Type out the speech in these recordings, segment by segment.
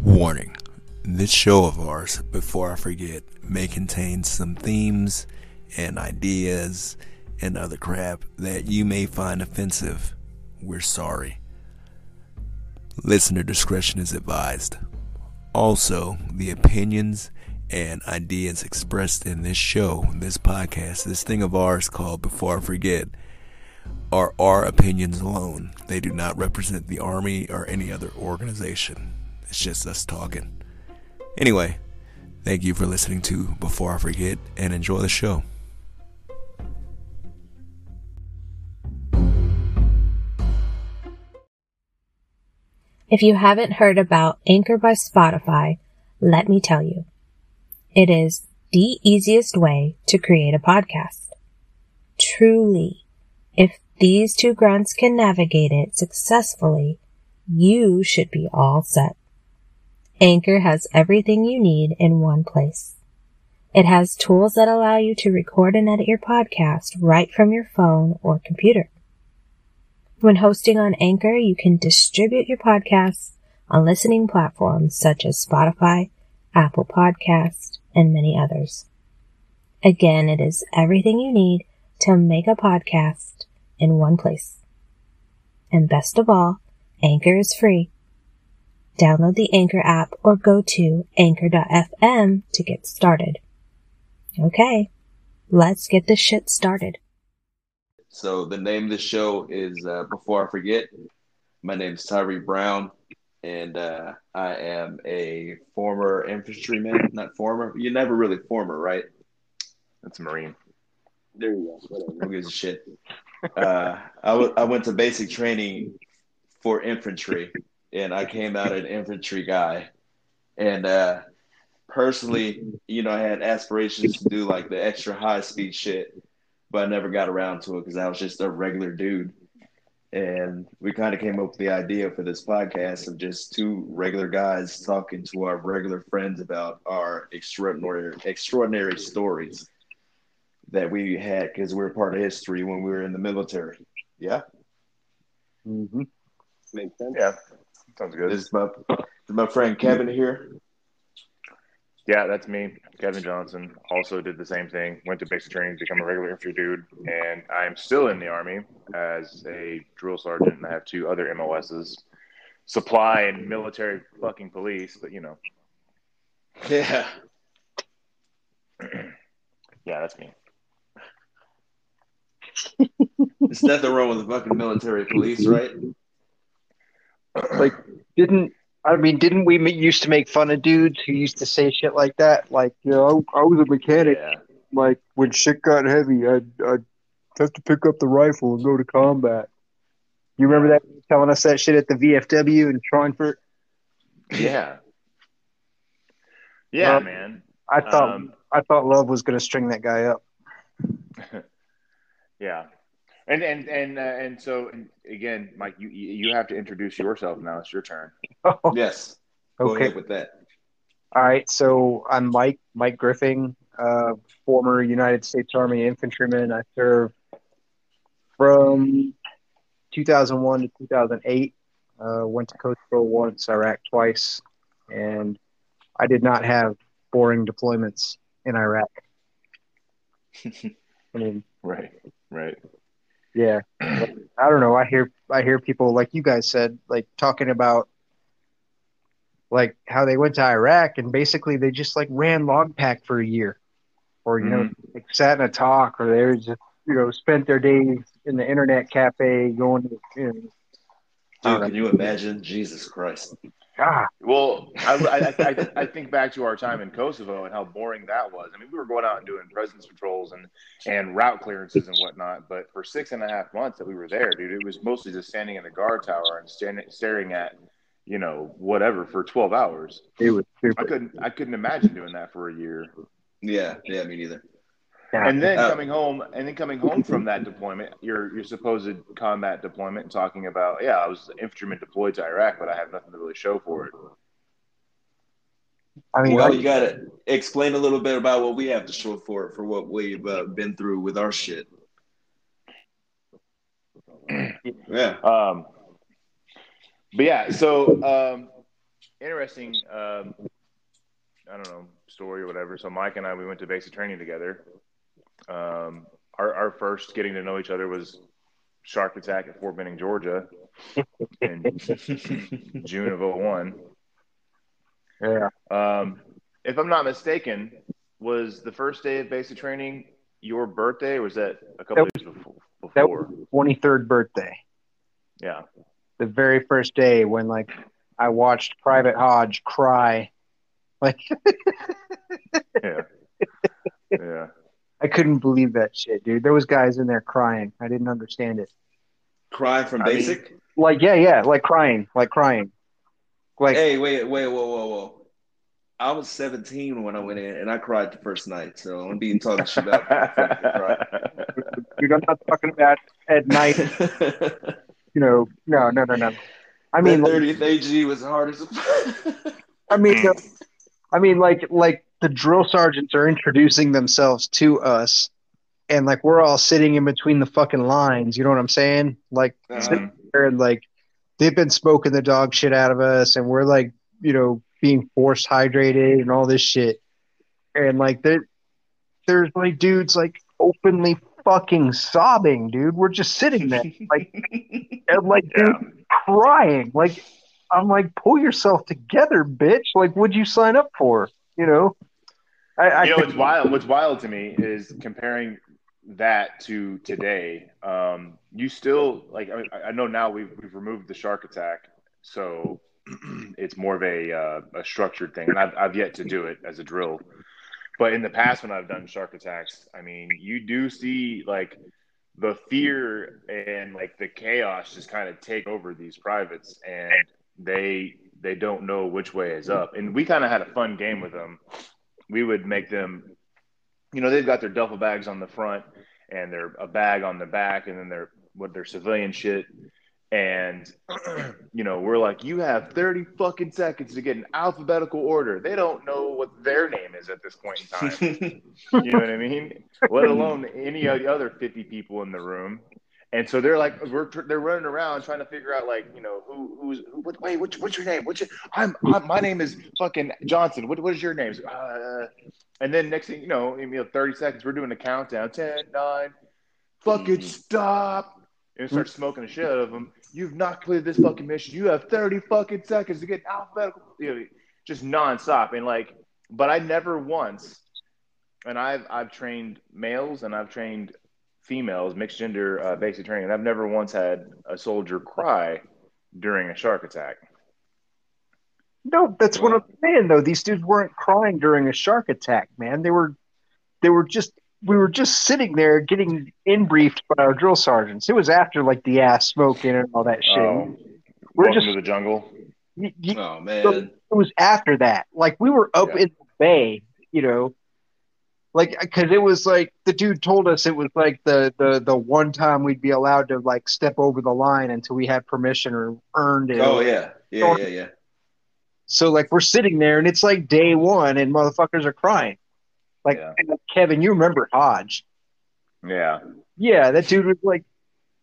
Warning this show of ours, before I forget, may contain some themes and ideas and other crap that you may find offensive. We're sorry. Listener discretion is advised. Also, the opinions and ideas expressed in this show, this podcast, this thing of ours called Before I Forget, are our opinions alone. They do not represent the Army or any other organization. It's just us talking. Anyway, thank you for listening to Before I Forget and enjoy the show. If you haven't heard about Anchor by Spotify, let me tell you. It is the easiest way to create a podcast. Truly, if these two grunts can navigate it successfully, you should be all set. Anchor has everything you need in one place. It has tools that allow you to record and edit your podcast right from your phone or computer. When hosting on Anchor, you can distribute your podcasts on listening platforms such as Spotify, Apple Podcast, and many others. Again, it is everything you need to make a podcast in one place. And best of all, Anchor is free. Download the Anchor app or go to anchor.fm to get started. Okay, let's get this shit started. So the name of the show is uh, Before I Forget. My name is Tyree Brown, and uh, I am a former infantryman. Not former. You're never really former, right? That's a Marine. There you go. Whatever. Who gives a shit? Uh, I, w- I went to basic training for infantry, and I came out an infantry guy. And uh, personally, you know, I had aspirations to do like the extra high speed shit, but I never got around to it because I was just a regular dude. And we kind of came up with the idea for this podcast of just two regular guys talking to our regular friends about our extraordinary extraordinary stories that we had because we were part of history when we were in the military. Yeah. Mm-hmm. Makes sense. Yeah, sounds good. This is my, this is my friend Kevin here. Yeah, that's me, Kevin Johnson. Also did the same thing. Went to basic training to become a regular infantry dude, and I am still in the army as a drill sergeant. And I have two other MOSs, supply and military fucking police. But you know, Yeah. yeah, that's me. There's nothing wrong with the fucking military police, right? Like, didn't I mean? Didn't we used to make fun of dudes who used to say shit like that? Like, you know, I, I was a mechanic. Yeah, Like, when shit got heavy, I'd, I'd have to pick up the rifle and go to combat. You remember that telling us that shit at the VFW in Schweinfurt? yeah, yeah, Well, man. I thought Um, I thought Love was going to string that guy up. Yeah, and and and uh, and so and again, Mike, you you have to introduce yourself now. It's your turn. Yes. Go okay. ahead with that. All right, so I'm Mike, Mike Griffin, uh, former United States Army infantryman. I served from 2001 to 2008. Uh, went to Kosovo once, Iraq twice, and I did not have boring deployments in Iraq. I mean, Right, right. Yeah, I don't know. I hear I hear people like you guys said, like talking about like how they went to Iraq and basically they just like ran log pack for a year, or you know, mm-hmm. like sat in a TOC, or they were just you know spent their days in the internet cafe going to you know, Dude, can you imagine? Jesus Christ. Ah Well, I, I, I, I think back to our time in Kosovo and how boring that was. I mean, we were going out and doing presence patrols and, and route clearances and whatnot, but for six and a half months that we were there, dude, it was mostly just standing in the guard tower and standing, staring at, you know, whatever for 12 hours. it was I couldn't, I couldn't imagine doing that for a year. Yeah, yeah, me neither. And then Uh, coming home, and then coming home from that deployment, your your supposed combat deployment, and talking about, yeah, I was an infantryman deployed to Iraq, but I have nothing to really show for it. I mean, Well, like, you gotta explain a little bit about what we have to show for it for what we've uh, been through with our shit. Yeah. Um, but yeah, so um, interesting. Um, I don't know story or whatever. So Mike and I we went to basic training together. Um, our our first getting to know each other was shark attack at Fort Benning, Georgia, in June of 01. Yeah. Um, if I'm not mistaken, was the first day of basic training your birthday, or was that a couple That days before? That was twenty third birthday. Yeah. The very first day when like I watched Private Hodge cry. Like Yeah. yeah. I couldn't believe that shit, dude. There was guys in there crying. I didn't understand it. Cry from I mean- basic. Like yeah, yeah, like crying, like crying. Like hey, wait, wait, whoa, whoa, whoa. I was 17 when I went in, and I cried the first night. So I'm being talking shit about. dude, I'm not talking about at night, you know. No, no, no, no. I mean, mean, like, 30th AG was hard as a. I mean, I mean, like, like the drill sergeants are introducing themselves to us, and like we're all sitting in between the fucking lines. You know what I'm saying? Like, Um, there and like they've been smoking the dog shit out of us, and we're like, you know, being forced hydrated and all this shit, and like there, there's like dudes like openly fucking sobbing, dude. We're just sitting there, like, and like, dude, crying. Like, I'm like, pull yourself together, bitch. Like, what'd you sign up for? You know? I, I you know think- what's wild what's wild to me is comparing that to today um you still like i, I know now we've, we've removed the shark attack so it's more of a uh, a structured thing and I've, I've yet to do it as a drill. But in the past when i've done shark attacks i mean you do see like the fear and like the chaos just kind of take over these privates and they they don't know which way is up. And we kind of had a fun game with them we would make them, you know, they've got their duffel bags on the front and their a bag on the back, and then their what their civilian shit. And you know, we're like, you have thirty fucking seconds to get in alphabetical order. They don't know what their name is at this point in time. You know what I mean? Let alone any of the other fifty people in the room. And so they're like, we're they're running around trying to figure out like, you know, who who's who, what, wait, what's, what's your name? What's your? I'm, I'm my name is fucking Johnson. What what is your name? Uh, and then next thing you know, in you know, thirty seconds, we're doing a countdown. 10, 9, fucking Mhm. stop, and start smoking the shit out of them. You've not completed this fucking mission. You have thirty fucking seconds to get alphabetical. You know, just nonstop. And like, but I never once, and I've I've trained males and I've trained females, mixed gender uh, basic training, and I've never once had a soldier cry during a shark attack. No, that's what I'm saying though. These dudes weren't crying during a shark attack, man. They were they were just we were just sitting there getting in briefed by our drill sergeants. It was after like the ass smoking and all that shit. Oh, we're welcome just to the jungle. y- y- oh man, it was after that. Like we were up Yeah. in the bay, you know. Like cuz it was like the dude told us it was like the the the one time we'd be allowed to like step over the line until we had permission or earned it. oh yeah, yeah, yeah, yeah. So like we're sitting there and it's like day one and motherfuckers are crying. Like Yeah. Kevin, you remember Hodge? Yeah, Yeah, that dude was like,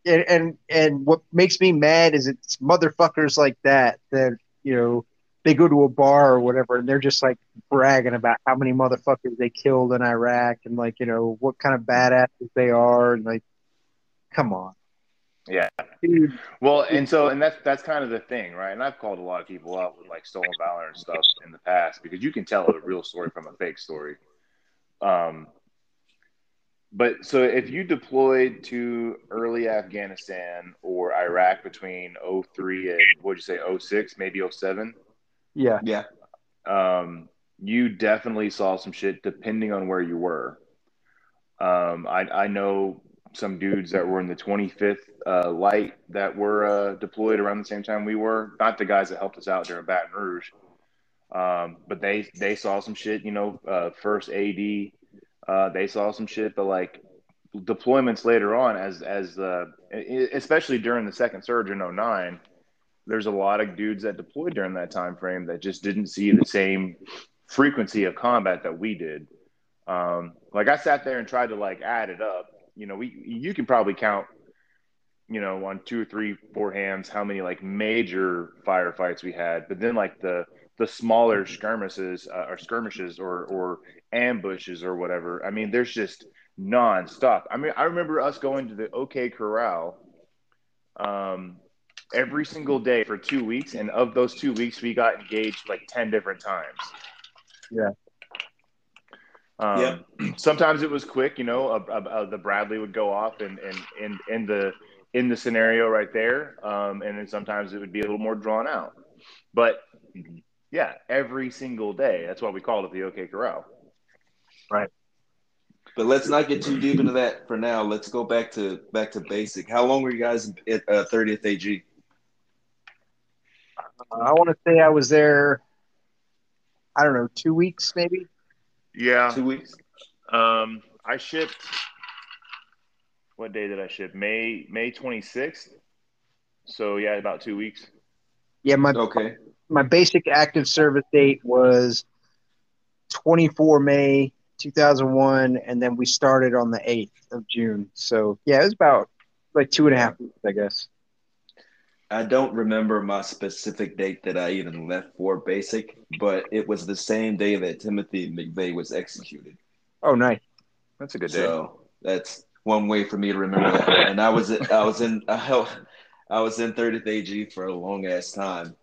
and and and what makes me mad is it's motherfuckers like that that you know they go to a bar or whatever and they're just like bragging about how many motherfuckers they killed in Iraq and like you know what kind of badasses they are and like, come on, yeah. dude. Well, and so and that's that's kind of the thing, right? And I've called a lot of people out with like stolen valor and stuff in the past because you can tell a real story from a fake story. Um, but so if you deployed to early Afghanistan or Iraq between 03 and what'd you say 06, maybe 07, Yeah, Yeah. um, you definitely saw some shit depending on where you were. Um, I, I know some dudes that were in the 25th uh, Light that were uh, deployed around the same time we were. Not the guys that helped us out during Baton Rouge, um, but they they saw some shit. You know, uh, first AD, uh, they saw some shit, but like deployments later on, as as uh, especially during the second surge in 09, there's a lot of dudes that deployed during that time frame that just didn't see the same frequency of combat that we did. Um, like I sat there and tried to like add it up. You know, we you can probably count, you know, on two or three, four hands how many like major firefights we had. But then like the the smaller skirmishes uh, or skirmishes or or ambushes or whatever. I mean, there's just nonstop. I mean, I remember us going to the OK Corral um, every single day for two weeks, and of those two weeks, we got engaged like ten different times. Yeah. Um, Yep. Sometimes it was quick, you know. Uh, uh, the Bradley would go off and and in in the in the scenario right there, um, and then sometimes it would be a little more drawn out. But yeah, every single day. That's why we called it the OK Corral. Right. But let's not get too deep into that for now. Let's go back to back to basic. How long were you guys at uh, 30th AG? Uh, I want to say I was there. I don't know, two weeks maybe. Yeah. Two weeks. Um, I shipped. What day did I ship? May May twenty sixth. So yeah, about two weeks. Yeah, my Okay. my basic active service date was 24 May 2001, and then we started on the 8th of June. So yeah, it was about like two and a half weeks, I guess. I don't remember my specific date that I even left for basic, but it was the same day that Timothy McVeigh was executed. Oh, nice. That's a good day. So that's one way for me to remember that. And I was I was in I was in 30th AG for a long ass time,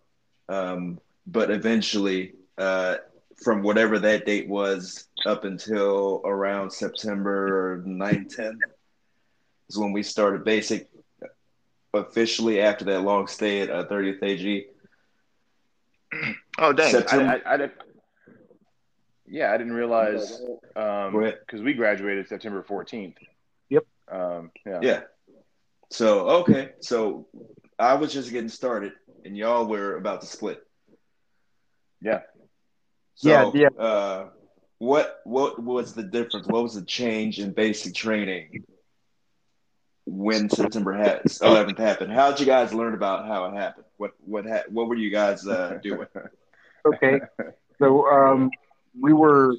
um, but eventually, uh, from whatever that date was up until around September 9, 10 is when we started basic officially after that long stay at uh, 30th AG. oh dang! I, September- I, I didn't. Yeah, I didn't realize um because we graduated September fourteenth. Yep. Um, yeah. Yeah. So okay, so I was just getting started, and y'all were about to split. Yeah. So, Yeah, yeah. Uh, what what was the difference? What was the change in basic training when September 11th happened? How did you guys learn about how it happened? What what ha- what were you guys uh, doing? Okay. So um, we were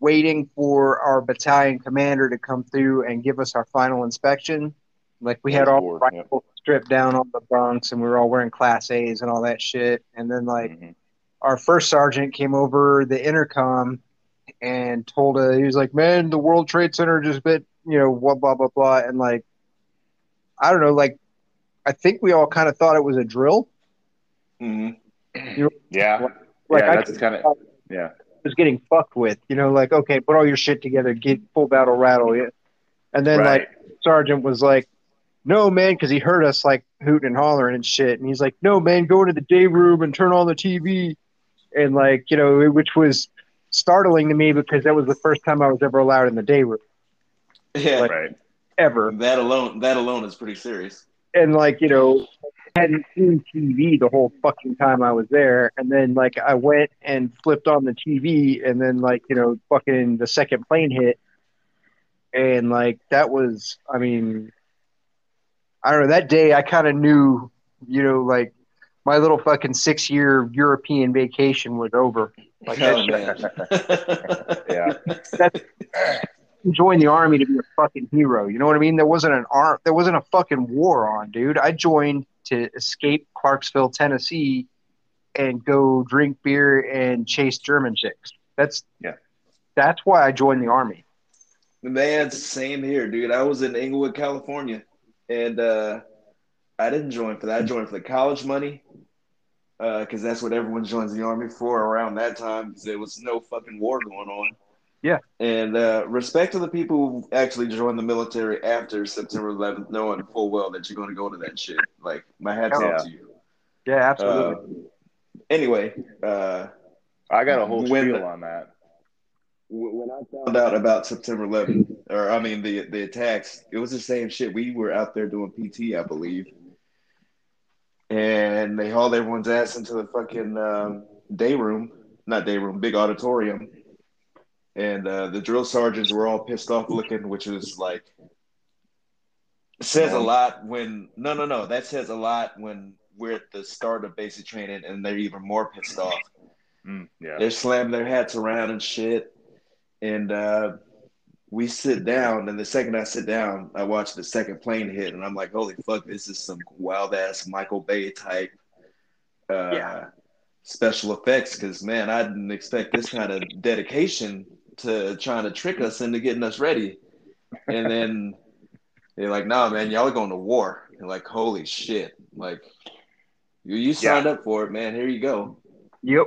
waiting for our battalion commander to come through and give us our final inspection. Like we had all Board, yeah. stripped down on the bunks, and we were all wearing Class A's and all that shit. And then like Mhm. our first sergeant came over the intercom and told us he was like, "Man, the World Trade Center just bit, you know, blah blah blah blah," and like, I don't know, like, I think we all kind of thought it was a drill. hmm Yeah. Like yeah, I that's kind of yeah. was getting fucked with, you know, like, okay, put all your shit together, get full battle rattle, yeah. And then right. like sergeant was like, "No, man," because he heard us like hooting and hollering and shit, and he's like, "No, man, go into the day room and turn on the TV," and like, you know, which was startling to me because that was the first time I was ever allowed in the day room Yeah, Like- right. ever, that alone that alone is pretty serious. and like, you know. Hadn't seen TV the whole fucking time I was there, and then like I went and flipped on the TV, and then like you know fucking the second plane hit, and like that was i mean i don't know that day i kind of knew you know like my little fucking six year european vacation was over like oh shit. man. Yeah. join the army to be a fucking hero you know what i mean there wasn't an arm there wasn't a fucking war on dude i joined to escape clarksville tennessee and go drink beer and chase german chicks that's Yeah. that's why i joined the army Man, same here, dude. I was in Inglewood, California, and uh, I didn't join for that. I joined for the college money Uh because that's what everyone joins the army for around that time. 'cause There was no fucking war going on. Yeah. And uh, respect to the people who actually joined the military after September 11th, knowing full well that you're going to go to that shit. Like, my hat's Yeah. off to you. yeah Uh, absolutely anyway, uh, I got a whole When spiel on that. when I found out about September 11th, or I mean the the attacks, it was the same shit. We were out there doing PT, I believe, and they hauled everyone's ass into the fucking um, day room, not day room, big auditorium, and uh, the drill sergeants were all pissed off looking, which is like says a lot when no no no that says a lot when we're at the start of basic training and they're even more pissed off Mm, yeah. they're slamming their hats around and shit. And uh, we sit down, and the second I sit down, I watch the second plane hit, and I'm like, "Holy fuck! This is some wild ass Michael Bay type, uh, Yeah. special effects because man, I didn't expect this kind of dedication to trying to trick us into getting us ready. And then they're like, "Nah, man, y'all are going to war." You're like, "Holy shit!" Like you, you signed Yeah. up for it, man. Here you go. Yep.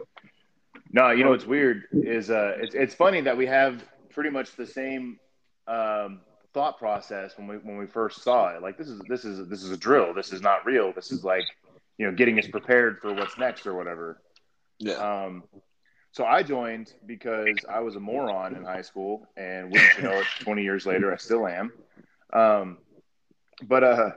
No, you know what's weird is uh, it's it's funny that we have pretty much the same um, thought process when we when we first saw it. Like this is this is this is a drill. This is not real. This is like you know getting us prepared for what's next or whatever. Yeah. Um, so I joined because I was a moron in high school, and wouldn't you know it, 20 years later, I still am. Um, but uh,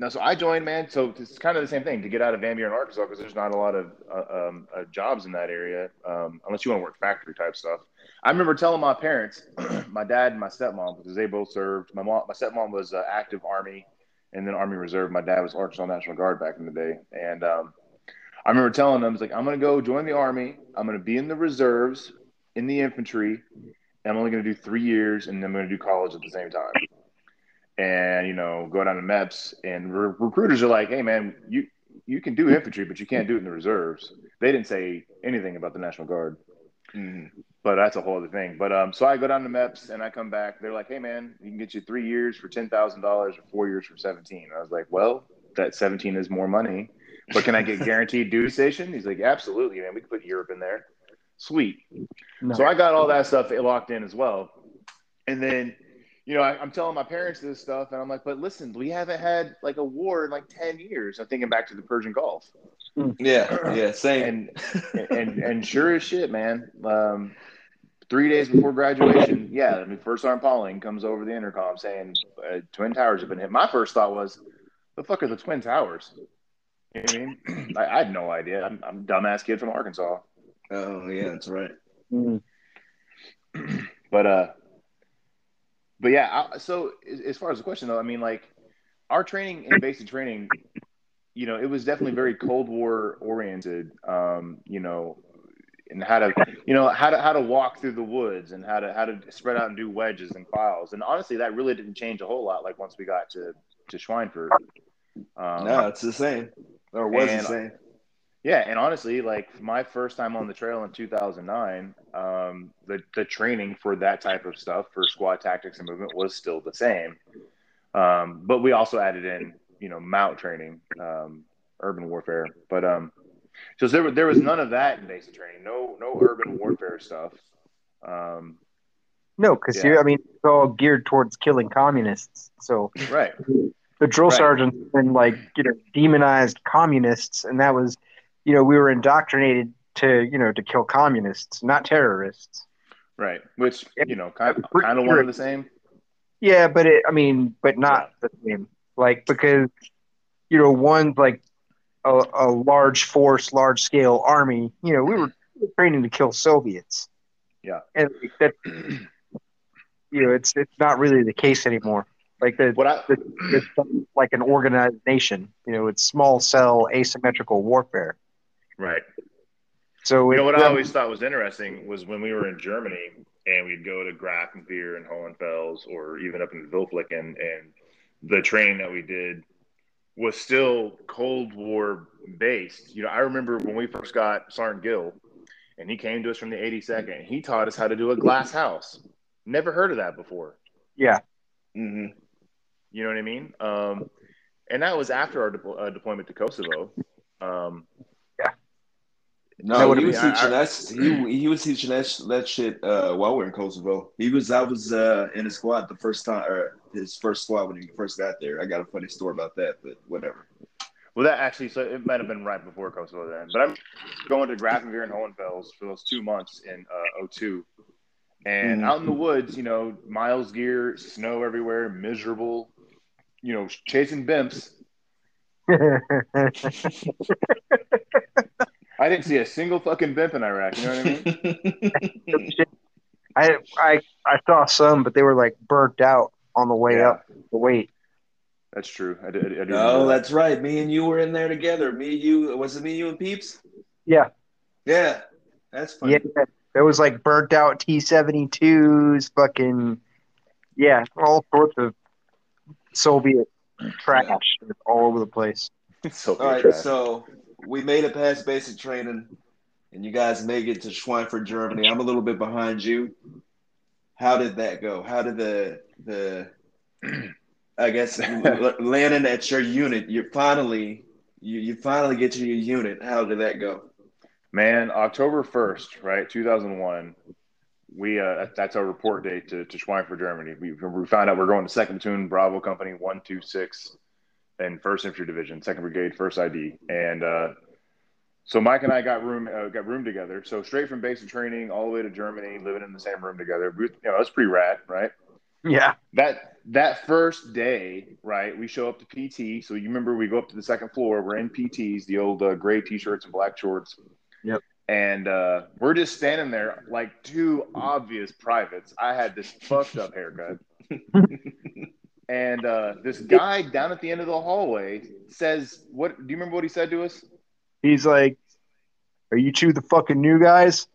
no, so I joined, man. So it's kind of the same thing to get out of Van Buren, Arkansas, because there's not a lot of uh, um, uh, jobs in that area, um, unless you want to work factory type stuff. I remember telling my parents, my dad and my stepmom, because they both served. My mom, my stepmom was uh, active Army, and then Army Reserve. My dad was Arkansas National Guard back in the day, and um, I remember telling them, "I was like, I'm going to go join the Army. I'm going to be in the reserves, in the infantry. And I'm only going to do three years, and then I'm going to do college at the same time." And you know, go down to MEPS, and re- recruiters are like, "Hey, man, you you can do infantry, but you can't do it in the reserves." They didn't say anything about the National Guard Mhm. but that's a whole other thing. But um, so I go down to MEPS and I come back. They're like, "Hey, man, you can get you three years for ten thousand dollars or four years for 17 I was like, "Well, that seventeen is more money, but can I get guaranteed duty station?" He's like, "Absolutely, man. We can put Europe in there. Sweet." No. So I got all that stuff locked in as well. And then, you know, I, I'm telling my parents this stuff, and I'm like, "But listen, we haven't had like a war in like ten years." I'm thinking back to the Persian Gulf Yeah. Yeah. Same. and and and sure as shit, man. Um, three days before graduation, yeah, I mean, First Sergeant Pauling comes over the intercom saying uh, Twin Towers have been hit. My first thought was, the fuck are the Twin Towers? You know what I mean? I, I had no idea. I'm, I'm a dumbass kid from Arkansas, oh yeah, that's right. Mm. but uh, but yeah. I, so as, as far as the question though, I mean, like our training and basic training, you know, it was definitely very Cold War oriented. Um, you know, and how to, you know, how to how to walk through the woods and how to how to spread out and do wedges and files. And honestly, that really didn't change a whole lot. Like once we got to to Schweinfurt. Um, no, it's the same. Or was and- the same. yeah, and honestly, like my first time on the trail in 2009, um, the the training for that type of stuff for squad tactics and movement was still the same, um, but we also added in, you know, mount training, um, urban warfare. But um, so there was- there was none of that in basic training. No no urban warfare stuff. Um, No, because Yeah. you, I mean, it's all geared towards killing communists. So right. The drill Right. sergeants and like you know demonized communists, and that was, you know, we were indoctrinated to you know to kill communists, not terrorists. Right. Which you know, kind I'm kind of one of the same. Yeah, but it, I mean, but not the same. Like because you know, one's like a, a large force, large scale army. You know, we were training to kill Soviets. Yeah. and like, that you know, it's it's not really the case anymore. Like the What I it's like an organized nation. You know, it's small cell asymmetrical warfare. right. So You know it's, what I um, always thought was interesting was when we were in Germany and we'd go to Grafenwehr and Hohenfels or even up in Wildflecken and the training that we did was still Cold War based. You know, I remember when we first got Sergeant Gill and he came to us from the 82nd he taught us how to do a glass house. Never heard of that before. yeah, hmm You know what I mean? Um, and that was after our deplo- uh, deployment to Kosovo. Um, No, he was been- I- teaching I- us. He he was teaching that that shit uh, while we are in Kosovo. He was I was uh, in his squad the first time, or his first squad when he first got there. I got a funny story about that, but whatever. Well, that actually, so it might have been right before Kosovo then. But I'm going to Grafenwehr and Hohenfels for those two months in uh, 02. And Mhm. out in the woods, you know, miles gear, snow everywhere, miserable, you know, chasing bimps. I didn't see a single fucking bimp in Iraq. You know what I mean? I I I saw some, but they were like burnt out on the way Yeah. up the weight. That's true. I did. I did no, oh, that. that's right. Me and you were in there together. Me, you was it me, you, and Peeps? Yeah, Yeah, that's funny. yeah. There was like burnt out T seventy twos, fucking yeah, all sorts of Soviet trash all over the place. so All right, trash. so we made it past basic training, and you guys made it to Schweinfurt, Germany. I'm a little bit behind you. How did that go? How did the the I guess landing at your unit, you finally you, you finally get to your unit. How did that go? Man, October first, right, two thousand one. We uh, that's our report date to, to Schweinfurt, Germany. We, we found out we're going to Second Platoon, Bravo Company, one two six, and First Infantry Division, Second Brigade, First ID, and uh, so Mike and I got room uh, got room together. So straight from basic training all the way to Germany, living in the same room together. We, you know, that's pretty rad, right? Yeah. That that first day, right? We show up to PT. So you remember we go up to the second floor. We're in PTs, the old uh, gray t-shirts and black shorts. Yep. And uh, we're just standing there like two obvious privates. I had this fucked up haircut. and uh, this guy down at the end of the hallway says, "What? Do you remember what he said to us?" He's like, "Are you two the fucking new guys?"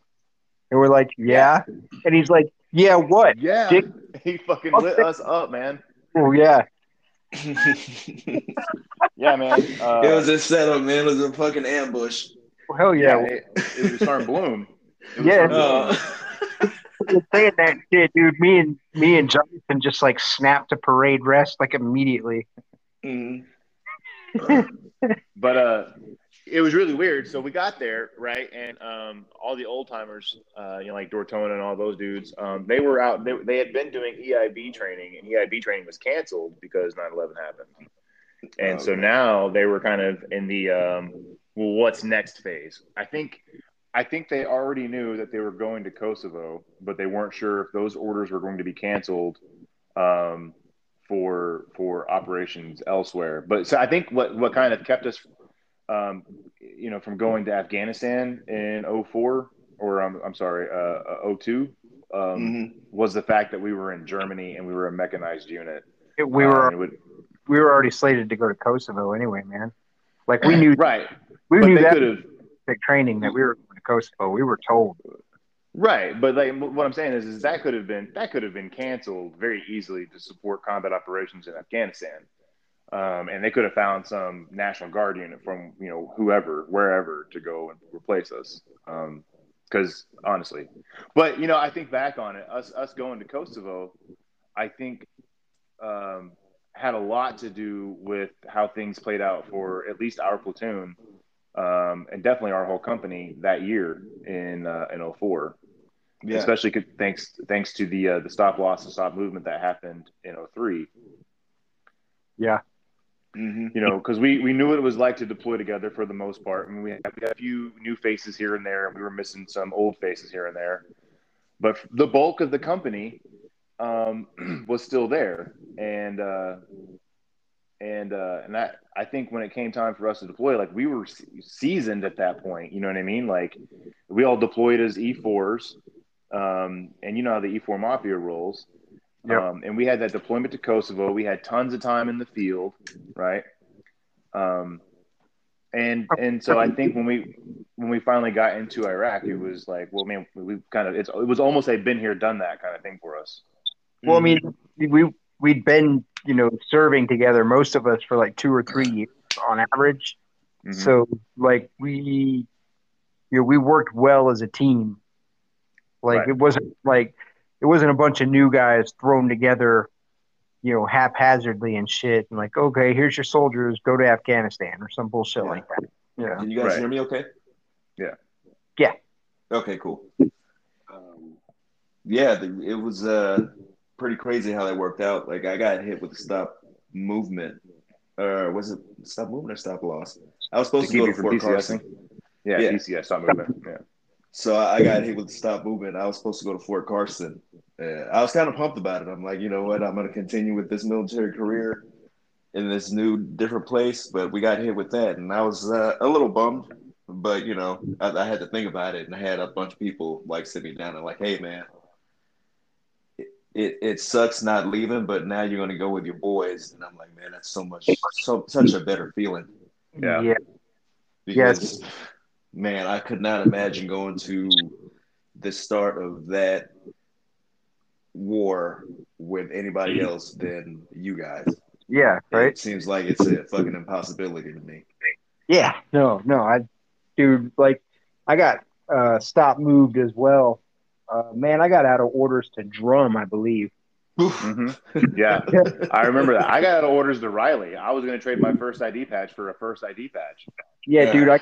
And we're like, "Yeah." And he's like, "Yeah, what?" Yeah, Dick- he fucking lit us up, man. Oh yeah. Yeah, man. Uh, it was a setup, man. It was a fucking ambush. Well, hell yeah, yeah. it, it was Sergeant Bloom. It was Yeah. Sergeant Bloom. Uh, saying that shit, dude. Me and me and Jonathan just like snapped to parade rest like immediately. mm, but uh it was really weird so we got there right and um all the old timers uh you know like dortona and all those dudes um they were out they, they had been doing eib training and eib training was canceled because 9-11 happened and so Okay. now they were kind of in the um well what's next phase i think i think they already knew that they were going to kosovo but they weren't sure if those orders were going to be canceled um for for operations elsewhere. But so I think what what kind of kept us, um, you know, from going to Afghanistan in 04 or um, I'm sorry, uh, uh, 02 um, mhm. was the fact that we were in Germany and we were a mechanized unit. It- we Uh, were and would- we were already slated to go to Kosovo anyway, man. Like we knew right, we but knew they that could training that we were going to Kosovo. We were told. Right, but like what I'm saying is, is that could have been that could have been canceled very easily to support combat operations in Afghanistan, um, and they could have found some National Guard unit from you know whoever, wherever to go and replace us. Because honestly, but you know, I think back on it, us us going to Kosovo, I think um, had a lot to do with how things played out for at least our platoon. Um, and definitely our whole company that year in uh, in 04 Yeah. especially thanks thanks to the uh, the stop loss and stop movement that happened in 03 Yeah. hmm you know because we we knew what it was like to deploy together for the most part. I mean, we had, we had a few new faces here and there and we were missing some old faces here and there. But the bulk of the company um, was still there. And uh, and uh, and that I think when it came time for us to deploy, like we were seasoned at that point. You know what I mean? Like we all deployed as E4s, um, and you know how the E4 Mafia rolls. Yep. Um, and we had that deployment to Kosovo. We had tons of time in the field, right? Um, and and so I think when we when we finally got into Iraq, it was like, well, man, we kind of it's it was almost a been here, done that kind of thing for us. Well, I mean, we we'd been you know serving together most of us for like two or three years on average. Mhm. So like we, you know, we worked well as a team. Like Right. it wasn't like it wasn't a bunch of new guys thrown together, you know, haphazardly and shit. And like, okay, here's your soldiers, go to Afghanistan or some bullshit Yeah. like that. Yeah. Can you guys Right. hear me okay? Yeah. Yeah. Okay, cool. Um, yeah, the, it was uh, pretty crazy how that worked out. Like, I got hit with the stop movement. Or was it stop movement or stop loss? I was supposed to, keep go to Fort Carson. Yeah, Yeah. PCS, stop movement. Yeah. So I I got hit with the stop movement. I was supposed to go to Fort Carson. Uh, I was kind of pumped about it. I'm like, you know what? I'm going to continue with this military career in this new, different place. But we got hit with that, and I was uh, a little bummed. But you know, I, I had to think about it, and I had a bunch of people like sit me down and like, hey, man, it, it, it sucks not leaving, but now you're going to go with your boys, and I'm like, man, that's so much, so such a better feeling Yeah. yeah. because man, I could not imagine going to the start of that war with anybody else than you guys. Yeah, right. It seems like it's a fucking impossibility to me. Yeah, no, no, I, dude, like, I got uh stop moved as well. Uh, man, I got out of orders to drum, I believe. hmm Yeah, I remember that. I got out of orders to Riley. I was going to trade my first ID patch for a first ID patch. Yeah, Yeah. dude, I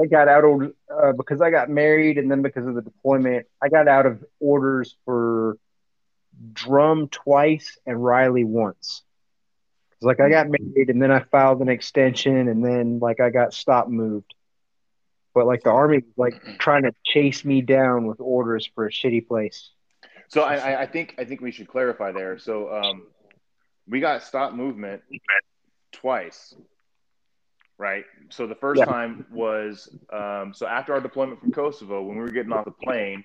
I got out of uh, because I got married, and then because of the deployment, I got out of orders for drum twice and Riley once. 'Cause, like I got married, and then I filed an extension, and then like I got stop moved. But like the army was like trying to chase me down with orders for a shitty place. So I, I- think I think we should clarify there. So um, we got stop movement twice, right? So the first Yeah. time was um, so after our deployment from Kosovo, when we were getting off the plane,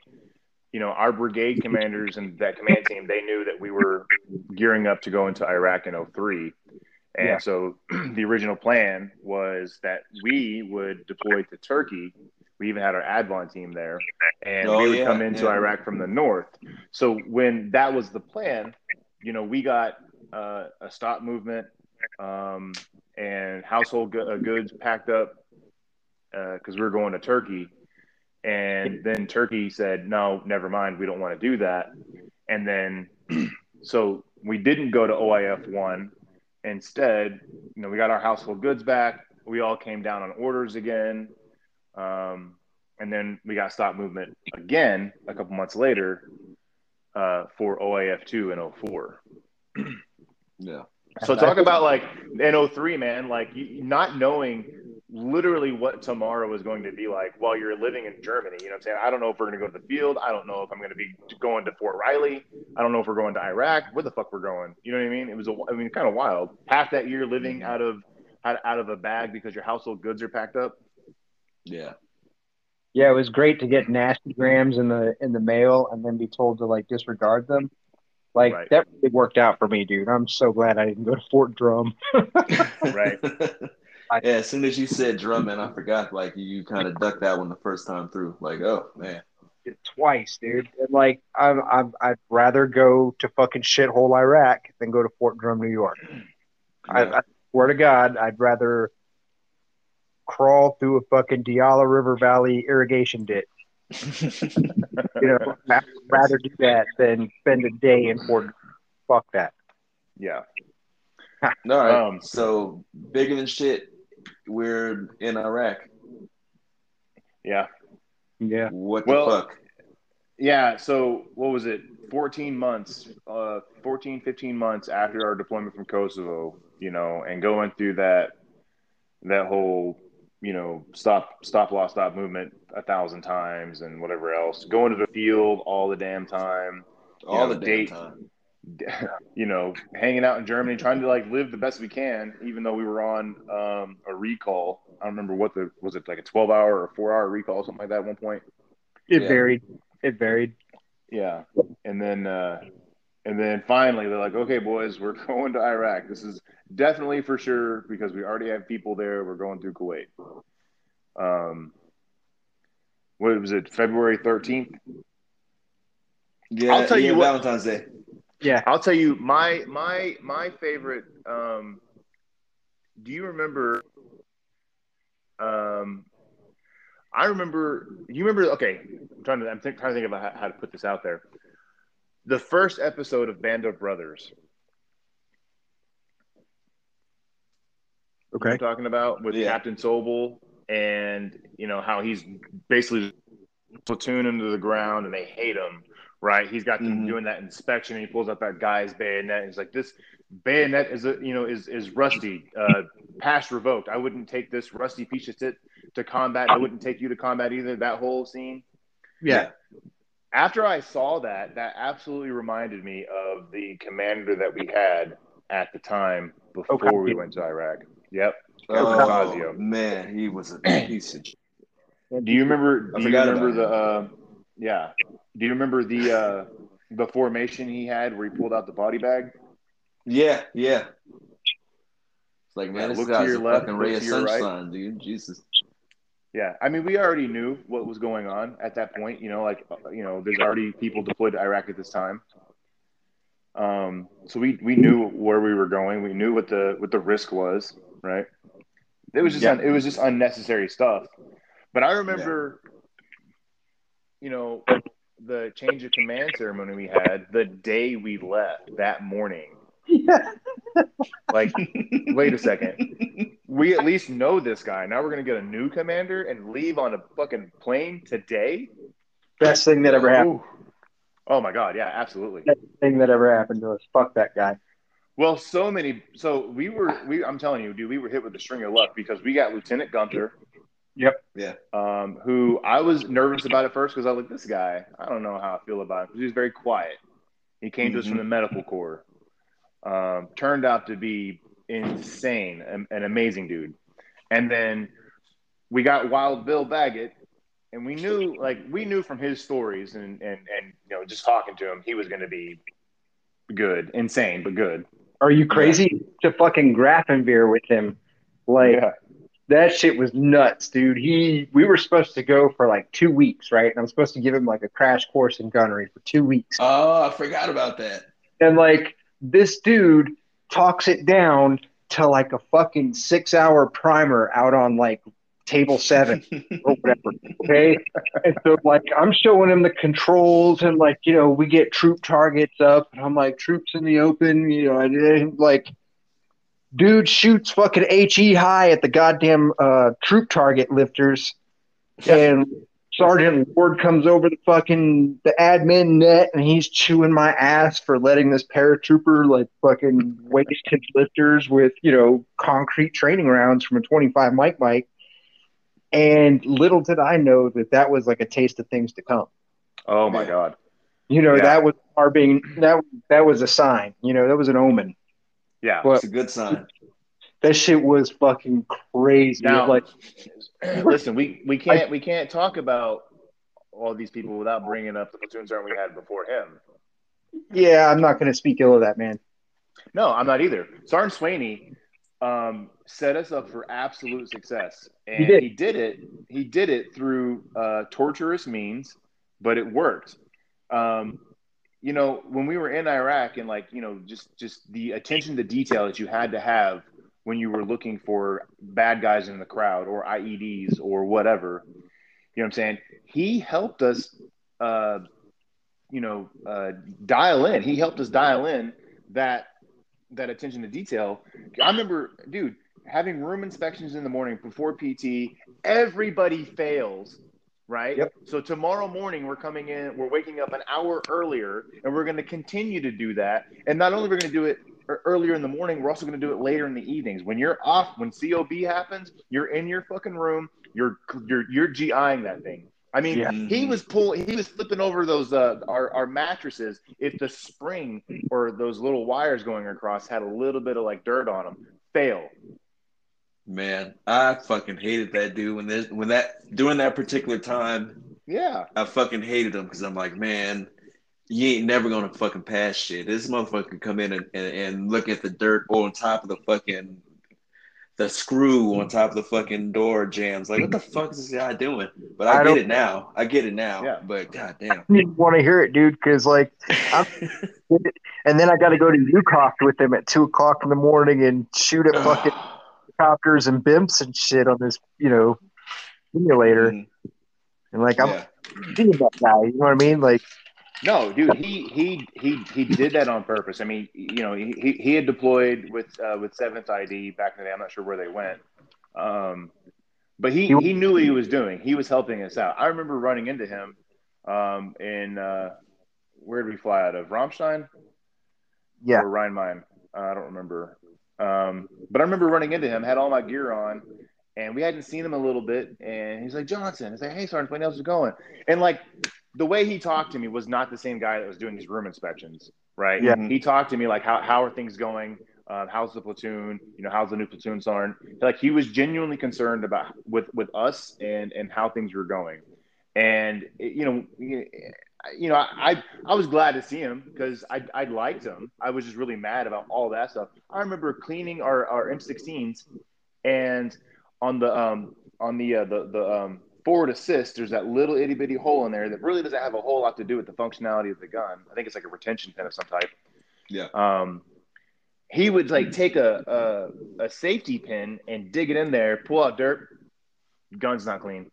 you know, our brigade commanders and that command team they knew that we were gearing up to go into Iraq in 03. And Yeah. so the original plan was that we would deploy to Turkey. We even had our Advon team there, and Oh, we would yeah, come into yeah. Iraq from the north. So when that was the plan, you know, we got uh, a stop movement um, and household go- uh, goods packed up because we were going to Turkey. And then Turkey said, no, never mind. We don't want to do that. And then, so we didn't go to OIF 1. Instead, you know, we got our household goods back. We all came down on orders again. Um, and then we got stop movement again a couple months later uh, for OIF 2 and 04. Yeah. So talk about like in 03, man, like not knowing literally what tomorrow is going to be like while you're living in Germany. You know what I'm saying? I don't know if we're going to go to the field. I don't know if I'm going to be going to Fort Riley. I don't know if we're going to Iraq. Where the fuck we're going? You know what I mean? It was, a, I mean, kind of wild. Half that year living mm-hmm. out of out, out of a bag because your household goods are packed up. Yeah. Yeah, it was great to get nasty grams in the in the mail and then be told to like disregard them. Like Right. that really worked out for me, dude. I'm so glad I didn't go to Fort Drum. Right. I- yeah, as soon as you said drum, man, I forgot. Like you kind of ducked that one the first time through. Like, oh man. Twice, dude. And like I'm, I'm I'd rather go to fucking shithole Iraq than go to Fort Drum, New York. I, I swear to God, I'd rather crawl through a fucking Diyala River Valley irrigation ditch. You know, I'd rather do that than spend a day in Fort. Fuck that. Yeah. All right. Um, so bigger than shit. We're in Iraq. Yeah. Yeah. What Well- the fuck? Yeah. So what was it? 14 months, uh, 14, 15 months after our deployment from Kosovo, you know, and going through that, that whole, you know, stop, stop, loss, stop movement a thousand times and whatever else, going to the field all the damn time, All know, the damn date- time. you know, hanging out in Germany, trying to like live the best we can, even though we were on um, a recall. I don't remember what the was it like a 12 hour or four hour recall, something like that at one point. It Yeah. varied. It varied. Yeah. And then uh and then finally they're like, okay, boys, we're going to Iraq. This is definitely for sure because we already have people there. We're going through Kuwait. Um what was it, February 13th? Yeah, I'll tell yeah, you what- Valentine's Day. Yeah. I'll tell you my my my favorite um do you remember um I remember you remember okay, I'm trying to I'm think, trying to think about how, how to put this out there. The first episode of Band of Brothers. You know talking about with Yeah. Captain Sobel and you know how he's basically platoon him to the ground and they hate him, right? He's got them Mhm. doing that inspection and he pulls up that guy's bayonet and he's like, This bayonet is a you know is is rusty, uh past revoked. I wouldn't take this rusty piece of shit to combat. I wouldn't take you to combat either. That whole scene. Yeah. After I saw that, that absolutely reminded me of the commander that we had at the time before we went to Iraq. Yep. Oh man, he was a piece of. Do you remember? I Do you remember the? Uh, yeah. Do you remember the uh, the formation he had where he pulled out the body bag? Yeah, yeah. It's like Yeah, man, this look to guy's a left, fucking ray of your right. dude. Jesus. Yeah, I mean, we already knew what was going on at that point. You know, like uh, you know, there's already people deployed to Iraq at this time. Um, so we we knew where we were going. We knew what the what the risk was, right? It was just Yeah. un- it was just unnecessary stuff. But I remember, you know, the change of command ceremony we had the day we left that morning. Yeah. Like, wait a second. We at least know this guy. Now we're gonna get a new commander and leave on a fucking plane today. Best thing that ever happened. Ooh. Oh my god, yeah, absolutely. Best thing that ever happened to us. Fuck that guy. Well, so many. So we were. We. I'm telling you, dude. We were hit with a string of luck because we got Lieutenant Gunther. Yep. Yeah. Um, who I was nervous about at first because I was like, this guy. I don't know how I feel about him because he's very quiet. He came to us from the medical corps. Um, turned out to be insane, an, an amazing dude. And then we got Wild Bill Baggett, and we knew, like, we knew from his stories and and and you know, just talking to him, he was going to be good, insane, but good. Are you crazy to fucking Grafenwöhr with him? Like yeah. That shit was nuts, dude. He we were supposed to go for like two weeks, right? And I'm supposed to give him like a crash course in gunnery for two weeks. Oh, I forgot about that. And like this dude talks it down to like a fucking six hour primer out on like table seven or whatever. Okay. And so like I'm showing him the controls and like, you know, we get troop targets up and I'm like troops in the open, you know, and, and like dude shoots fucking HE high at the goddamn uh troop target lifters and Sergeant Ward comes over the fucking the admin net and he's chewing my ass for letting this paratrooper like fucking waste his lifters with, you know, concrete training rounds from a 25 Mike Mike. And little did I know that that was like a taste of things to come. Oh my god. You know, Yeah. that was our being that that was a sign. You know, that was an omen. Yeah. But It's a good sign. that shit was fucking crazy. Now, like listen, we we can't we can't talk about all these people without bringing up the platoon sergeant we had before him. yeah, I'm not going to speak ill of that man. No, I'm not either. Sergeant Swaney um, set us up for absolute success, and He did. he did it. He did it through uh, torturous means, but it worked. Um, you know, when we were in Iraq, and like you know, just just the attention to detail that you had to have when you were looking for bad guys in the crowd or IEDs or whatever. You know what I'm saying? He helped us, uh, you know, uh, dial in. He helped us dial in that that attention to detail. I remember, dude, having room inspections in the morning before PT. Everybody fails, right? Yep. So tomorrow morning we're coming in. We're waking up an hour earlier, and we're going to continue to do that. And not only we're going to do it earlier in the morning, we're also going to do it later in the evenings. When you're off, when COB happens, you're in your fucking room. You're you're you're GIing that thing. I mean, Yeah. he was pulling, he was flipping over those uh, our our mattresses. If the spring or those little wires going across had a little bit of like dirt on them, fail. Man, I fucking hated that dude when this when that during that particular time. Yeah, I fucking hated him because I'm like, man, you ain't never gonna fucking pass shit. This motherfucker come in and, and, and look at the dirt on top of the fucking the screw on top of the fucking door jams. Like, what the fuck is this guy doing? But I, I get it now. I get it now. Yeah. But goddamn. I didn't want to hear it, dude, because like, I'm, and then I got to go to UCOFT with him at two o'clock in the morning and shoot at fucking copters and bimps and shit on this, you know, simulator. Mhm. And like, I'm Yeah. seeing that guy. You know what I mean? Like, no, dude, he he he he did that on purpose. I mean, you know, he he- had deployed with uh, with Seventh ID back in the day. I'm not sure where they went, um, but he He- knew what he was doing. He was helping us out. I remember running into him um, in uh, where did we fly out of? Ramstein. yeah, or Rhein-Main. Uh, I don't remember. Um, but I remember running into him, had all my gear on, and we hadn't seen him a little bit. And he's like, Johnson. He's like, hey, Sergeant, when else is going? And like the way he talked to me was not the same guy that was doing his room inspections, right? Yeah. He talked to me like, how, how are things going? Uh, how's the platoon? You know, how's the new platoon sergeant? Like he was genuinely concerned about with with us and and how things were going. And you know, you know, I I was glad to see him because I I liked him. I was just really mad about all that stuff. I remember cleaning our our M16s, and on the um on the uh, the the um, forward assist, there's that little itty bitty hole in there that really doesn't have a whole lot to do with the functionality of the gun. I think it's like a retention pin of some type. Yeah. Um, he would like take a, a a safety pin and dig it in there, pull out dirt. Gun's not clean.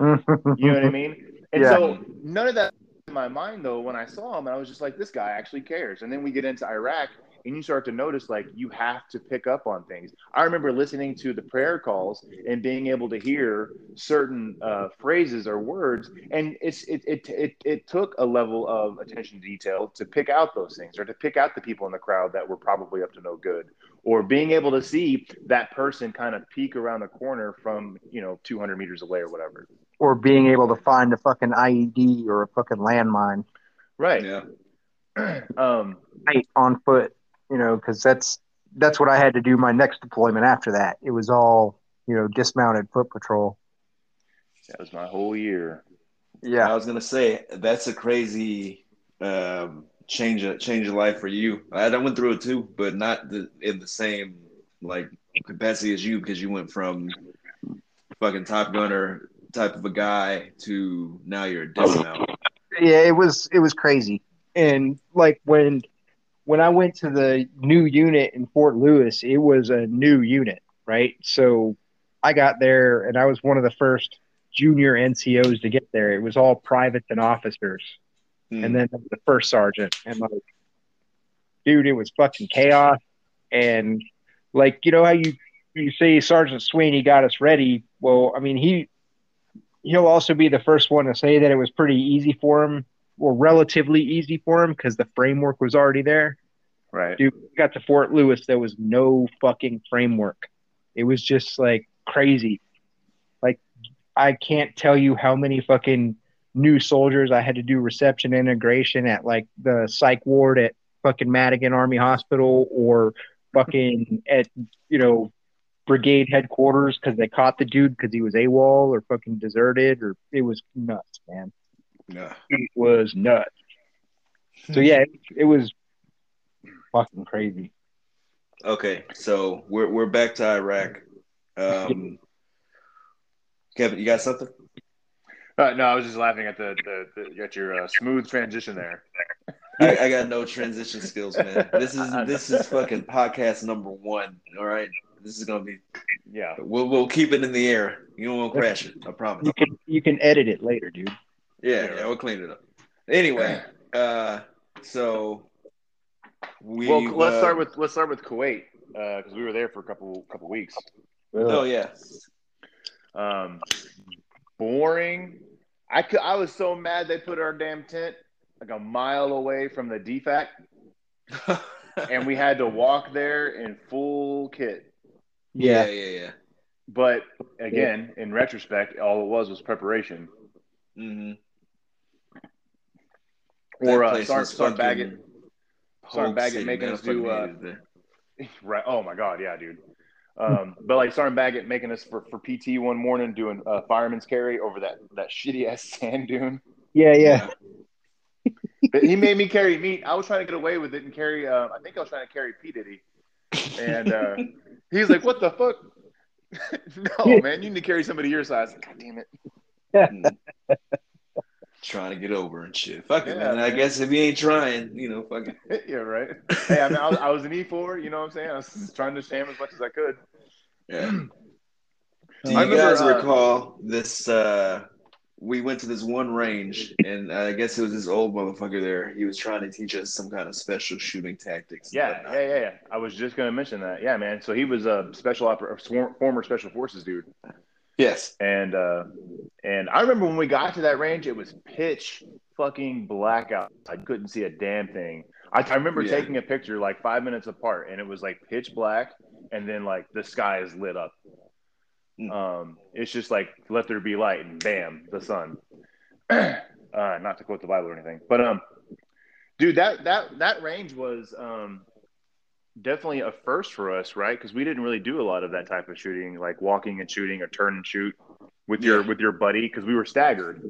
You know what I mean? And Yeah. so none of that in my mind though when I saw him, and I was just like, this guy actually cares. And then we get into Iraq, and you start to notice like you have to pick up on things. I remember listening to the prayer calls and being able to hear certain uh, phrases or words, and it's it, it it it took a level of attention to detail to pick out those things or to pick out the people in the crowd that were probably up to no good. Or being able to see that person kind of peek around the corner from, you know, 200 meters away or whatever. Or being able to find a fucking IED or a fucking landmine Right. Yeah. Um, right on foot, you know, because that's that's what I had to do my next deployment after that. It was all you know dismounted foot patrol. that was my whole year. Yeah. I was gonna say that's a crazy um, change of change of life for you. I, I went through it too, but not the, in the same like capacity as you because you went from fucking Top Gunner type of a guy to now you're a dismount. yeah, it was it was crazy. And like when when I went to the new unit in Fort Lewis, it was a new unit, right? So I got there and I was one of the first junior NCOs to get there. It was all privates and officers. Hmm. and then the first sergeant and like dude it was fucking chaos and like you know how you you say sergeant sweeney got us ready well i mean he he'll also be the first one to say that it was pretty easy for him or relatively easy for him because the framework was already there. Right. dude got to fort lewis there was no fucking framework. It was just like crazy. Like i can't tell you how many fucking new soldiers i had to do reception integration at like the psych ward at fucking madigan army hospital or fucking at you know brigade headquarters because they caught the dude because he was AWOL or fucking deserted or it was nuts man Yeah. it was nuts so yeah it, it was fucking crazy Okay, so we're we're back to Iraq. Um, Kevin, you got something? Uh, no, I was just laughing at the, the, the at your uh, smooth transition there. I, I got no transition skills, man. This is this is fucking podcast number one. All right, this is gonna be. Yeah. We'll we'll keep it in the air. You won't crash it. I promise. you can you can edit it later dude Yeah, yeah, we'll clean it up. Anyway, uh, so we. Well, let's uh, start with let's start with Kuwait because we were there for a couple couple weeks. Oh yeah. Um, boring. I could, I was so mad they put our damn tent like a mile away from the DFAC, and we had to walk there in full kit. Yeah, yeah yeah, yeah. But again, in retrospect, all it was was preparation. Mm-hmm. Or uh, Sergeant, Sergeant Baggett, Sergeant Baggett making us do. Uh, right. Oh my god, yeah, dude. Um, but like Sergeant Baggett making us for, for PT one morning doing uh, fireman's carry over that that shitty ass sand dune. yeah yeah But he made me carry meat. I was trying to get away with it and carry. Uh, I think I was trying to carry P Diddy, and uh, he's like, "What the fuck? no, man, you need to carry somebody your size." God damn it! Trying to get over and shit. Fuck it, Yeah, man. I guess if you ain't trying, you know, fuck it. yeah, right. Hey, I mean, I was, I was an E four. You know what I'm saying? I was trying to sham as much as I could. Yeah. Do you remember, guys uh, recall this? Uh, we went to this one range, and I guess it was this old motherfucker there. He was trying to teach us some kind of special shooting tactics. Yeah, yeah, yeah, yeah. I was just gonna mention that. Yeah, man. So he was a special oper- former special forces dude. Yes. And uh, and I remember when we got to that range, it was pitch fucking blackout. I couldn't see a damn thing. I, I remember Yeah. taking a picture like five minutes apart, and it was like pitch black, and then like the sky is lit up. Mm. Um, it's just like let there be light, and bam, the sun. uh, not to quote the Bible or anything, but um, dude, that that that range was um definitely a first for us, right? Because we didn't really do a lot of that type of shooting, like walking and shooting or turn and shoot with your Yeah. with your buddy, because we were staggered.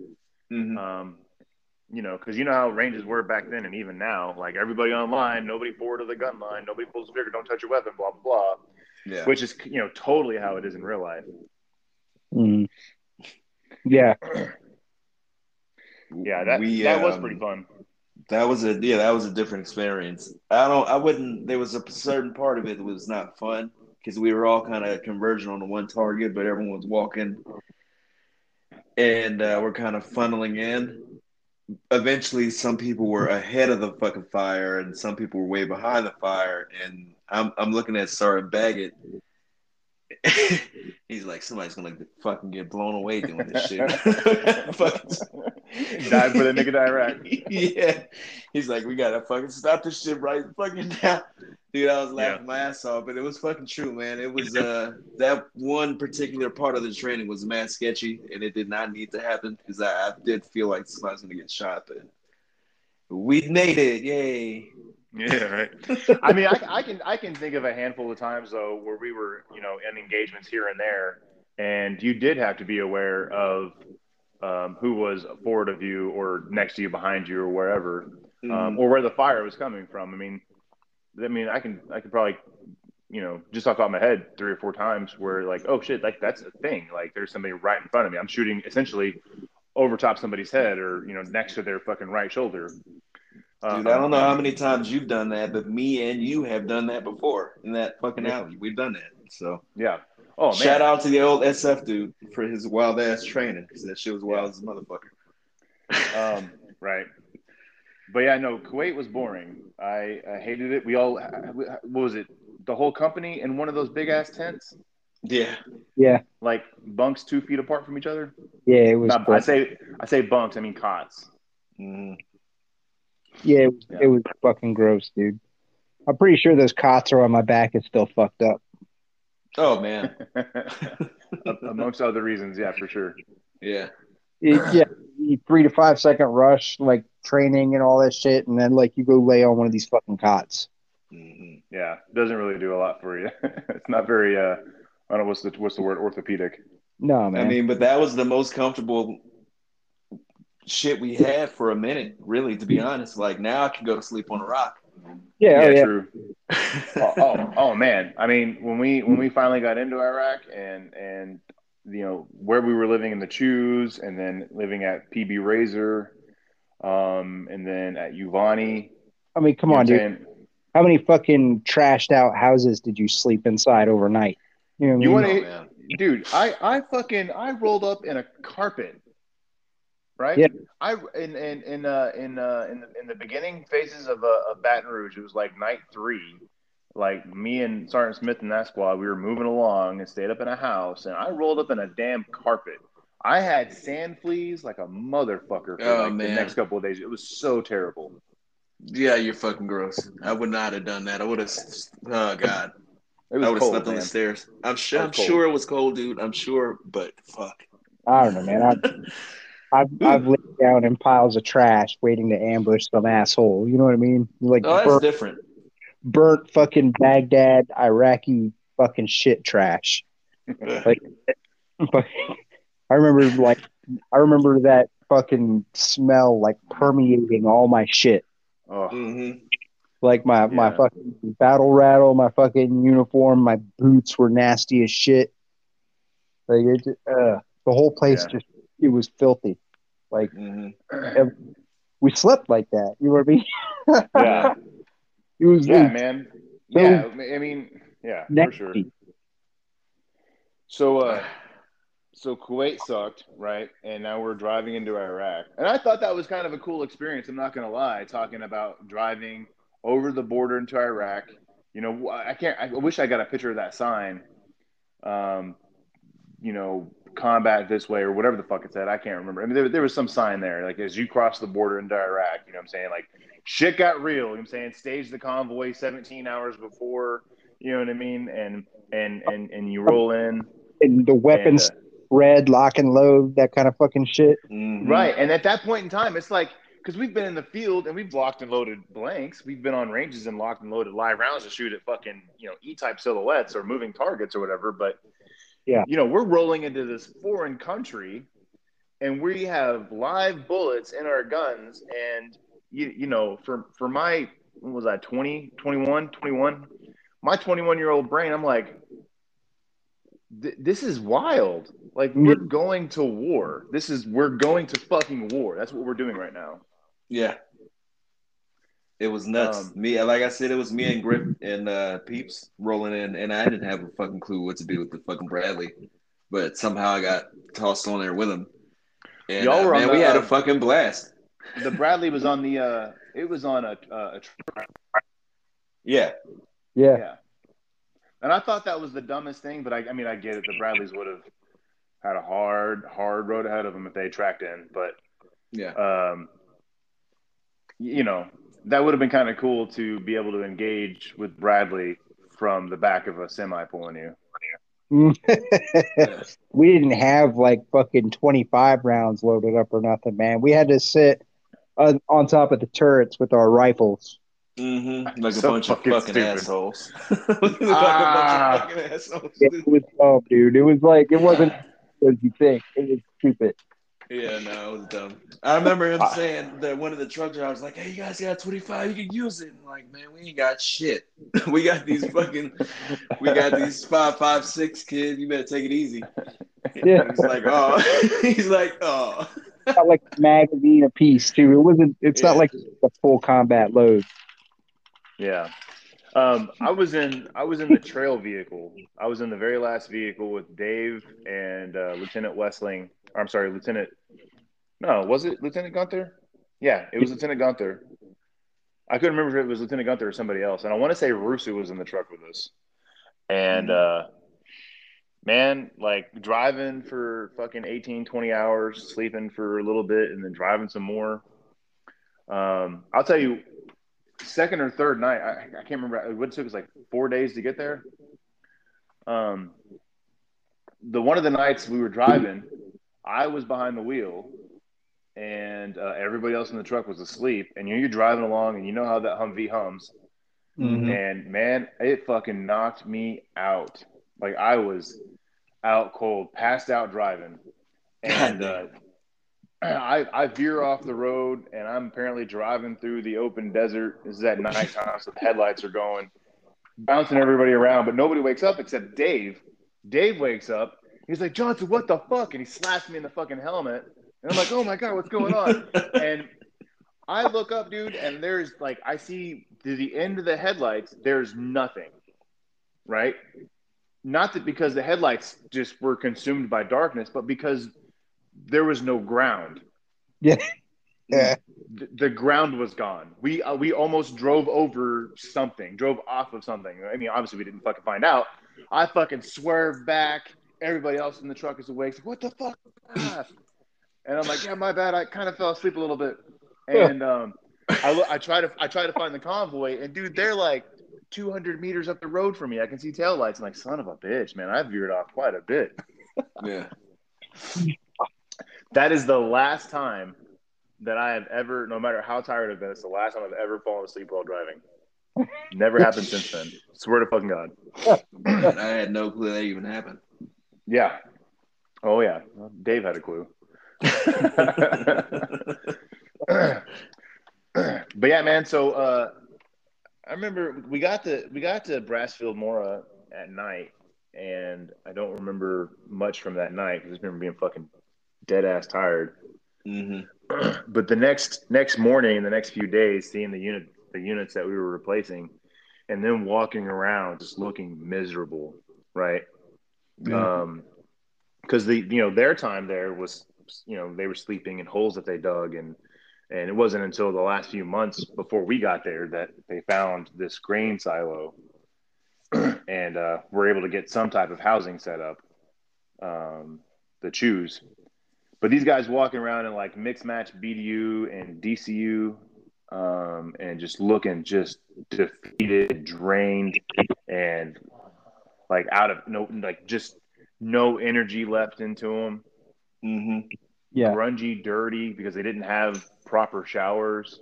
Mhm. Um, you know, because you know how ranges were back then, and even now, like everybody online, nobody forward of the gun line, nobody pulls the trigger, don't touch your weapon, blah blah blah. Yeah. Which is you know totally how it is in real life. Mhm. yeah Yeah, that We, that was um, pretty fun. That was a yeah, that was a different experience. I don't I wouldn't there was a certain part of it that was not fun because we were all kind of converging on the one target, but everyone was walking and uh, we're kind of funneling in. Eventually some people were ahead of the fucking fire and some people were way behind the fire and I'm I'm looking at Sergeant Baggett He's like, somebody's gonna fucking get blown away doing this shit. Dive for the nigga Iraq. yeah. He's like, we gotta fucking stop this shit right fucking now. Dude, I was laughing yeah. my ass off, but it was fucking true, man. It was uh that one particular part of the training was mad sketchy and it did not need to happen because I, I did feel like somebody's gonna get shot, but we made it, yay. Yeah, right. I mean, I, I, can I can think of a handful of times though where we were, you know, in engagements here and there, and you did have to be aware of um, who was forward of you or next to you, behind you, or wherever, um, mm-hmm. or where the fire was coming from. I mean, I mean, I can I could probably, you know, just off the top of my head, three or four times where like, oh shit, like that's a thing. Like there's somebody right in front of me. I'm shooting essentially over top somebody's head or you know next to their fucking right shoulder Dude, I don't know how many times you've done that, but me and you have done that before in that fucking alley. We've done that. So yeah. Oh man. Shout out to the old SF dude for his wild ass training because that shit was wild as a motherfucker. Um, right. But yeah, no, Kuwait was boring. I, I hated it. We all, what was it? The whole company in one of those big ass tents. Yeah. Yeah. Like bunks two feet apart from each other. Yeah, it was. I say I say bunks. I mean cots. Mm. Yeah, it, yeah. it was fucking gross, dude. I'm pretty sure those cots are on my back is still fucked up. Oh man. Amongst other reasons, yeah, for sure. Yeah. It, yeah, three to five second rush, like training and all that shit, and then like you go lay on one of these fucking cots. Mm-hmm. Yeah, doesn't really do a lot for you. it's not very. uh I don't know what's the what's the word orthopedic. No man. I mean, but that was the most comfortable shit we had for a minute, really, to be honest. Like now I can go to sleep on a rock. Yeah, yeah, yeah. true. oh, oh, oh, man. I mean, when we when we finally got into Iraq and and you know where we were living in the Chews and then living at PB Razor, um, and then at Uvani. I mean, come on, dude. How many fucking trashed out houses did you sleep inside overnight? You, know you want to, oh, dude? I I fucking I rolled up in a carpet right? Yeah. I in in in uh, in uh, in the, in the beginning phases of uh, of Baton Rouge, it was like night three. Like me and Sergeant Smith and that squad, we were moving along and stayed up in a house, and I rolled up in a damn carpet. I had sand fleas like a motherfucker for oh, like man. the next couple of days. It was so terrible. Yeah, you're fucking gross. I would not have done that. I would have. Oh god. I would have slept man. on the stairs. I'm sure. I'm sure it was cold, dude. I'm sure, but fuck. I don't know, man. I, I've I've laid down in piles of trash waiting to ambush some asshole. You know what I mean? Like oh, that's burnt, different. Burnt fucking Baghdad Iraqi fucking shit trash. like, I remember like I remember that fucking smell like permeating all my shit. Oh. Mm-hmm. Like my yeah. my fucking battle rattle, my fucking uniform, my boots were nasty as shit. Like it, uh, the whole place yeah. just it was filthy. Like mm-hmm. we slept like that. You know what I mean? yeah. It was yeah, man. So yeah, I mean, yeah, for sure. So, uh, so Kuwait sucked, right? And now we're driving into Iraq, and I thought that was kind of a cool experience. I'm not gonna lie, talking about driving over the border into Iraq. You know, I can't. I wish I got a picture of that sign. Um, you know, combat this way or whatever the fuck it said. I can't remember. I mean, there, there was some sign there, like as you cross the border into Iraq, you know what I'm saying? Like shit got real. You know what I'm saying? Stage the convoy 17 hours before, you know what I mean? And, and, and, and you roll in. And the weapons and, uh, red, lock and load, that kind of fucking shit. Mm-hmm. Right. And at that point in time, it's like, because we've been in the field and we've locked and loaded blanks. We've been on ranges and locked and loaded live rounds to shoot at fucking, you know, E type silhouettes or moving targets or whatever. But yeah. You know, we're rolling into this foreign country and we have live bullets in our guns. And, you, you know, for, for my, what was I, 20, 21, 21? My 21 year old brain, I'm like, this is wild. Like, we're mm. going to war. This is, we're going to fucking war. That's what we're doing right now. Yeah. It was nuts. Um, me, like I said, it was me and Grip and uh, Peeps rolling in, and I didn't have a fucking clue what to do with the fucking Bradley, but somehow I got tossed on there with him. And Y'all uh, were on man, the, we had uh, a fucking blast. The Bradley was on the. uh It was on a, uh, a tr- Yeah, Yeah. yeah. And I thought that was the dumbest thing, but I, I mean, I get it. The Bradleys would have had a hard, hard road ahead of them if they tracked in, but yeah. um, you know, that would have been kind of cool to be able to engage with Bradley from the back of a semi pulling you. we didn't have like fucking 25 rounds loaded up or nothing, man. We had to sit on, on top of the turrets with our rifles. Mm-hmm. Like a So bunch of fucking fucking assholes. like Ah. a bunch of fucking assholes. It was dumb, dude. It was like, it wasn't as you think. It was stupid. Yeah, no, it was dumb. I remember him saying that one of the truck drivers like, "Hey, you guys got 25, you can use it." I'm like, man, we ain't got shit. we got these fucking, we got these five, five, six kids. You better take it easy. Yeah. He's like, oh, he's like, oh, Not like a magazine a piece, too. It wasn't, it's not like a full combat load. Yeah. Um, I was in I was in the trail vehicle. I was in the very last vehicle with Dave and uh, Lieutenant Westling. I'm sorry, Lieutenant. No, was it Lieutenant Gunther? Yeah, it was Lieutenant Gunther. I couldn't remember if it was Lieutenant Gunther or somebody else. And I want to say Rusu was in the truck with us. And uh, man, like driving for fucking 18, 20 hours, sleeping for a little bit, and then driving some more. Um, I'll tell you, second or third night, I, I can't remember. It would took us like four days to get there. Um, the one of the nights we were driving, I was behind the wheel, and uh, everybody else in the truck was asleep. And you know, you're driving along, and you know how that Humvee hums. Mhm. And man, it fucking knocked me out. Like I was out cold, passed out driving, and uh, I I veer off the road, and I'm apparently driving through the open desert. This is at nighttime, so the headlights are going, bouncing everybody around, but nobody wakes up except Dave. Dave wakes up. He's like, Johnson, what the fuck? And he slaps me in the fucking helmet. And I'm like, oh my God, what's going on? And I look up, dude, and there's like, I see to the end of the headlights, there's nothing, right? Not that because the headlights just were consumed by darkness, but because there was no ground. Yeah. Yeah. The, the ground was gone. We uh, we almost drove over something, drove off of something. I mean, obviously we didn't fucking find out. I fucking swerved back. Everybody else in the truck is awake. Like, what the fuck? And I'm like, yeah, my bad. I kind of fell asleep a little bit. And um, I, lo- I try to I try to find the convoy, and dude, they're like 200 meters up the road from me. I can see taillights. I'm like, son of a bitch, man. I veered off quite a bit. yeah. That is the last time that I have ever, no matter how tired I've been, it's the last time I've ever fallen asleep while driving. Never happened since then. Swear to fucking God. I had no clue that even happened. Yeah. Oh yeah. Dave had a clue. but yeah, man. So uh, I remember we got to we got to Brassfield-Mora at night, and I don't remember much from that night because I just remember being fucking dead ass tired. hmm but the next next morning, the next few days, seeing the unit the units that we were replacing, and then walking around just looking miserable, right? Yeah. Um, because the you know their time there was you know they were sleeping in holes that they dug and and it wasn't until the last few months before we got there that they found this grain silo and uh, were able to get some type of housing set up um, the choose but these guys walking around in like mixed match bdu and dcu um, and just looking just defeated drained and like out of no like just no energy left into them hmm Yeah. grungy, dirty because they didn't have proper showers.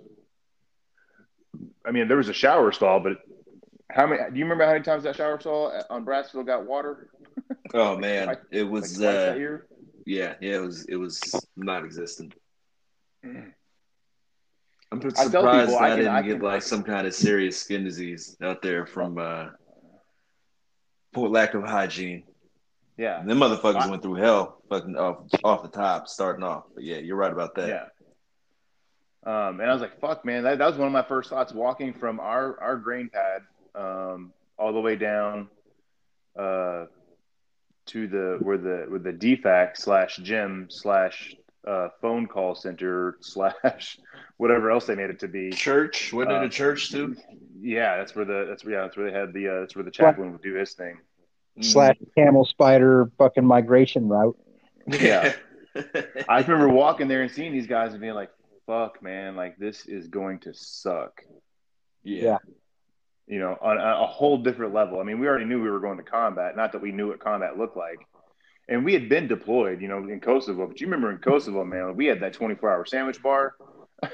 I mean, there was a shower stall, but how many? Do you remember how many times that shower stall on Brassfield got water? Oh man, Like- it was twice that uh, year. Yeah, yeah, it was it was non-existent. I'm I surprised people I, I can- didn't I get can- like some kind of serious skin disease out there from uh, for lack of hygiene. Yeah, and Them motherfuckers I- went through hell, fucking off off the top, starting off. But yeah, you're right about that. yeah. Um, and I was like, "Fuck, man!" That, that was one of my first thoughts. Walking from our our grain pad um, all the way down uh, to the where the where the DFAC slash gym slash uh, phone call center slash whatever else they made it to be. Church went Uh, into church too. Yeah, that's where the that's yeah that's where they had the uh, that's where the chaplain would do his thing. Slash camel spider fucking migration route. Yeah. I remember walking there and seeing these guys and being like, "Fuck, man! Like this is going to suck." yeah. You know, on a, a whole different level. I mean, we already knew we were going to combat. Not that we knew what combat looked like, and we had been deployed. You know, in Kosovo. But you remember in Kosovo, man, we had that twenty-four hour sandwich bar.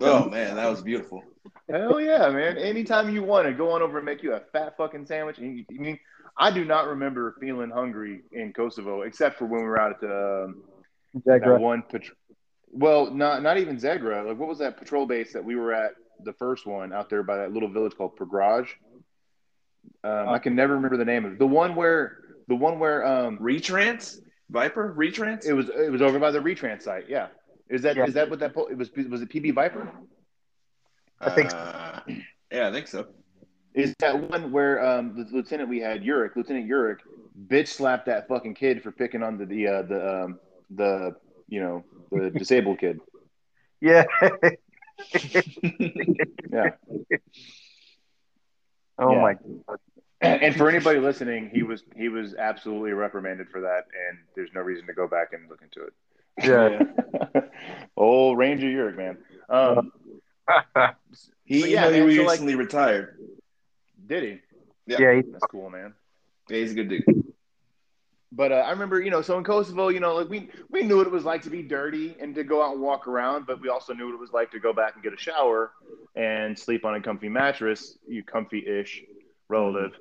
Oh man, that was beautiful. Hell yeah, man! Anytime you want to go on over and make you a fat fucking sandwich. And you, I mean, I do not remember feeling hungry in Kosovo except for when we were out at the um, that one patrol. Well, not not even Zegra. Like, what was that patrol base that we were at? The first one out there by that little village called Prograj. Um, I can never remember the name of it. The one where the one where um, Retrans Viper Retrans. it was it was over by the retrans site. Yeah, is that is Yeah. that what that po- it was? Was it PB Viper? I think so. Uh, yeah, I think so. Is that one where um, the lieutenant we had, Uric, Lieutenant Uric, bitch slapped that fucking kid for picking on the the uh, the um, the you know the disabled kid? Yeah. Yeah. Oh Yeah. my. And for anybody listening, he was he was absolutely reprimanded for that, and there's no reason to go back and look into it. Yeah. Old Ranger Uric, man. Um, He, But you yeah, know, he man, so, like- recently retired. did he? Yeah. Yeah. he- That's cool, man. Yeah, he's a good dude. But uh, I remember, you know, so in Kosovo, you know, like we we knew what it was like to be dirty and to go out and walk around, but we also knew what it was like to go back and get a shower and sleep on a comfy mattress, you comfy-ish relative,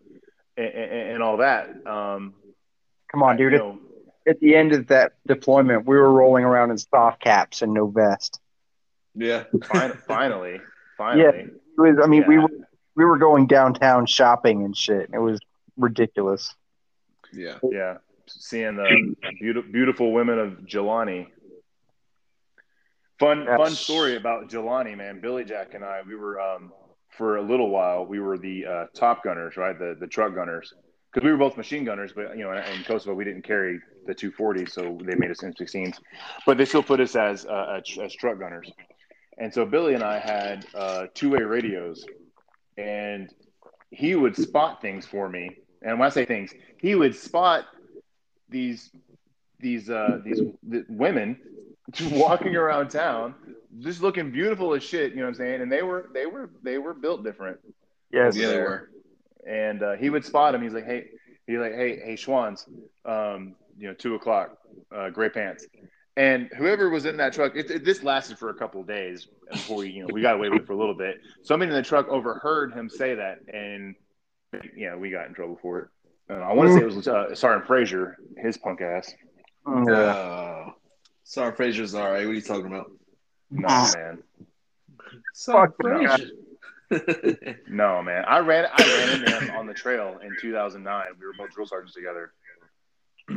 and, and, and all that. Um, Come on, dude. you At, know, at the end of that deployment, we were rolling around in soft caps and no vest. Yeah. fin- finally, finally, It was. I mean, we were we were going downtown shopping and shit. It was ridiculous. Yeah. yeah, seeing the beautiful, beautiful women of Jelani. Fun, Yeah. fun story about Jelani, man. Billy Jack and I, we were um, for a little while, we were the uh, top gunners, right? The the truck gunners, because we were both machine gunners, but you know, in, in Kosovo, we didn't carry the 240, so they made us M16s, but they still put us as uh, as, as truck gunners. And so Billy and I had uh, two way radios, and he would spot things for me. And when I say things, he would spot these these uh, these th- women just walking around town, just looking beautiful as shit. You know what I'm saying? And they were they were they were built different. Yes. Yeah, they were. And uh, he would spot him. He's like, hey, he's like, hey, hey, Schwans, um, you know, two o'clock, uh, gray pants. And whoever was in that truck, it, it- this lasted for a couple of days before we, you know, we got away with it for a little bit. Somebody in the truck overheard him say that, and you know, we got in trouble for it. Uh, I want to say it was uh, Sergeant Frazier, his punk ass. Yeah. Uh, Sergeant Frazier's all right. What are you talking about? No, man. Sergeant Fuck Frazier. No, man. I ran I ran into him on the trail in 2009. We were both drill sergeants together.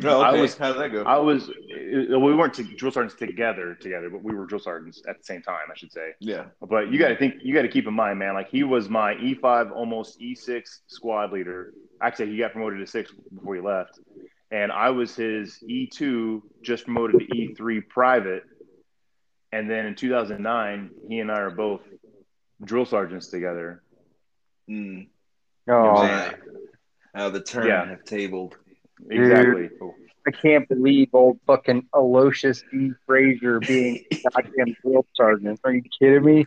oh, I okay. was- How'd that go? I was we weren't to, drill sergeants together together, but we were drill sergeants at the same time, I should say. yeah. But you got to think, you got to keep in mind, man. Like he was my E5, almost E6 squad leader. Actually, he got promoted to six before he left, and I was his E2, just promoted to E3 private. And then in 2009, he and I are both drill sergeants together. Mm. Oh, Man. How the turn Yeah. have tabled. Exactly. I can't believe old fucking Aloysius D. Frazier being a goddamn drill sergeant. Are you kidding me?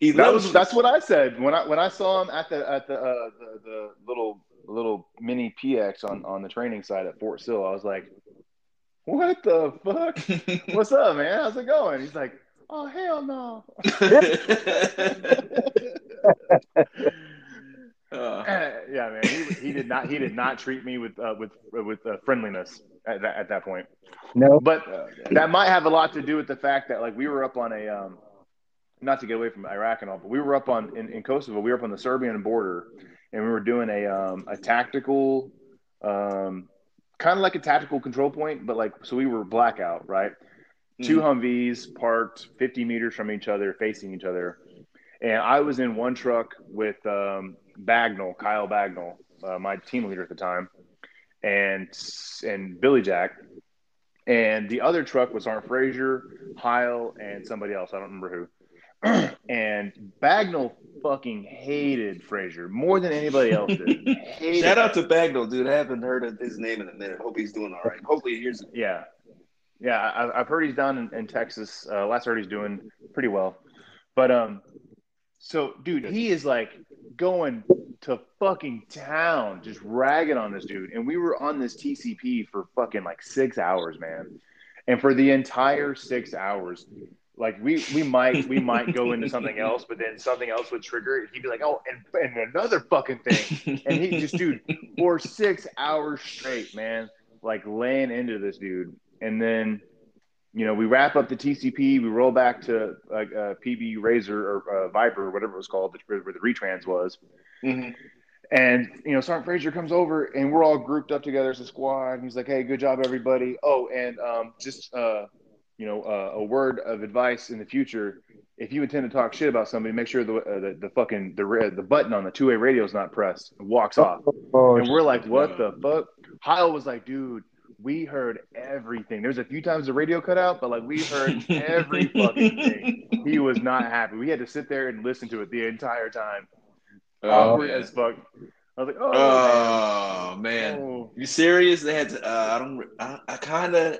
He That loves was that's what I said when I when I saw him at the at the uh, the, the little little mini PX on on the training site at Fort Sill. I was like, "What the fuck? What's up, man? How's it going?" He's like, "Oh hell no." Uh, yeah, man. He, he did not he did not treat me with uh, with with uh, friendliness at that, at that point. No. But that might have a lot to do with the fact that like we were up on a um, not to get away from Iraq and all, but we were up on in, in Kosovo. We were up on the Serbian border, and we were doing a um, a tactical, um, kind of like a tactical control point, but like so we were blackout, right? two Mhm. Humvees parked 50 meters from each other, facing each other. And I was in one truck with um, Bagnall, Kyle Bagnall, uh, my team leader at the time, and and Billy Jack. And the other truck was Arn Frazier, Heil, and somebody else. I don't remember who. And Bagnall fucking hated Frazier more than anybody else did. Shout out to Bagnall, dude. I haven't heard of his name in a minute. Hope he's doing all right. Hopefully, he hears it. Yeah, yeah. I, I've heard he's down in, in Texas. Uh, last I heard he's doing pretty well. But um, so dude, he is like going to fucking town, just ragging on this dude. And we were on this TCP for fucking like six hours, man. And for the entire six hours, like we we might we might go into something else, but then something else would trigger it. He'd be like, oh, and, and another fucking thing. And he just, dude, for six hours straight, man, like laying into this dude. And then, you know, we wrap up the TCP, we roll back to like uh, PB Razor or uh, Viper or whatever it was called, where the retrans was. Mhm. And you know, Sergeant Frazier comes over, and we're all grouped up together as a squad. And he's like, "Hey, good job, everybody." Oh, and um, just uh, you know, uh, a word of advice in the future: if you intend to talk shit about somebody, make sure the uh, the, the fucking the ra- the button on the two way radio is not pressed. It walks off. Oh, And we're like, what the fuck? Heil was like, dude, we heard everything. There's a few times the radio cut out, but like we heard every fucking thing. He was not happy. We had to sit there and listen to it the entire time. Awkward man. as fuck. I was like, oh, Oh man, Oh. you serious? They had to. Uh, I don't. I, I kind of.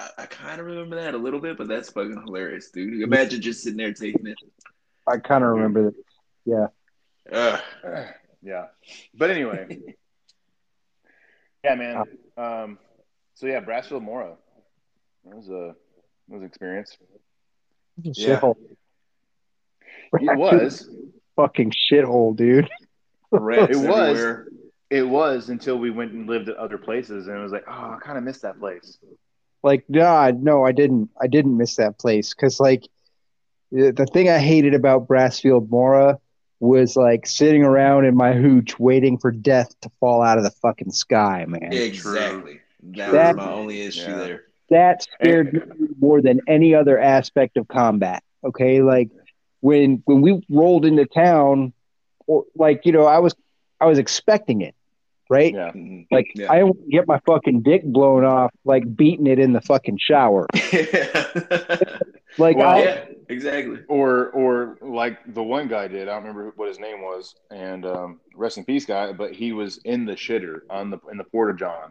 I, I kind of remember that a little bit, but that's fucking hilarious, dude. Imagine just sitting there taking it. I kind of remember that. Ugh. yeah. But anyway. yeah, man. Um, so yeah, Brassfield-Mora. That was a that was an experience. Yeah. Shithole. It was. fucking shithole, dude. Rats It was. It was until we went and lived at other places, and it was like, oh, I kind of miss that place. Like, nah, no, I didn't. I didn't miss that place because, like, the, the thing I hated about Brassfield-Mora was like sitting around in my hooch waiting for death to fall out of the fucking sky, man. Exactly. That, That- was my only issue Yeah. there. that scared me more than any other aspect of combat. Okay, like when when we rolled into town, or like you know, I was I was expecting it, right? Yeah. Mhm. Like Yeah. I don't get my fucking dick blown off, like beating it in the fucking shower. Like Well, yeah, exactly. Or, or like the one guy did. I don't remember what his name was, and um, rest in peace, guy. But he was in the shitter on the in the porta john,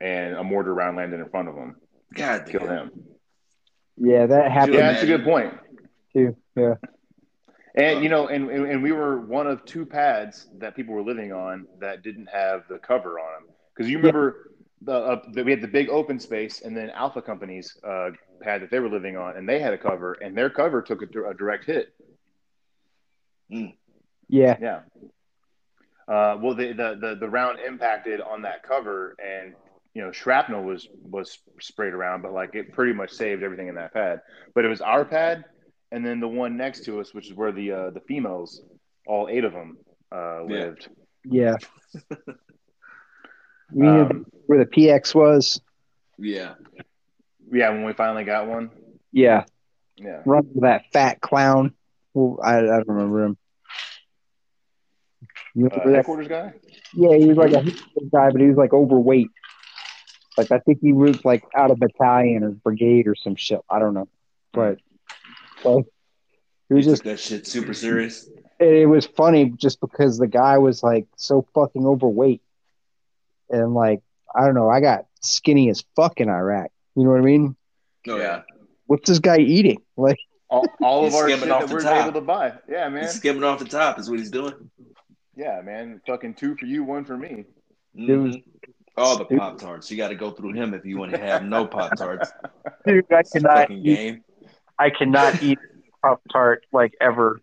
and a mortar round landed in front of him, God killed him. yeah, that happened Yeah, that's a good point. too. Yeah, And you know, and and we were one of two pads that people were living on that didn't have the cover on them. Because you remember the, uh, the we had the big open space, and then Alpha Company's uh, pad that they were living on, and they had a cover, and their cover took a, a direct hit. yeah, Yeah. Uh, well, the, the the the round impacted on that cover, and you know shrapnel was was sprayed around, but like it pretty much saved everything in that pad. But it was our pad, and then the one next to us, which is where the uh, the females, all eight of them, uh, lived. yeah. You mean Um, where the PX was? Yeah. yeah, when we finally got one. Yeah, Yeah. run with that fat clown. Well, I, I don't remember him. You Uh, remember that? headquarters guy. Yeah, he was like a big guy, but he was like overweight. Like I think he was like out of battalion or brigade or some shit. I don't know, but like it You was took just that shit super serious. it was funny just because the guy was like so fucking overweight, and like I don't know, I got skinny as fuck in Iraq. You know what I mean? Oh yeah. What's this guy eating? Like All, all of our skimming shit off that the we're top. able to buy. Yeah, man. He's skimming off the top is what he's doing. Yeah, man. Fucking two for you, one for me. Dude. Mhm. All the Pop Tarts. You got to go through him if you want to have no Pop Tarts. dude, I Fucking game. I cannot eat Pop Tart like ever.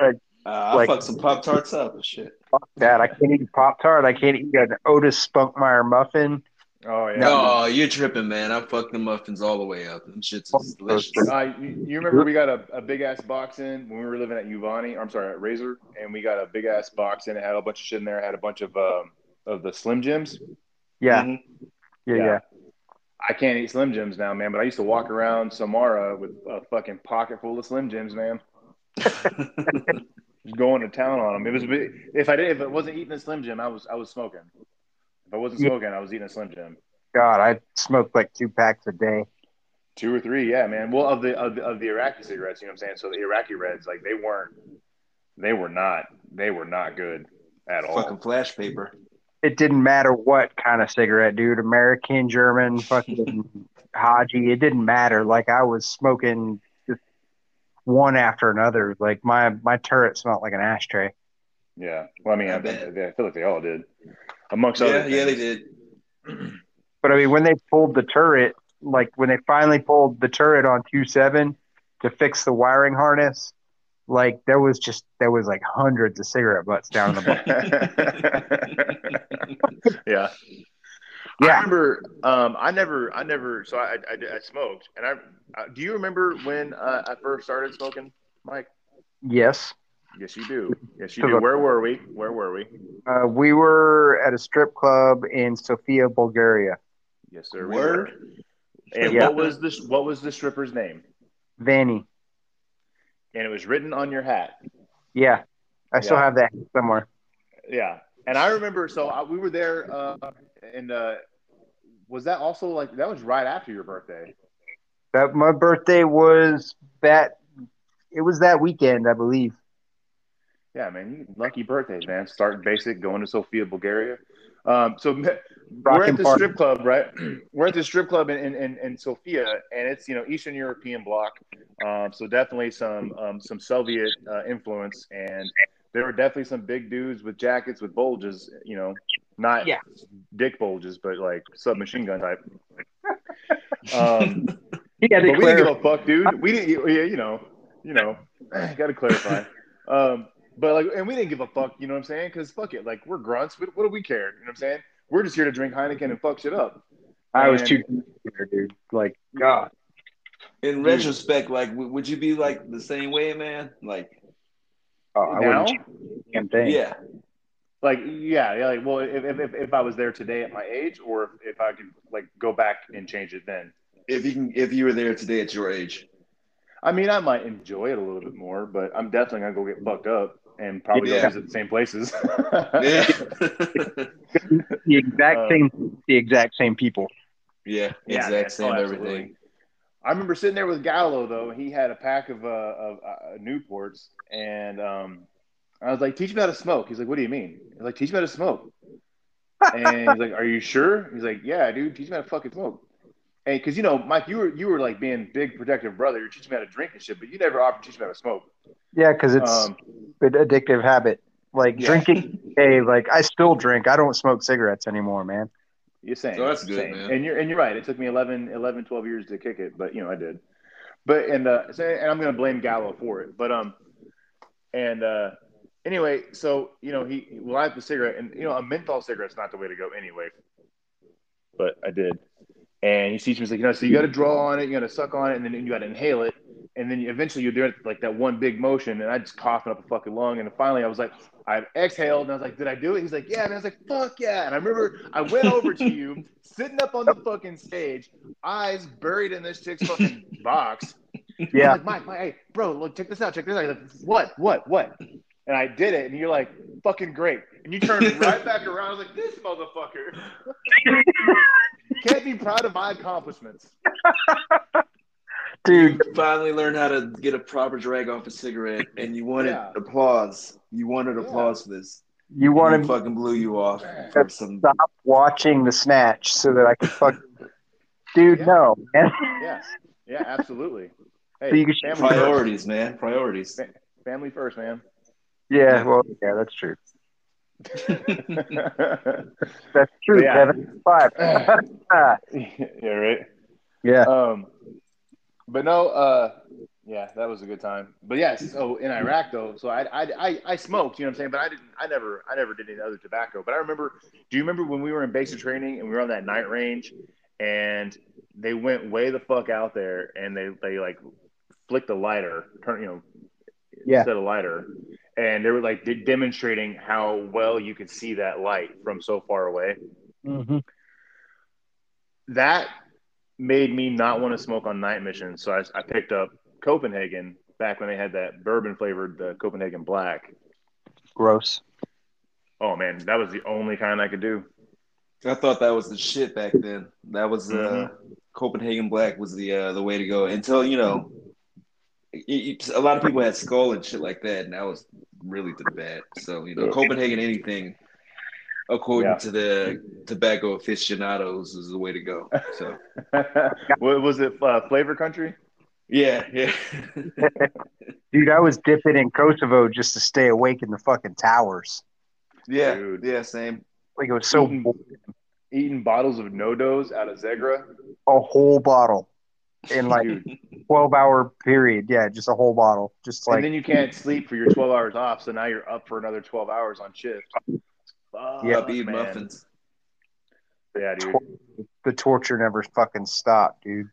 Uh, I Like- fuck some Pop Tarts up and shit. Fuck that. I can't eat Pop Tart. I can't eat an Otis Spunkmeyer muffin. Oh yeah. No, you're tripping, man. I fucked the muffins all the way up. Them shits is delicious. Uh, you, you remember we got a, a big ass box in when we were living at Uvani? I'm sorry, at Razor, and we got a big ass box in. It had a bunch of shit in there. It had a bunch of um, of the Slim Jims. Yeah, Mhm. yeah, yeah. I can't eat Slim Jims now, man. But I used to walk around Samarra with a fucking pocket full of Slim Jims, man. Just going to town on them. It was if I did if it wasn't eating a Slim Jim, I was I was smoking. If I wasn't smoking, I was eating a Slim Jim. God, I smoked like two packs a day. Two or three, yeah, man. Well, of the of the, of the Iraqi cigarettes, you know what I'm saying. So the Iraqi Reds, like they weren't, they were not, they were not good at all. Fucking flash paper. It didn't matter what kind of cigarette, dude. American, German, fucking Haji. It didn't matter. Like I was smoking just one after another. Like my my turret smelled like an ashtray. Yeah. Well, I mean, I I, bet. I feel like they all did, amongst Yeah, other. yeah, they did. But I mean, when they pulled the turret, like when they finally pulled the turret on two seven to fix the wiring harness, like there was just there was like hundreds of cigarette butts down in the butt. yeah. Yeah. I remember. Um, I never, I never. So I, I, I smoked, and I. Uh, do you remember when uh, I first started smoking, Mike? yes, Yes, you do. Yes, you do. Where were we? Where were we? uh, we were at a strip club in Sofia, Bulgaria. Yes, sir. we Word. were. And Yeah. what was this? what was the stripper's name? Vanny. And it was written on your hat. Yeah, I still have that somewhere. Yeah. And I remember. So I, we were there, uh, and uh, was that also like that was right after your birthday? That my birthday was that. It was that weekend, I believe. Yeah, man. Lucky birthdays, man. Starting basic, going to Sofia, Bulgaria. Um, so we're at the party. strip club, right? We're at the strip club in, in, in Sofia, and it's you know Eastern European bloc. Um, so definitely some um, some Soviet uh, influence, and there were definitely some big dudes with jackets with bulges. You know, not Yeah. dick bulges, but like submachine gun type. Um, You got but to we didn't give a fuck, dude. We didn't. Yeah, you know, you know, got to clarify. Um, but like, and we didn't give a fuck. You know what I'm saying? Because fuck it, like we're grunts. What, what do we care? You know what I'm saying? We're just here to drink Heineken and fuck shit up. I was too there, dude. Like God. In retrospect, like, w- would you be like the same way, man? Like, Oh, I now, wouldn't change a damn yeah, like yeah, yeah. Like, well, if, if, if, if I was there today at my age, or if, if I could like go back and change it then. if you can, if you were there today at your age, I mean, I might enjoy it a little bit more, but I'm definitely gonna go get fucked up and probably Yeah. go visit the same places. yeah, The exact Uh, same. The exact same people. yeah, Yeah, exact man. same Oh, everything. absolutely. I remember sitting there with Gallo though. He had a pack of uh, of uh, Newports, and um, I was like, "Teach me how to smoke." He's like, "What do you mean?" I was like, "Teach me how to smoke." and he's like, "Are you sure?" He's like, "Yeah, dude. Teach me how to fucking smoke." Hey, because you know, Mike, you were you were like being big protective brother. You're teaching me how to drink and shit, but you never offered to teach me how to smoke. Yeah, because it's Um, an addictive habit. Like Yeah. drinking. Hey, like I still drink. I don't smoke cigarettes anymore, man. You're saying So that's good, same. man. And you're and you're right. It took me 11, 11, 12 years to kick it, but you know I did. But and uh, and I'm gonna blame Gallo for it. But um, and uh, anyway, so you know he he lights the cigarette, and you know a menthol cigarette's not the way to go anyway. But I did, and he teaches me he's like you know so you got to draw on it, you got to suck on it, and then you got to inhale it, and then eventually you do it like that one big motion, and I just coughing up a fucking lung, and finally I was like. I exhaled and I was like, "Did I do it?" He's like, "Yeah." And I was like, "Fuck yeah!" And I remember I went over to you, sitting up on the fucking stage, eyes buried in this chick's fucking box. Yeah. Like, Mike, Mike, hey, bro, look, check this out, check this out. Like, what, what, what? And I did it, and you're like, fucking great. And you turned right back around. I was like, this motherfucker can't be proud of my accomplishments. Dude, You finally learned how to get a proper drag off a cigarette, and you wanted Yeah. applause. You wanted Yeah. applause for this. you Want want to to fucking blew you off for some. stop watching the snatch so that I can fuck. Dude, Yeah. no. man. Yeah, yeah, absolutely. Hey, So you can- family, Priorities, man. Priorities. first. family first, man. yeah, well, yeah, that's true. That's true, Yeah. Kevin. Five. yeah, right. yeah. Um, but no, uh, yeah, that was a good time. But yes, so in Iraq though, so I, I, I, I smoked, you know what I'm saying, but I didn't, I never, I never did any other tobacco. But I remember, do you remember when we were in basic training and we were on that night range, and they went way the fuck out there and they, they like flicked a lighter, turn, you know, Yeah. set a lighter, and they were like de- demonstrating how well you could see that light from so far away hmm that made me not want to smoke on night missions. So I, I picked up Copenhagen back when they had that bourbon flavored uh, Copenhagen Black. Gross. Oh man, that was the only kind I could do. I thought that was the shit back then. That was uh, Mhm. Copenhagen Black was the uh, the way to go until you know. it- it- a lot of people had Skoal and shit like that, and that was really the bad. So you know, Yeah. Copenhagen anything, according Yeah. to the tobacco aficionados, is the way to go. So what was it? Uh, Flavor Country? yeah, yeah. Dude, I was dipping in Kosovo just to stay awake in the fucking towers. Yeah, Dude. yeah, same. Like it was so Eating- Eating bottles of NoDoz out of Zegra. a whole bottle in like twelve hour period. Yeah, just a whole bottle. Just like and like then you can't sleep for your 12 hours off. So now you're up for another 12 hours on shift. Fuck, Yeah. Up eat man. muffins. Yeah, dude. the torture never fucking stopped, dude.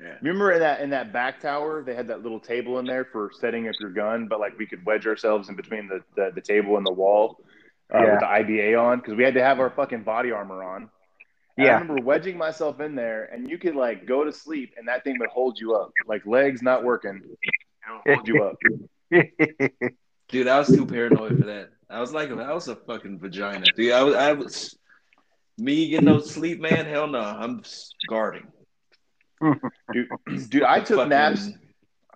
Yeah. Remember in that in that back tower, they had that little table in there for setting up your gun, but like we could wedge ourselves in between the the, the table and the wall uh, Yeah. with the IBA on because we had to have our fucking body armor on. And I remember wedging myself in there, and you could like go to sleep, and that thing would hold you up, like legs not working, hold you up. Dude, I was too paranoid for that. I was like, I was a fucking vagina. Dude, I was, I was, me getting no sleep, man. Hell no, I'm guarding. Dude, dude, I took naps.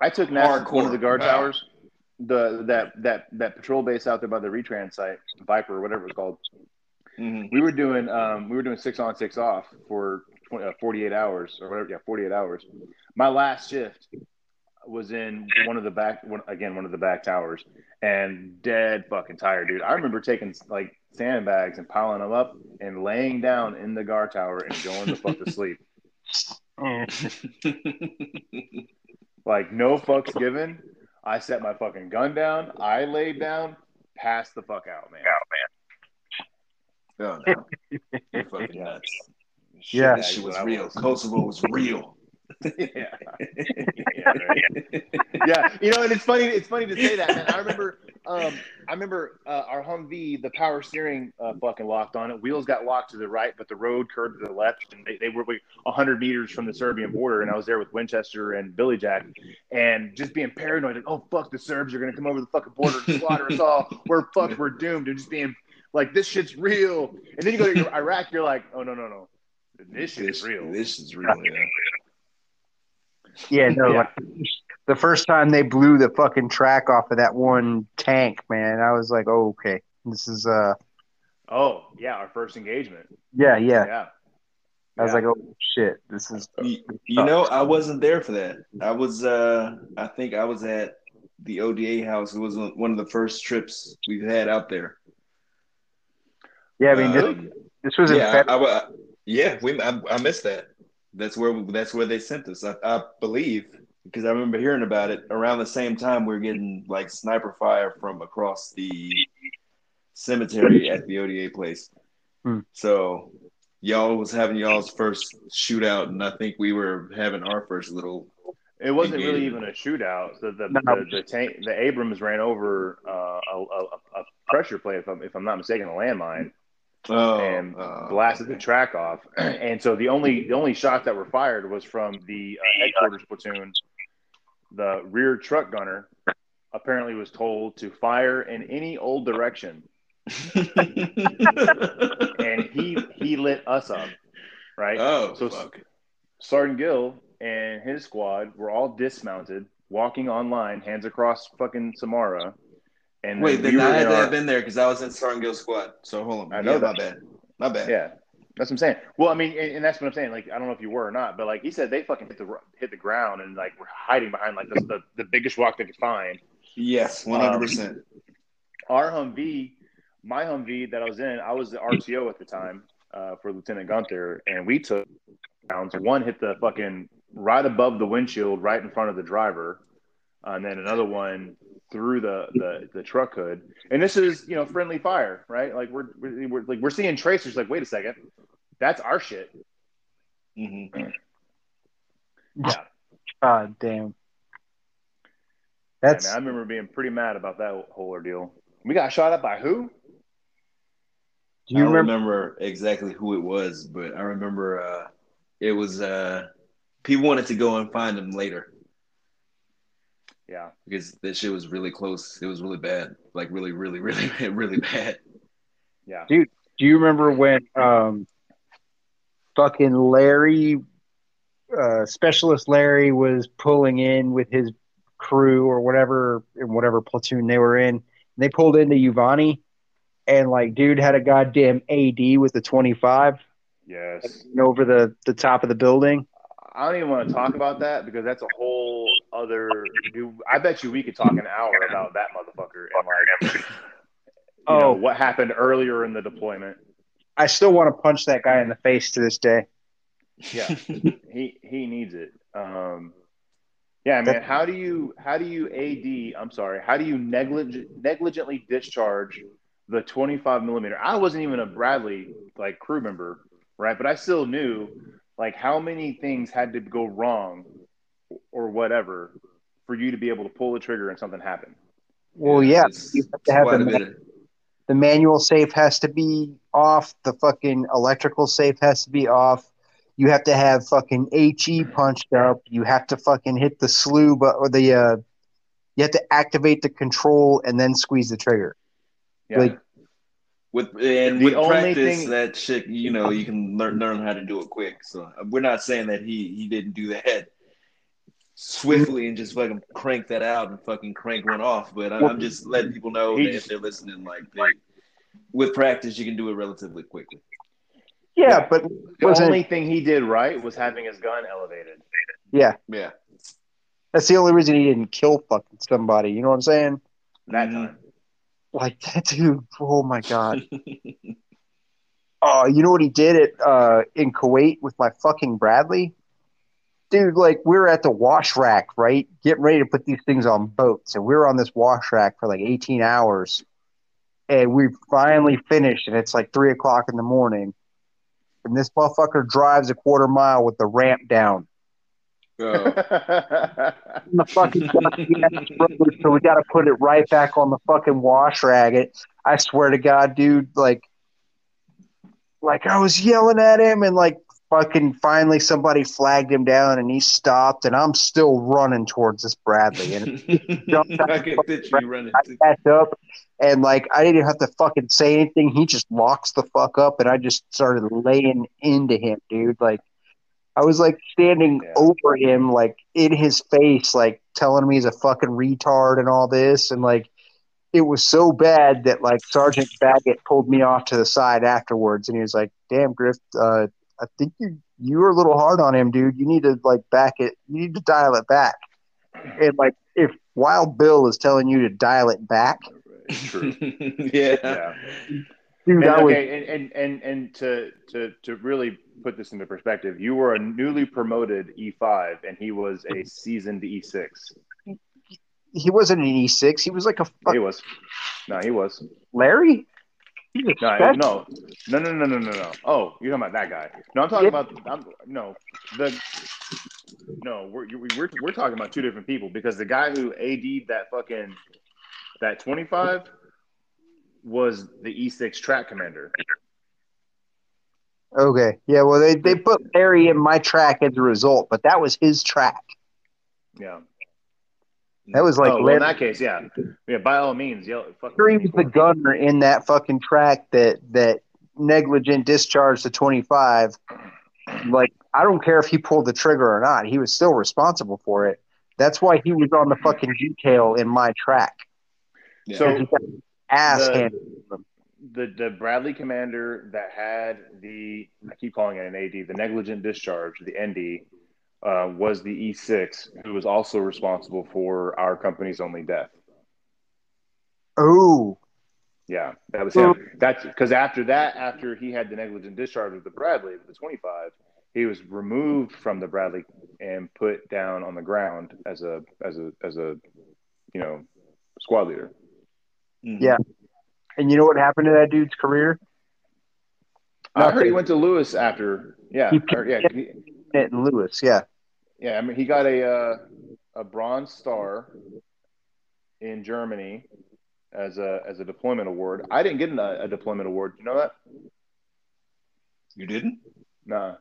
I took naps at one of the guard Hardcore. towers, the that that that patrol base out there by the retrans site, Viper, whatever it's called. Mhm. We were doing um, we were doing six on, six off for 20, uh, 48 hours or whatever. Yeah, 48 hours. My last shift was in one of the back one, again one of the back towers and dead fucking tired, dude. I remember taking like sandbags and piling them up and laying down in the guard tower and going the fuck to sleep. Like no fucks given. I set my fucking gun down. I laid down, passed the fuck out, man. out, man. Oh no, you're fucking nuts. Shit, Yeah. that shit was real. Kosovo was real. yeah. yeah, right. yeah, you know, and it's funny. It's funny to say that, man. I remember, um, I remember uh, our Humvee, the power steering uh, fucking locked on it. Wheels got locked to the right, but the road curved to the left, and they, they were like hundred meters from the Serbian border. And I was there with Winchester and Billy Jack, and just being paranoid, like, oh fuck, the Serbs are gonna come over the fucking border and slaughter us all. We're fucked. We're doomed. And just being like, this shit's real. And then you go to Iraq, you're like, oh no, no, no, this shit This is real. This is real. Yeah. yeah, no, Yeah. like the first time they blew the fucking track off of that one tank, man, I was like, oh, okay, this is uh, Oh yeah, our first engagement. yeah, yeah. Yeah. I was Yeah. like, oh shit, this is You, you know, I wasn't there for that. I was, uh, I think I was at the ODA house. It was one of the first trips we've had out there. Yeah. I mean, this, Um, this was in yeah, February. I, I- yeah, we, I, I missed that. That's where that's where they sent us. I, I believe because I remember hearing about it around the same time we were getting like sniper fire from across the cemetery at the ODA place. Hmm. So y'all was having y'all's first shootout, and I think we were having our first little. It wasn't really even a shootout. The the, No. the, the tank the Abrams ran over uh, a, a, a pressure plate, if I'm, if I'm not mistaken, a landmine, Oh, and uh, blasted the track off. and so the only the only shots that were fired was from the uh, headquarters platoon. The rear truck gunner apparently was told to fire in any old direction, and he he lit us up, right? oh, So- fuck. Sergeant Gill and his squad were all dismounted, walking online, hands across fucking Samarra. And Wait, then we I had to our- have been there because I was in Sergeant Gill squad. So hold on. I know yeah, that. My bad. My bad. Yeah, that's what I'm saying. Well, I mean, and, and that's what I'm saying. Like, I don't know if you were or not, but like he said, they fucking hit the hit the ground and like were hiding behind like the the, the biggest rock they could find. Yes, one hundred percent. Our Humvee, my Humvee that I was in, I was the RTO at the time uh, for Lieutenant Gunther, and we took rounds. One hit the fucking right above the windshield, right in front of the driver, and then another one through the, the the truck hood. And this is you know friendly fire, right? Like we're, we're, we're like we're seeing tracers. Like wait a second, that's our shit. Mm-hmm. Yeah, God damn. And That's I remember being pretty mad about that whole ordeal. We got shot up by who? do I you don't remember? remember exactly who it was, but I remember uh, it was uh, people wanted to go and find him later Yeah. because that shit was really close. It was really bad, like really, really, really, really bad. Yeah. Dude, do you remember when um, fucking Larry, uh, specialist Larry, was pulling in with his crew or whatever in whatever platoon they were in? And they pulled into Uvani, and like, dude had a goddamn AD with the twenty five Yes. over the the top of the building. I don't even want to talk about that because that's a whole other. Dude, I bet you we could talk an hour about that motherfucker and like, you know, Oh. what happened earlier in the deployment. I still want to punch that guy in the face to this day. Yeah, he he needs it. Um, yeah, man. How do you how do you AD? I'm sorry. How do you neglig- negligently discharge the 25 millimeter? I wasn't even a Bradley like crew member, right? But I still knew like how many things had to go wrong or whatever for you to be able to pull the trigger and something happen. Well, yeah, It's- you have to have quite the, bit of- the manual safe has to be off. The fucking electrical safe has to be off. You have to have fucking HE punched up. You have to fucking hit the slew, but or the uh, you have to activate the control and then squeeze the trigger. Yeah. Like- with and The with only practice, thing- that shit, you know, you can learn learn how to do it quick. So we're not saying that he he didn't do that swiftly and just fucking crank that out and fucking crank one off. But I'm, I'm just letting people know that just- if they're listening, like they, with practice, you can do it relatively quickly. Yeah, Yeah. but the wasn't- only thing he did right was having his gun elevated. yeah, Yeah, that's the only reason he didn't kill fucking somebody. You know what I'm saying? that time. Like that dude. Oh my god. Oh, you know what he did at uh, in Kuwait with my fucking Bradley? Dude, like we were at the wash rack, right? Getting ready to put these things on boats. And we were on this wash rack for like 18 hours. And we finally finished, and it's like three o'clock in the morning. And this motherfucker drives a quarter mile with the ramp down. Oh. And the fucking so we got to put it right back on the fucking wash rack. It, I swear to God, dude, like, like I was yelling at him, and like fucking finally somebody flagged him down, and he stopped, and I'm still running towards this Bradley, and I can picture you running. I catch up, and like I didn't have to fucking say anything. He just locks the fuck up, and I just started laying into him, dude. Like I was like standing Yeah. over him, like in his face, like telling him he's a fucking retard and all this, and like it was so bad that like Sergeant Baggett pulled me off to the side afterwards, and he was like, "Damn, Griff, uh, I think you you were a little hard on him, dude. You need to like back it. You need to dial it back." And like if Wild Bill is telling you to dial it back, True. yeah. Yeah. dude, And, I was okay, and, and and and to to to really put this into perspective, you were a newly promoted E5, and he was a seasoned E E6. he wasn't an E six. He was like a fuck He was. No, he was. Larry. No, special- no, no, no, no, no, no, no. Oh, you're talking about that guy. No, I'm talking Yeah. about. I'm, no, the. No, we're we're we're talking about two different people because the guy who AD'd that fucking that 25 was the E6 track commander. Okay, yeah. Well, they they put Larry in my track as a result, but that was his track. Yeah. That was like oh, well, in that case, yeah, yeah. By all means, yell. Fuck sure he was the gunner in that fucking track that that negligent discharge to 25 like i don't care if he pulled the trigger or not he was still responsible for it that's why he was on the fucking detail in my track Yeah. So ass the- handed the the Bradley commander that had the I keep calling it an AD, the negligent discharge, the ND, uh, was the E6, who was also responsible for our company's only death. oh Yeah, that was him. That's because after that, after he had the negligent discharge of the Bradley, the 25, he was removed from the Bradley and put down on the ground as a as a as a you know squad leader. Mhm. Yeah. And you know what happened to that dude's career I heard he went to Lewis after. Yeah, He- I heard- yeah, he- Ned lewis yeah Yeah, I mean, he got a uh, a bronze star in Germany as a as a deployment award. I didn't get a, a deployment award. You know that? You didn't? Nah.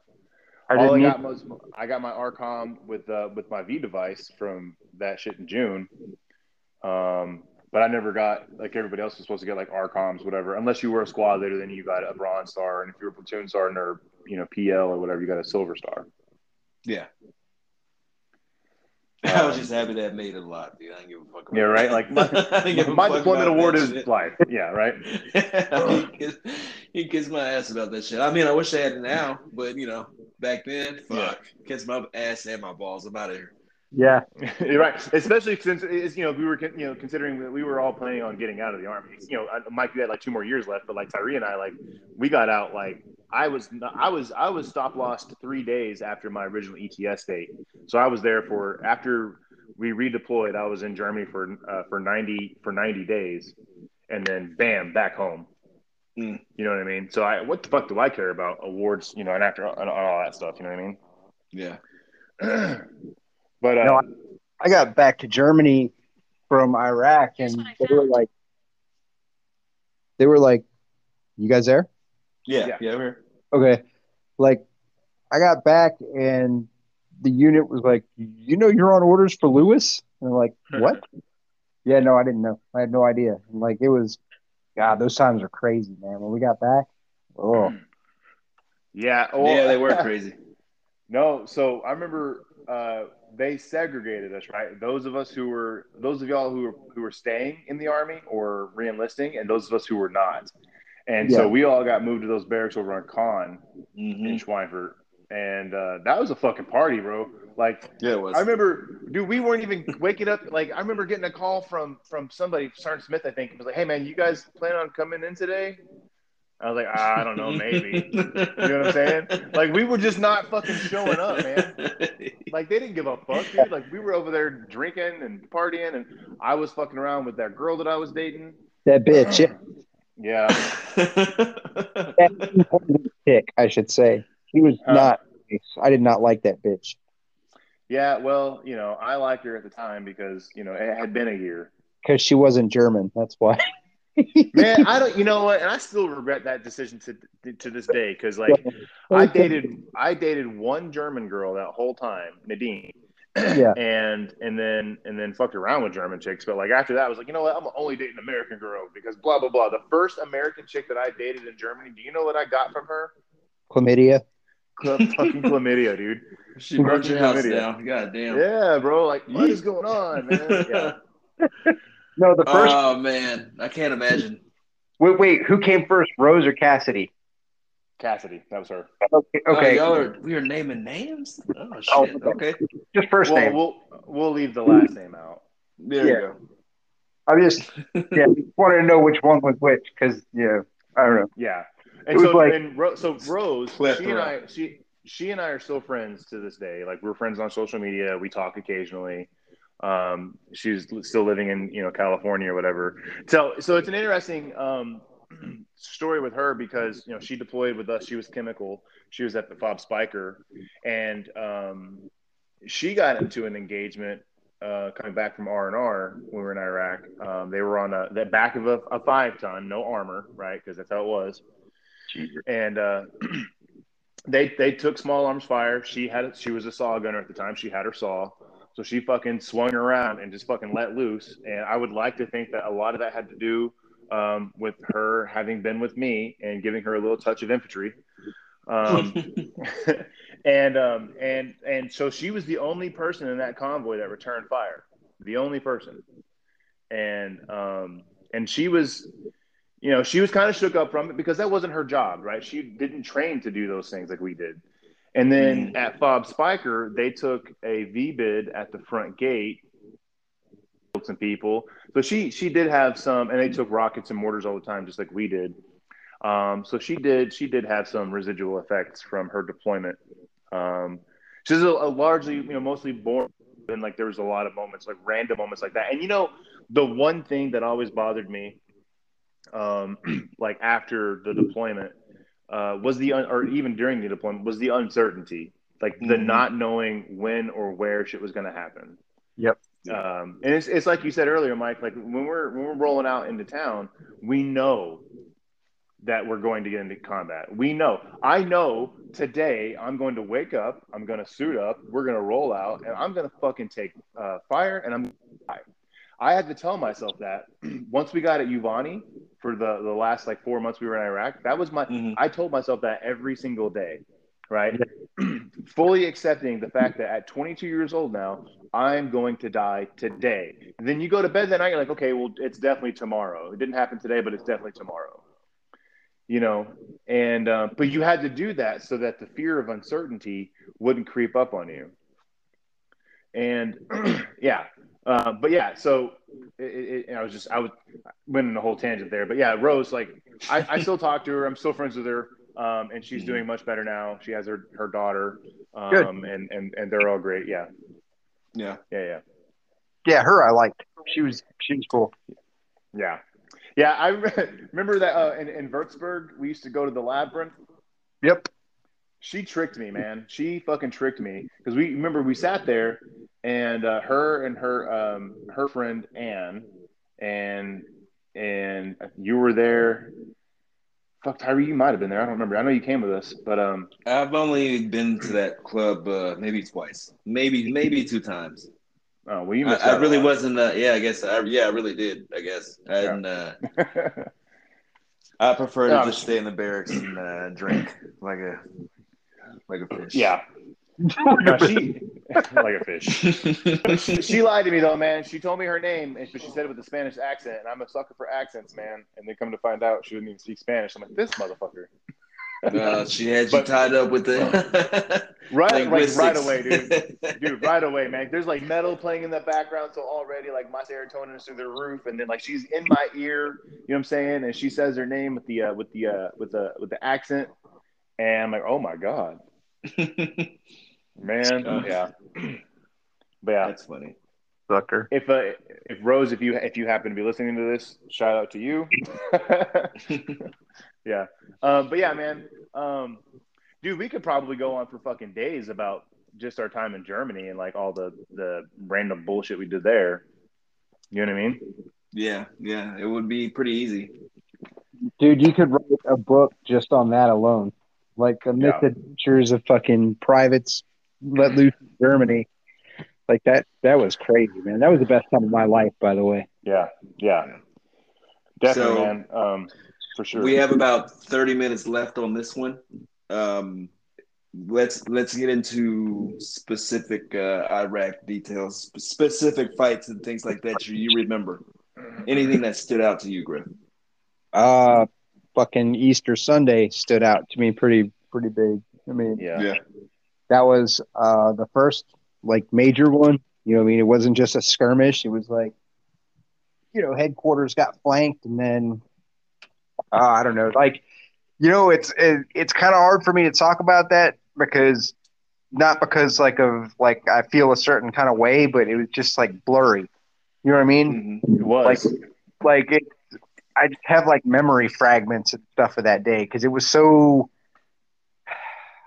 I all I got was I got my Arcom with uh, with my V device from that shit in June. Um, but I never got like everybody else was supposed to get like Arcoms, whatever. Unless you were a squad leader, then you got a bronze star, and if you were a platoon sergeant or you know PL or whatever, you got a silver star. Yeah. Uh, I was just happy that made it a lot, dude. I don't give a fuck. About Yeah, right. Like my, my deployment award is shit. life. Yeah, right. he, kiss, he my ass about that shit. I mean, I wish I had it now, but you know, back then, fuck, kiss my ass and my balls. I'm out of here. Yeah, You're right. Especially since it's, you know we were you know considering that we were all planning on getting out of the army. You know, Mike, you had like two more years left, but like Tyree and I, like we got out like I was I was I was stop lost three days after my original ETS date. So I was there for after we redeployed. I was in Germany for uh, for ninety for ninety days, and then bam, back home. Mm. You know what I mean? So I what the fuck do I care about awards? You know, and after and all that stuff. You know what I mean? Yeah. but uh, No, I got back to Germany from Iraq, and they were like, they were like, "You guys there?" Yeah. Yeah. Yeah. we're here. Okay, like I got back, and the unit was like, "You know, you're on orders for Lewis," and I'm like, "What?" yeah, no, I didn't know. I had no idea. And like it was, God, those times are crazy, man. When we got back, oh, yeah, well, yeah, they were crazy. No, so I remember uh, they segregated us, right? Those of us who were, those of y'all who were who were staying in the army or reenlisting, and those of us who were not. And Yeah. so we all got moved to those barracks over on Conn hmm in Schweinfurt, and uh, that was a fucking party, bro. Like Yeah, it was. I remember, dude, we weren't even waking up. Like I remember getting a call from from somebody, Sergeant Smith, I think, it was like, "Hey, man, you guys plan on coming in today?" I was like, ah, "I don't know, maybe." You know what I'm saying? Like we were just not fucking showing up, man. Like they didn't give a fuck, dude. Like we were over there drinking and partying, and I was fucking around with that girl that I was dating. that bitch, yeah, Yeah, that chick, I should say. She was Huh. not. I did not like that bitch. yeah. Well, you know, I liked her at the time because you know it had been a year. because she wasn't German. That's why. Man, I don't. You know what? And I still regret that decision to to this day because like I dated I dated one German girl that whole time, Nadine. Yeah. And and then and then fucked around with German chicks. But like after that, I was like, you know what? I'm only dating American girl because blah blah blah. The first American chick that I dated in Germany, do you know what I got from her? chlamydia. Cl- fucking chlamydia, dude. she burnt your house Chlamydia. down. God damn. Yeah, bro. Like, what is going on, man? Yeah. No, the first. Oh man, I can't imagine. wait, wait, who came first, Rose or Cassidy? Cassidy, that was her. Okay, Oh, okay. y'all are we are naming names. Oh Oh, shit. Okay. just first Well, name. we'll we'll leave the last name out. There Yeah. you go. I just yeah wanted to know which one was which because yeah I don't know. Yeah, It and was so like- and Ro- so Rose, she and I, she she and I are still friends to this day. Like we're friends on social media. We talk occasionally. Um, she's still living in you know California or whatever. So so it's an interesting um, story with her because you know she deployed with us. She was chemical. She was at the Fob Speicher, and um, she got into an engagement uh, coming back from R and R when we were in Iraq. Um, they were on a, the back of a, a five ton, no armor, right? Because that's how it was. And uh, they they took small arms fire. She had she was a saw gunner at the time. She had her saw, so she fucking swung around and just fucking let loose. And I would like to think that a lot of that had to do um, with her having been with me and giving her a little touch of infantry. Um, and um, and and so she was the only person in that convoy that returned fire, the only person, and um, and she was, you know, she was kind of shook up from it because that wasn't her job, right? She didn't train to do those things like we did. And then at Fob Speicher, they took a VBIED at the front gate, some people. So she she did have some, and they took rockets and mortars all the time, just like we did. Um, so she did she did have some residual effects from her deployment. Um, she's a, a largely you know mostly born, and like there was a lot of moments like random moments like that. And you know the one thing that always bothered me, um, like after the deployment, uh, was the un- or even during the deployment was the uncertainty, like the Mhm. not knowing when or where shit was going to happen. Yep. Um, and it's, it's like you said earlier, Mike. Like when we're when we're rolling out into town, we know that we're going to get into combat. We know. I know today I'm going to wake up, I'm going to suit up, we're going to roll out, and I'm going to fucking take uh, fire and I'm gonna die. I had to tell myself that once we got at Yuvani for the, the last like four months we were in Iraq, that was my, Mhm. I told myself that every single day, right? Fully accepting the fact that at 22 years old now, I'm going to die today. And then you go to bed that night, you're like, okay, well, it's definitely tomorrow. It didn't happen today, but it's definitely tomorrow. You know, and um, but you had to do that so that the fear of uncertainty wouldn't creep up on you. And yeah, uh, but yeah, so it, it, I was just I was went in a whole tangent there, but yeah, Rose, like I, I still talk to her. I'm still friends with her, um, and she's doing much better now. She has her her daughter, um, Good. and and and they're all great. Yeah, Yeah. yeah, yeah. Yeah, her I liked. She was she was cool. Yeah, yeah. I remember that uh, in, in Würzburg, we used to go to the labyrinth. Yep. She tricked me, man. She fucking tricked me because we remember we sat there, and uh, her and her um, her friend Anne, and and you were there. Fuck, Tyree, you might have been there. I don't remember. I know you came with us, but um, I've only been to that club uh, maybe twice, maybe maybe two times. oh well, you I, I really wasn't. Uh, yeah, I guess. I, yeah, I really did. I guess. And uh, I prefer to Yeah. just stay in the barracks and uh, drink like a like a fish. yeah, no, she like a fish. she lied to me though, man. She told me her name, and but she said it with a Spanish accent, and I'm a sucker for accents, man. And then come to find out, she didn't even speak Spanish. I'm like, this motherfucker. Uh, she had you But- tied up with the Right, like, right away, dude. Dude, right away, man. There's like metal playing in the background, so already like my serotonin is through the roof, and then like she's in my ear, you know what I'm saying? And she says her name with the uh, with the uh, with the with the accent, and I'm like, oh my god, man, Uh. yeah. But yeah, That's funny. Sucker. if uh, if Rose, if you if you happen to be listening to this, shout out to you. yeah, um, but yeah, man, um, dude, we could probably go on for fucking days about just our time in Germany and like all the the random bullshit we did there. You know what I mean? Yeah, yeah. It would be pretty easy. Dude, you could write a book just on that alone. Like the Yeah. misadventures of fucking privates let loose in Germany. Like that that was crazy, man. That was the best time of my life, by the way. Yeah, yeah, definitely, So- man. Um, for sure. We have about thirty minutes left on this one. Um, let's let's get into specific uh, Iraq details, specific fights and things like that. You, you remember anything that stood out to you, Griff? Uh fucking Easter Sunday stood out to me pretty pretty big. I mean, yeah. that was uh the first like major one. You know what I mean? It wasn't just a skirmish. It was like you know, headquarters got flanked and then uh, I don't know, like you know, it's it, it's kind of hard for me to talk about that because not because like of like I feel a certain kind of way, but it was just like blurry. You know what I mean? Mm-hmm. It was. Like like it I just have like memory fragments and stuff of that day because it was so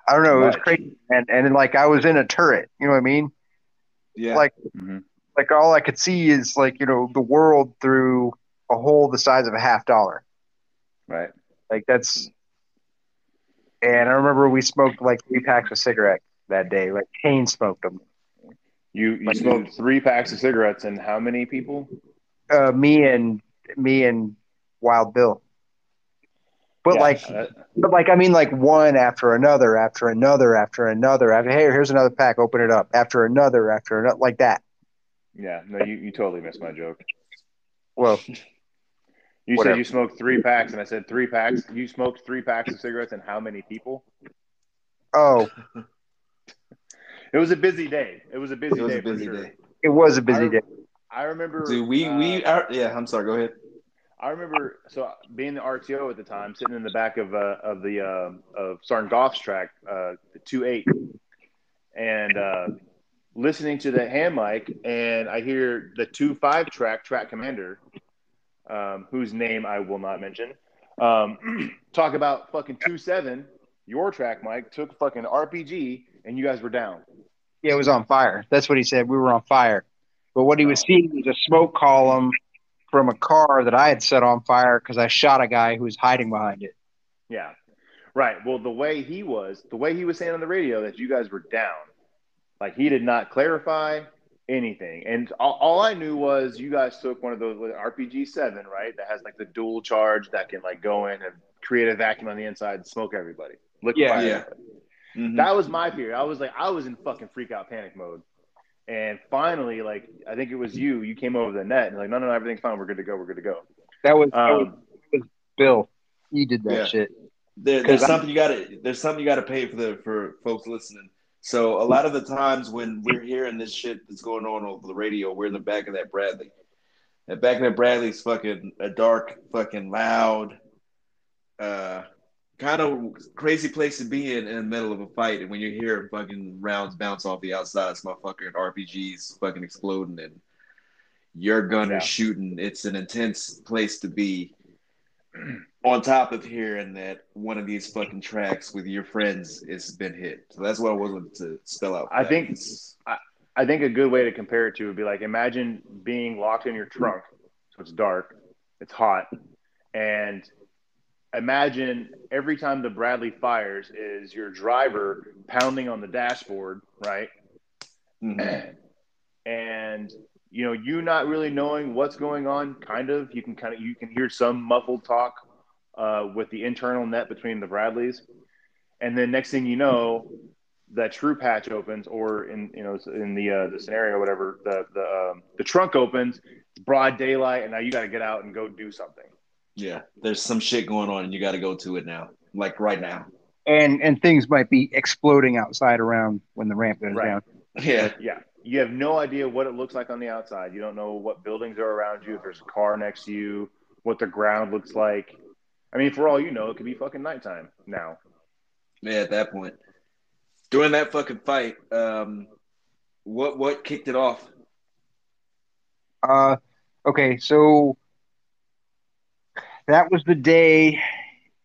I don't know, it was crazy and and like I was in a turret, you know what I mean? Yeah, Like Mhm. like all I could see is like, you know, the world through a hole the size of a half dollar. Right. Like that's and I remember we smoked like three packs of cigarettes that day. Like Kane smoked them. You you Like- smoked three packs of cigarettes and how many people? Uh, me and me and Wild Bill. But Yeah, like that- But like I mean, like one after another, after another, after another, after hey, here's another pack, open it up. After another, after another, like that. yeah, no, you, you totally missed my joke. Well, You Whatever. said you smoked three packs, and I said three packs. You smoked three packs of cigarettes, and how many people? oh, It was a busy day. It was a busy it was day a busy for sure. day. it was a busy I- day. I remember. Dude, we uh, we are, yeah. I'm sorry. Go ahead. I remember so being the RTO at the time, sitting in the back of uh, of the uh, of Sergeant Goff's track, uh, two eight, and uh, listening to the hand mic, and I hear the two five track track commander, um, whose name I will not mention, um, talk about fucking two seven. Your track, Mike, took fucking RPG, and you guys were down. Yeah, it was on fire. That's what he said. We were on fire. But what he was seeing was a smoke column from a car that I had set on fire because I shot a guy who was hiding behind it. Yeah. Right. Well, the way he was, the way he was saying on the radio that you guys were down, like he did not clarify anything. And all, all I knew was you guys took one of those with RPG seven, right? That has like the dual charge that can like go in and create a vacuum on the inside and smoke everybody. Liquefy Yeah. Yeah. everybody. Mhm. That was my fear. I was like, I was in fucking freak out panic mode. And finally, like, I think it was you. You came over the net and like, no, no, no, everything's fine. We're good to go. We're good to go. That was, that was Um, Bill. He did that Yeah. shit. There, 'Cause there's I- something you gotta there's something you gotta pay for the for folks listening. So a lot of the times when we're hearing this shit that's going on over the radio, we're in the back of that Bradley. That back of that Bradley's fucking a dark, fucking loud, uh, kind of crazy place to be in in the middle of a fight. And when you hear fucking rounds bounce off the outside, it's motherfucking RPGs fucking exploding and your gun Yeah. is shooting. It's an intense place to be on top of hearing that one of these fucking tracks with your friends has been hit. So that's what I wanted to spell out. I think I think a good way to compare it to would be like imagine being locked in your trunk, so it's dark, it's hot, and imagine every time the Bradley fires is your driver pounding on the dashboard, right? Mhm. and you know you not really knowing what's going on kind of you can kind of you can hear some muffled talk uh, with the internal net between the bradleys and then next thing you know that true patch opens or in you know in the uh, the scenario whatever the the um, the trunk opens it's broad daylight and now you got to get out and go do something yeah, there's some shit going on and you got to go to it now, like right now. And and things might be exploding outside around when the ramp goes Right. down. Yeah, yeah you have no idea what it looks like on the outside you don't know what buildings are around you if there's a car next to you what the ground looks like i mean for all you know it could be fucking nighttime now yeah. At that point, during that fucking fight, um, what what kicked it off? Uh, okay, so that was the day.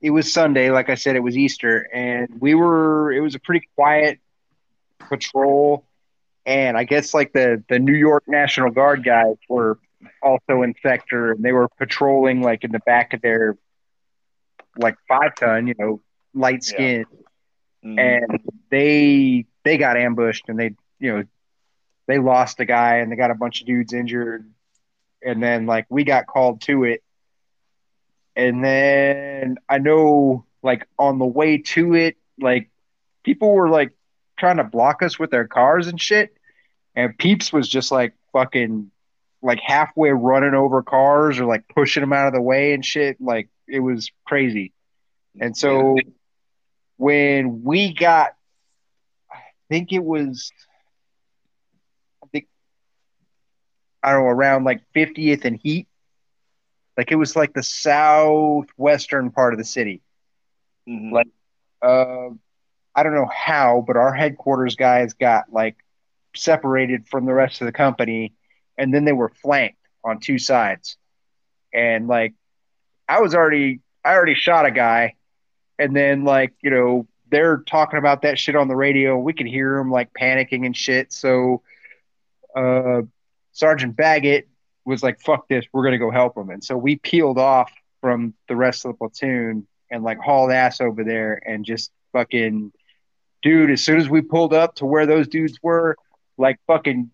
It was Sunday, like I said, it was Easter, and we were. It was a pretty quiet patrol, and I guess like the the New York National Guard guys were also in sector, and they were patrolling like in the back of their like five ton, you know, light skin, Mhm. and they they got ambushed and they you know they lost a guy and they got a bunch of dudes injured and then like we got called to it and then i know like on the way to it like people were like trying to block us with their cars and shit. And peeps was just like fucking like halfway running over cars or like pushing them out of the way and shit. Like it was crazy. And so when we got i think it was i think i don't know around like 50th and heat like it was like the southwestern part of the city. Mhm. like- uh, i don't know how but our headquarters guys got like separated from the rest of the company and then they were flanked on two sides. And like i was already i already shot a guy and then like you know they're talking about that shit on the radio. We could hear them like panicking and shit. So uh sergeant baggett was like fuck this we're gonna go help them and so we peeled off from the rest of the platoon and like hauled ass over there and just fucking dude as soon as we pulled up to where those dudes were like fucking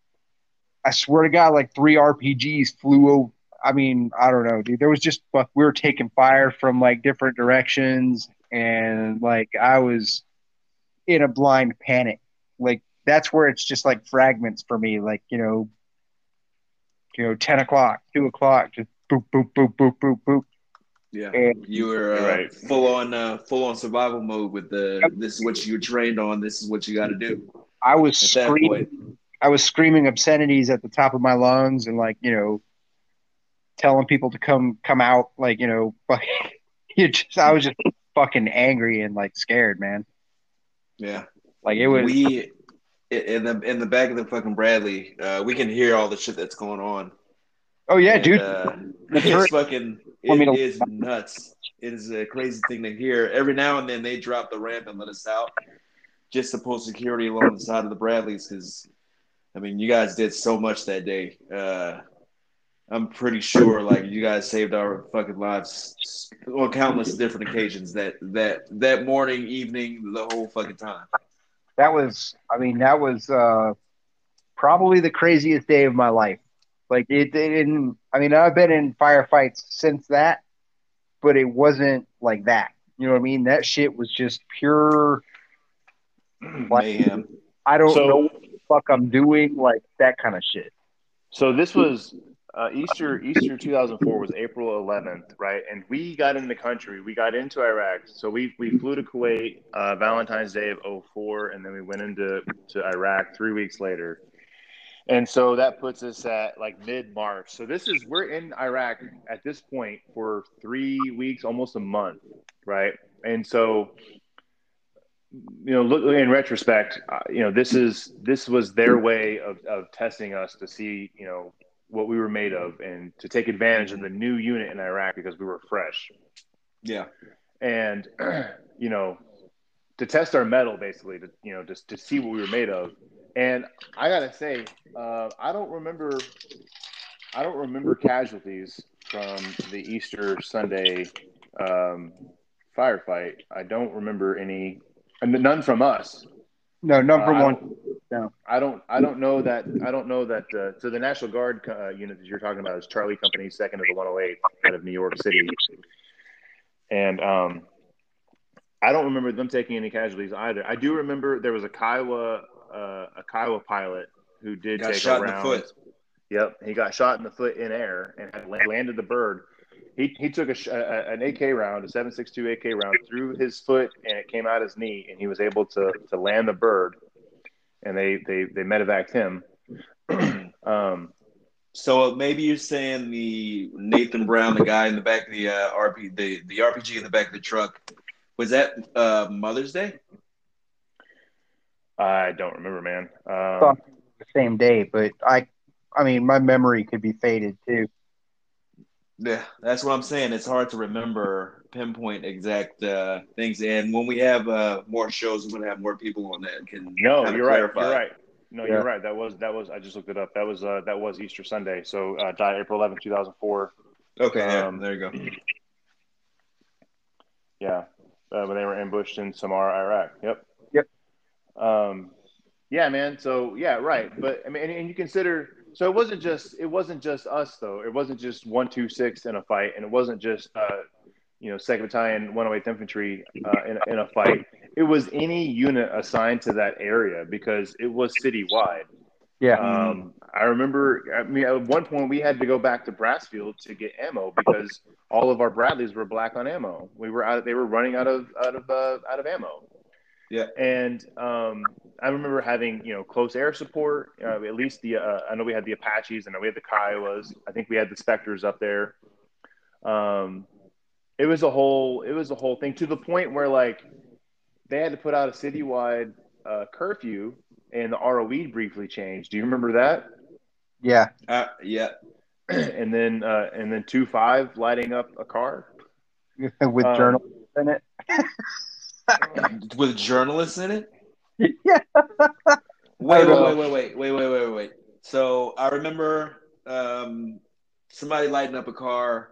i swear to god like three rpgs flew over I mean, I don't know, dude. There was just fuck. We were taking fire from like different directions, and like I was in a blind panic. Like that's where it's just like fragments for me. Like you know, you know, ten o'clock, two o'clock, just boop, boop, boop, boop, boop, boop. Yeah, And you were uh, right. full on uh, full on survival mode with the. This is what you were trained on. This is what you got to do. I was screaming. I was screaming obscenities at the top of my lungs, and like you know, telling people to come come out. Like you know, fucking, you just I was just fucking angry and like scared, man. Yeah, Like it was. we in the in the back of the fucking Bradley. Uh, we can hear all the shit that's going on. oh yeah, And, dude. Uh, it's fucking. It to- is nuts. It is a crazy thing to hear. Every now and then they drop the ramp and let us out, just to post security along the side of the Bradleys. Because, I mean, you guys did so much that day. Uh, I'm pretty sure like you guys saved our fucking lives on countless different occasions that that that morning, evening, the whole fucking time. That was, I mean, that was uh, probably the craziest day of my life. Like it, it didn't. I mean, I've been in firefights since that, but it wasn't like that. You know what I mean? That shit was just pure. Like, Mayhem. I don't So- know what the fuck I'm doing. Like that kind of shit. So this was uh, Easter. Easter 2004 was April 11th, right? And we got in the country. We got into Iraq. So we we flew to Kuwait uh, Valentine's Day of 04, and then we went into to Iraq three weeks later. And so that puts us at like mid March. So this is we're in Iraq at this point for three weeks, almost a month, right? And so you know, look in retrospect, uh, you know, this is this was their way of, of testing us to see, you know, what we were made of and to take advantage of the new unit in Iraq because we were fresh. Yeah. and you know to test our mettle basically to you know just to see what we were made of. And i gotta say uh, i don't remember i don't remember casualties from the easter sunday um, firefight. I don't remember any and none from us No, number Uh, one. No. I don't. I don't know that. I don't know that. Uh, so the National Guard uh, unit that you're talking about is Charlie Company, second of the 108 out of New York City, and um, I don't remember them taking any casualties either. I do remember there was a Kiowa, uh, a Kiowa pilot who did Got take shot a in the foot. Yep, he got shot in the foot in air and had landed the bird. He, he took a, a an AK round, a 7.62 AK round, through his foot, and it came out his knee, and he was able to to land the bird, and they they they medevaced him. um, So maybe you're saying the Nathan Brown, the guy in the back of the uh, RP, the the RPG in the back of the truck, was that uh, Mother's Day? I don't remember, man. Um, The same day, but I, I mean, my memory could be faded too. Yeah, that's what I'm saying. It's hard to remember pinpoint exact uh, things. And when we have uh, more shows, we're gonna have more people on that can no, you're right. You're right. No, Yeah. you're right. That was that was. I just looked it up. That was uh, that was Easter Sunday. So uh, died April 11, 2004. Okay, yeah, Um, there you go. Yeah, uh, when they were ambushed in Samarra, Iraq. Yep. Yep. Um, yeah, man. So yeah, right. But I mean, and, and you consider. So it wasn't just it wasn't just us though. It wasn't just one two six in a fight, and it wasn't just uh, you know Second Battalion 108th Infantry uh, in, a- in a fight. It was any unit assigned to that area because it was citywide. Yeah. Um, I remember, I mean, at one point we had to go back to Brassfield to get ammo because all of our Bradleys were black on ammo. We were out; they were running out of out of uh, out of ammo. Yeah. And um, I remember having you know close air support. Uh, at least the uh, I know we had the Apaches, I know we had the Kiowas. I think we had the Spectres up there. Um, it was a whole it was a whole thing to the point where like they had to put out a citywide uh, curfew and the ROE briefly changed. Do you remember that? yeah. Uh, yeah, and then uh, and then two five lighting up a car. With Um, journalists in it. with journalists in it. yeah. Wait, I wait, wait, wait, wait, wait, wait, wait, wait. So I remember um, somebody lighting up a car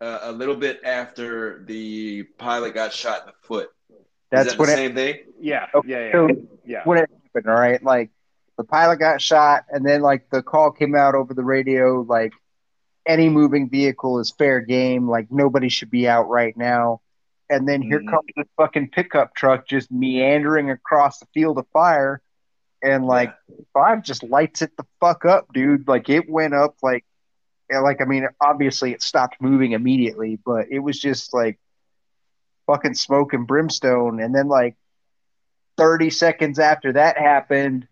uh, a little bit after the pilot got shot in the foot. Is That's that what the it, same day? Yeah, Okay, yeah, yeah, so yeah. what it happened. All right. Like the pilot got shot, and then like the call came out over the radio, like any moving vehicle is fair game. Like nobody should be out right now. And then here Mhm. comes this fucking pickup truck just meandering across the field of fire, and like five just lights it the fuck up, dude. Like it went up like, like I mean, obviously it stopped moving immediately, but it was just like fucking smoke and brimstone. And then like 30 seconds after that happened,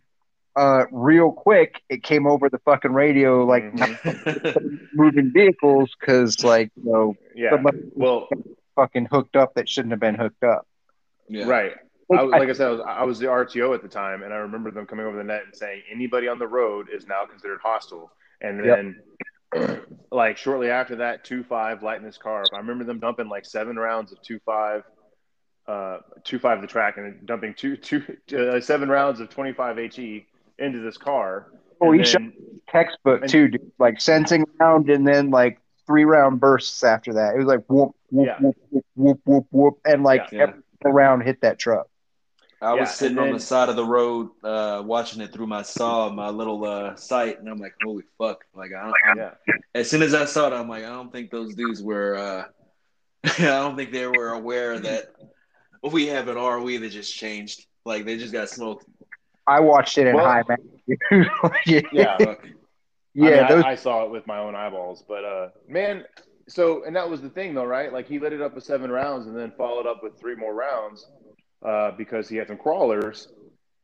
uh, real quick, it came over the fucking radio like Mhm. moving vehicles because like you know yeah. somebody Well, fucking hooked up that shouldn't have been hooked up. Yeah. right. I was, like I said, I was, I was the RTO at the time, and I remember them coming over the net and saying anybody on the road is now considered hostile. And then, like shortly after that, two five lighting this car up. I remember them dumping like seven rounds of two five, uh, two five the track, and then dumping two two uh, seven rounds of twenty five he into this car. Oh, And he shot then- textbook too, dude. Like sensing round and then like three round bursts after that. It was like whoop whoop Yeah. whoop whoop whoop whoop whoop, and like Yeah. every round hit that truck. I Yeah, was sitting and on the side of the road, uh, watching it through my saw, my little uh, sight, and I'm like, "Holy fuck!" Like, I, I'm, Yeah. as soon as I saw it, I'm like, "I don't think those dudes were. Uh, I don't think they were aware that we have an ROE that just changed. Like, they just got smoked. I watched it in Well- high max. yeah, Yeah. I, mean, I- those, I, saw it with my own eyeballs, but uh, man, so and that was the thing though, right? Like he lit it up with seven rounds and then followed up with three more rounds uh, because he had some crawlers,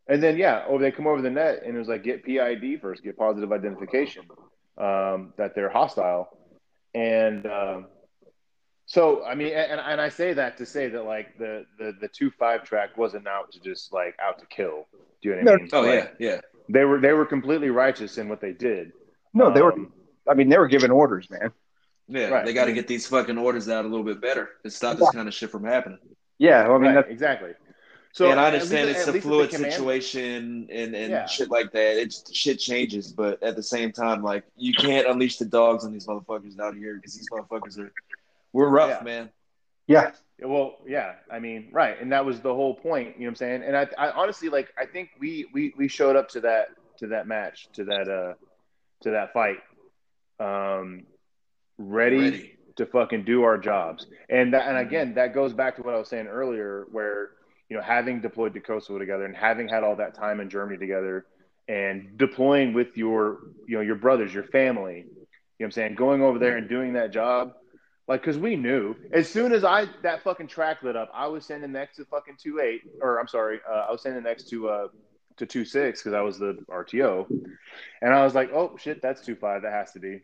and then yeah, over they come over the net and it was like get PID first, get positive identification um, that they're hostile, and um, so I mean, and, and I say that to say that like the the the two five track wasn't out to just like out to kill. Do you know what I mean? Oh Like, yeah, yeah. they were they were completely righteous in what they did. no, they were. Um, I mean, they were giving orders, man. Yeah, Right. they got to get these fucking orders out a little bit better to stop this kind of shit from happening. Yeah, I mean, right, that's, exactly. So and I understand least- it's a fluid situation and, and Yeah. shit like that. It's shit changes, but at the same time, like you can't unleash the dogs on these motherfuckers out here because these motherfuckers are we're rough, Yeah. man. yeah. Well, yeah, I mean, right, and that was the whole point. You know what I'm saying? And I, I honestly like, I think we we we showed up to that to that match to that uh to that fight, um, ready, Ready. to fucking do our jobs. And that, and again, that goes back to what I was saying earlier, where you know having deployed to Kosovo together and having had all that time in Germany together, and deploying with your you know your brothers, your family. You know what I'm saying? Going over there and doing that job. Like, cause we knew as soon as I that fucking track lit up, I was sending next to fucking two eight, or I'm sorry, uh, I was sending next to uh to two six because I was the RTO, and I was like, oh shit, that's two five, that has to be,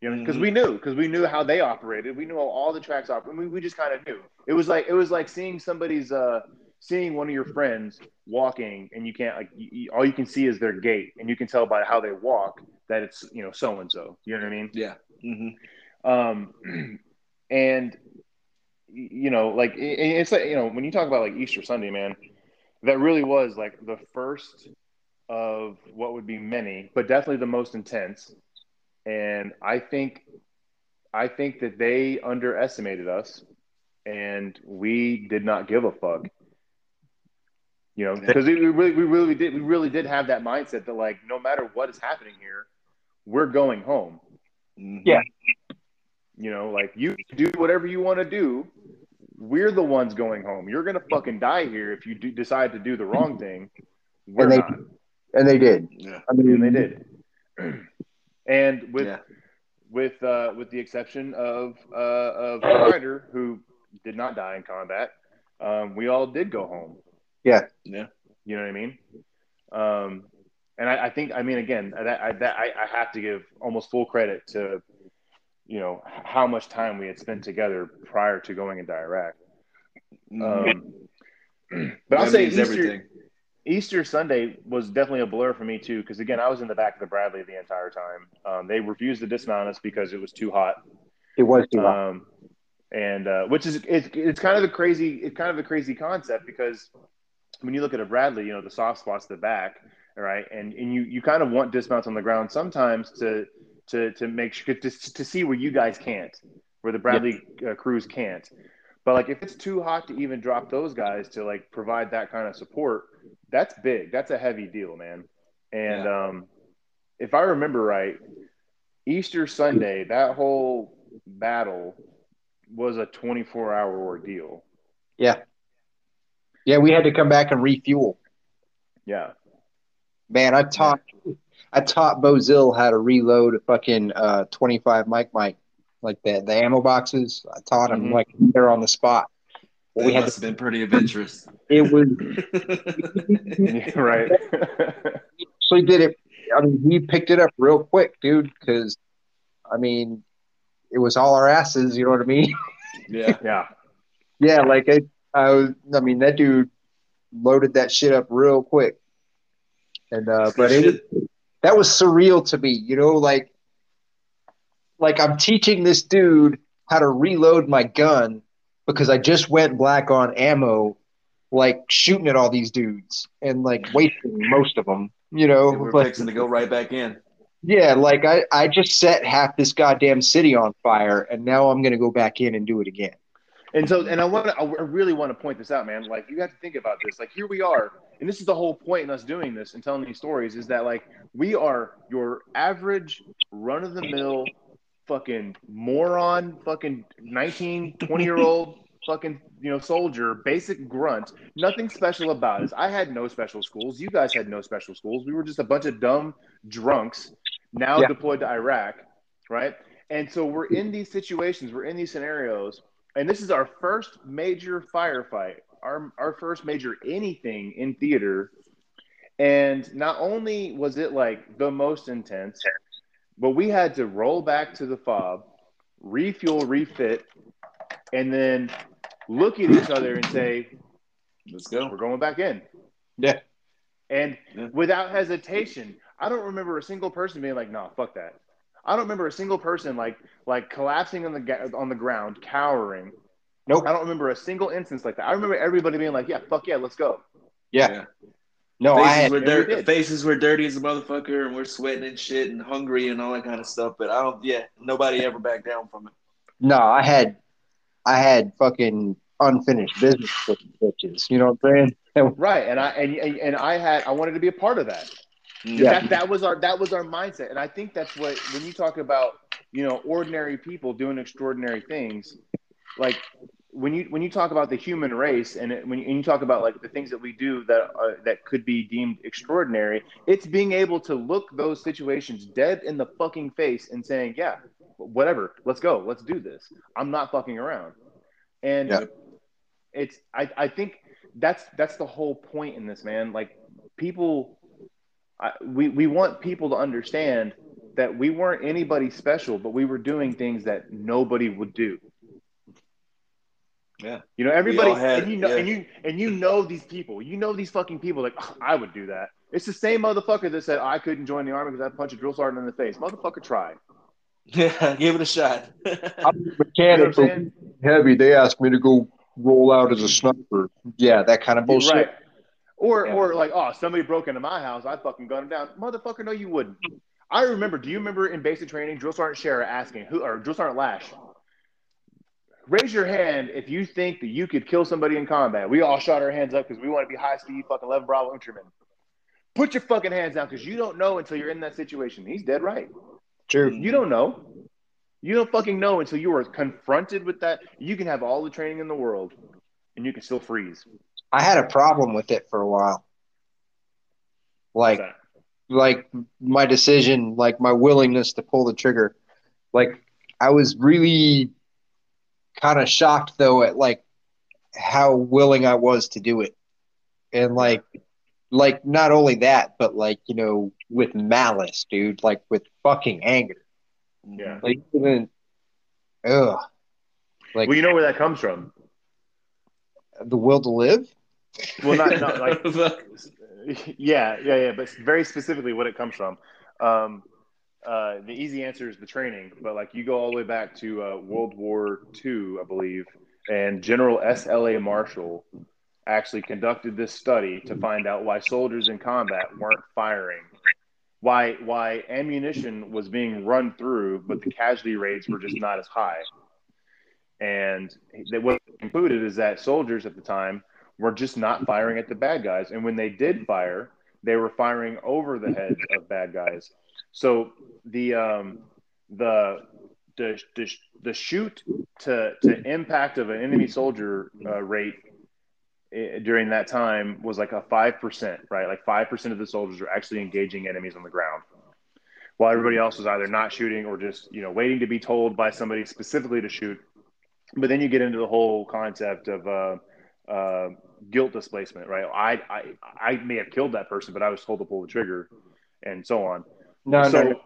you know, because Mhm. we knew, because we knew how they operated, we knew all the tracks operate. We, we just kind of knew. It was like it was like seeing somebody's uh seeing one of your friends walking, and you can't like you, all you can see is their gait, and you can tell by how they walk that it's you know so and so. You know what I mean? Yeah. hmm um and you know like it, it's like you know when you talk about like easter sunday man that really was like the first of what would be many but definitely the most intense and i think i think that they underestimated us and we did not give a fuck you know because we really we really did we really did have that mindset that like no matter what is happening here we're going home Yeah. you know, like you do whatever you want to do. We're the ones going home. You're gonna fucking die here if you do, decide to do the wrong thing. We're And they- not, And they did. Yeah. I mean, and they did. and with Yeah. with uh, with the exception of uh, of Ryder, who did not die in combat, um, we all did go home. Yeah. yeah. You know what I mean? Um, and I, I think, I mean, again, that, I, that I, I have to give almost full credit to, you know, how much time we had spent together prior to going into Iraq. Mhm. Um, but I'll That say means Easter, everything. Easter Sunday was definitely a blur for me too, because again, I was in the back of the Bradley the entire time. Um, they refused to dismount us because it was too hot. it was too hot. Um, and uh, which is it's, it's kind of a crazy it's kind of a crazy concept because when you look at a Bradley, you know the soft spots the back, all right, and and you you kind of want dismounts on the ground sometimes to to to make sure to, to see where you guys can't, where the Bradley uh, crews can't. But like if it's too hot to even drop those guys to like provide that kind of support, that's big. That's a heavy deal, man. And um, if I remember right, Easter Sunday, that whole battle was a 24 hour ordeal. Yeah. Yeah, we had to come back and refuel. Yeah. Man, I taught I taught Bozil how to reload a fucking uh, 25 mic mic like that. The ammo boxes. I taught him Mhm. like there on the spot. That we had must have been pretty adventurous. It was Yeah, right. so he did it. I mean, he picked it up real quick, dude. Because I mean, it was all our asses. You know what I mean? yeah. yeah. yeah, like I, I was. I mean, that dude loaded that shit up real quick. And uh, but it, that was surreal to me. You know, like like I'm teaching this dude how to reload my gun because I just went black on ammo, like shooting at all these dudes and like wasting most of them. You know, And we're but- fixing to go right back in. Yeah, like I, I just set half this goddamn city on fire, and now I'm gonna go back in and do it again. And so, and I want to, I really want to point this out, man. Like, you have to think about this. Like, here we are, and this is the whole point in us doing this and telling these stories is that, like, we are your average run of the mill fucking moron, fucking 19, 20 year old fucking, you know, soldier, basic grunt. Nothing special about us. I had no special schools. You guys had no special schools. We were just a bunch of dumb drunks now Yeah. deployed to Iraq, right? And so we're in these situations, we're in these scenarios, and this is our first major firefight, our our first major anything in theater. And not only was it like the most intense, but we had to roll back to the fob, refuel, refit, and then look at each other and say, Let's go. "We're going back in." Yeah. And Yeah. without hesitation, I don't remember a single person being like, "No, fuck that." I don't remember a single person like like collapsing on the on the ground, cowering. Nope. I don't remember a single instance like that. I remember everybody being like, "Yeah, fuck yeah, let's go." Yeah. Yeah. No, I had were yeah, we faces were dirty as a motherfucker, and we're sweating and shit and hungry and all that kind of stuff. But I don't. Yeah, nobody ever backed down from it. no, I had I had fucking unfinished business with bitches. You know what I'm saying? Right, and I and and and I had I wanted to be a part of that. Yeah. That, that was our that was our mindset, and I think that's what when you talk about you know ordinary people doing extraordinary things, like when you when you talk about the human race, and it, when you, and you talk about like the things that we do that are, that could be deemed extraordinary, it's being able to look those situations dead in the fucking face and saying, yeah, whatever, let's go, let's do this. I'm not fucking around, and Yeah. it's I I think that's that's the whole point in this, man. Like people I, we we want people to understand that we weren't anybody special, but we were doing things that nobody would do. Yeah. You know, everybody, had- and you know, yeah. and you and you know these people. You know these fucking people. Like "Ugh, I would do that. It's the same motherfucker that said I couldn't join the army because I punched a drill sergeant in the face. Motherfucker, try. Yeah, give it a shot. I'm a You know what mechanic, I'm saying? heavy. They asked me to go roll out as a sniper. Yeah, that kind of bullshit. Right. Or Yeah. or like, oh, somebody broke into my house, I fucking gun him down. Motherfucker, no, you wouldn't. I remember, do you remember in basic training, Drill Sergeant Shara asking who or Drill Sergeant Lash, raise your hand if you think that you could kill somebody in combat. We all shot our hands up because we want to be high speed fucking 11 Bravo infantrymen. Put your fucking hands down because you don't know until you're in that situation. He's dead right. True. You don't know. You don't fucking know until you are confronted with that. You can have all the training in the world and you can still freeze. I had a problem with it for a while. Like, like my decision, like my willingness to pull the trigger. Like, I was really kind of shocked though at like how willing I was to do it, and like, like not only that, but like you know, with malice, dude, like with fucking anger. Yeah. Like even, ugh, like Well, you know where that comes from. the will to live. Well, not, not like yeah, yeah, yeah, but very specifically what it comes from. Um, uh, the easy answer is the training, but like you go all the way back to uh, World War II, I believe, and General S. L. A. Marshall actually conducted this study to find out why soldiers in combat weren't firing, why why ammunition was being run through, but the casualty rates were just not as high. And that what concluded is that soldiers at the time were just not firing at the bad guys. And when they did fire, they were firing over the heads of bad guys. So the um, the the the, shoot to to impact of an enemy soldier uh, rate during that time was like a five percent, right? Like five percent of the soldiers were actually engaging enemies on the ground, while everybody else was either not shooting or just you know waiting to be told by somebody specifically to shoot. But then you get into the whole concept of uh, uh, guilt displacement, right? I, I I may have killed that person, but I was told to pull the trigger, and so on. No, so, no, no.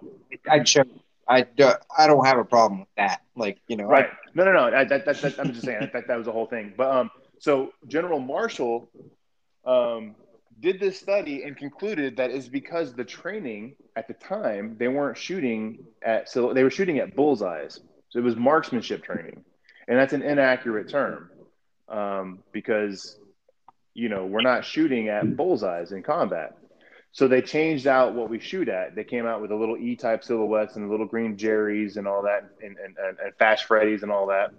I chose. I do, I don't have a problem with that. Like you know, Right. No, no, no. I, that, that, that, I'm just saying that, that was the whole thing. But um, so General Marshall um, did this study and concluded that is because the training at the time they weren't shooting at so they were shooting at bullseyes. So it was marksmanship training, and that's an inaccurate term um, because you know we're not shooting at bullseyes in combat. So they changed out what we shoot at. They came out with a little E-type silhouettes and the little green Jerry's and all that, and and, and, and Fast Freddy's and all that.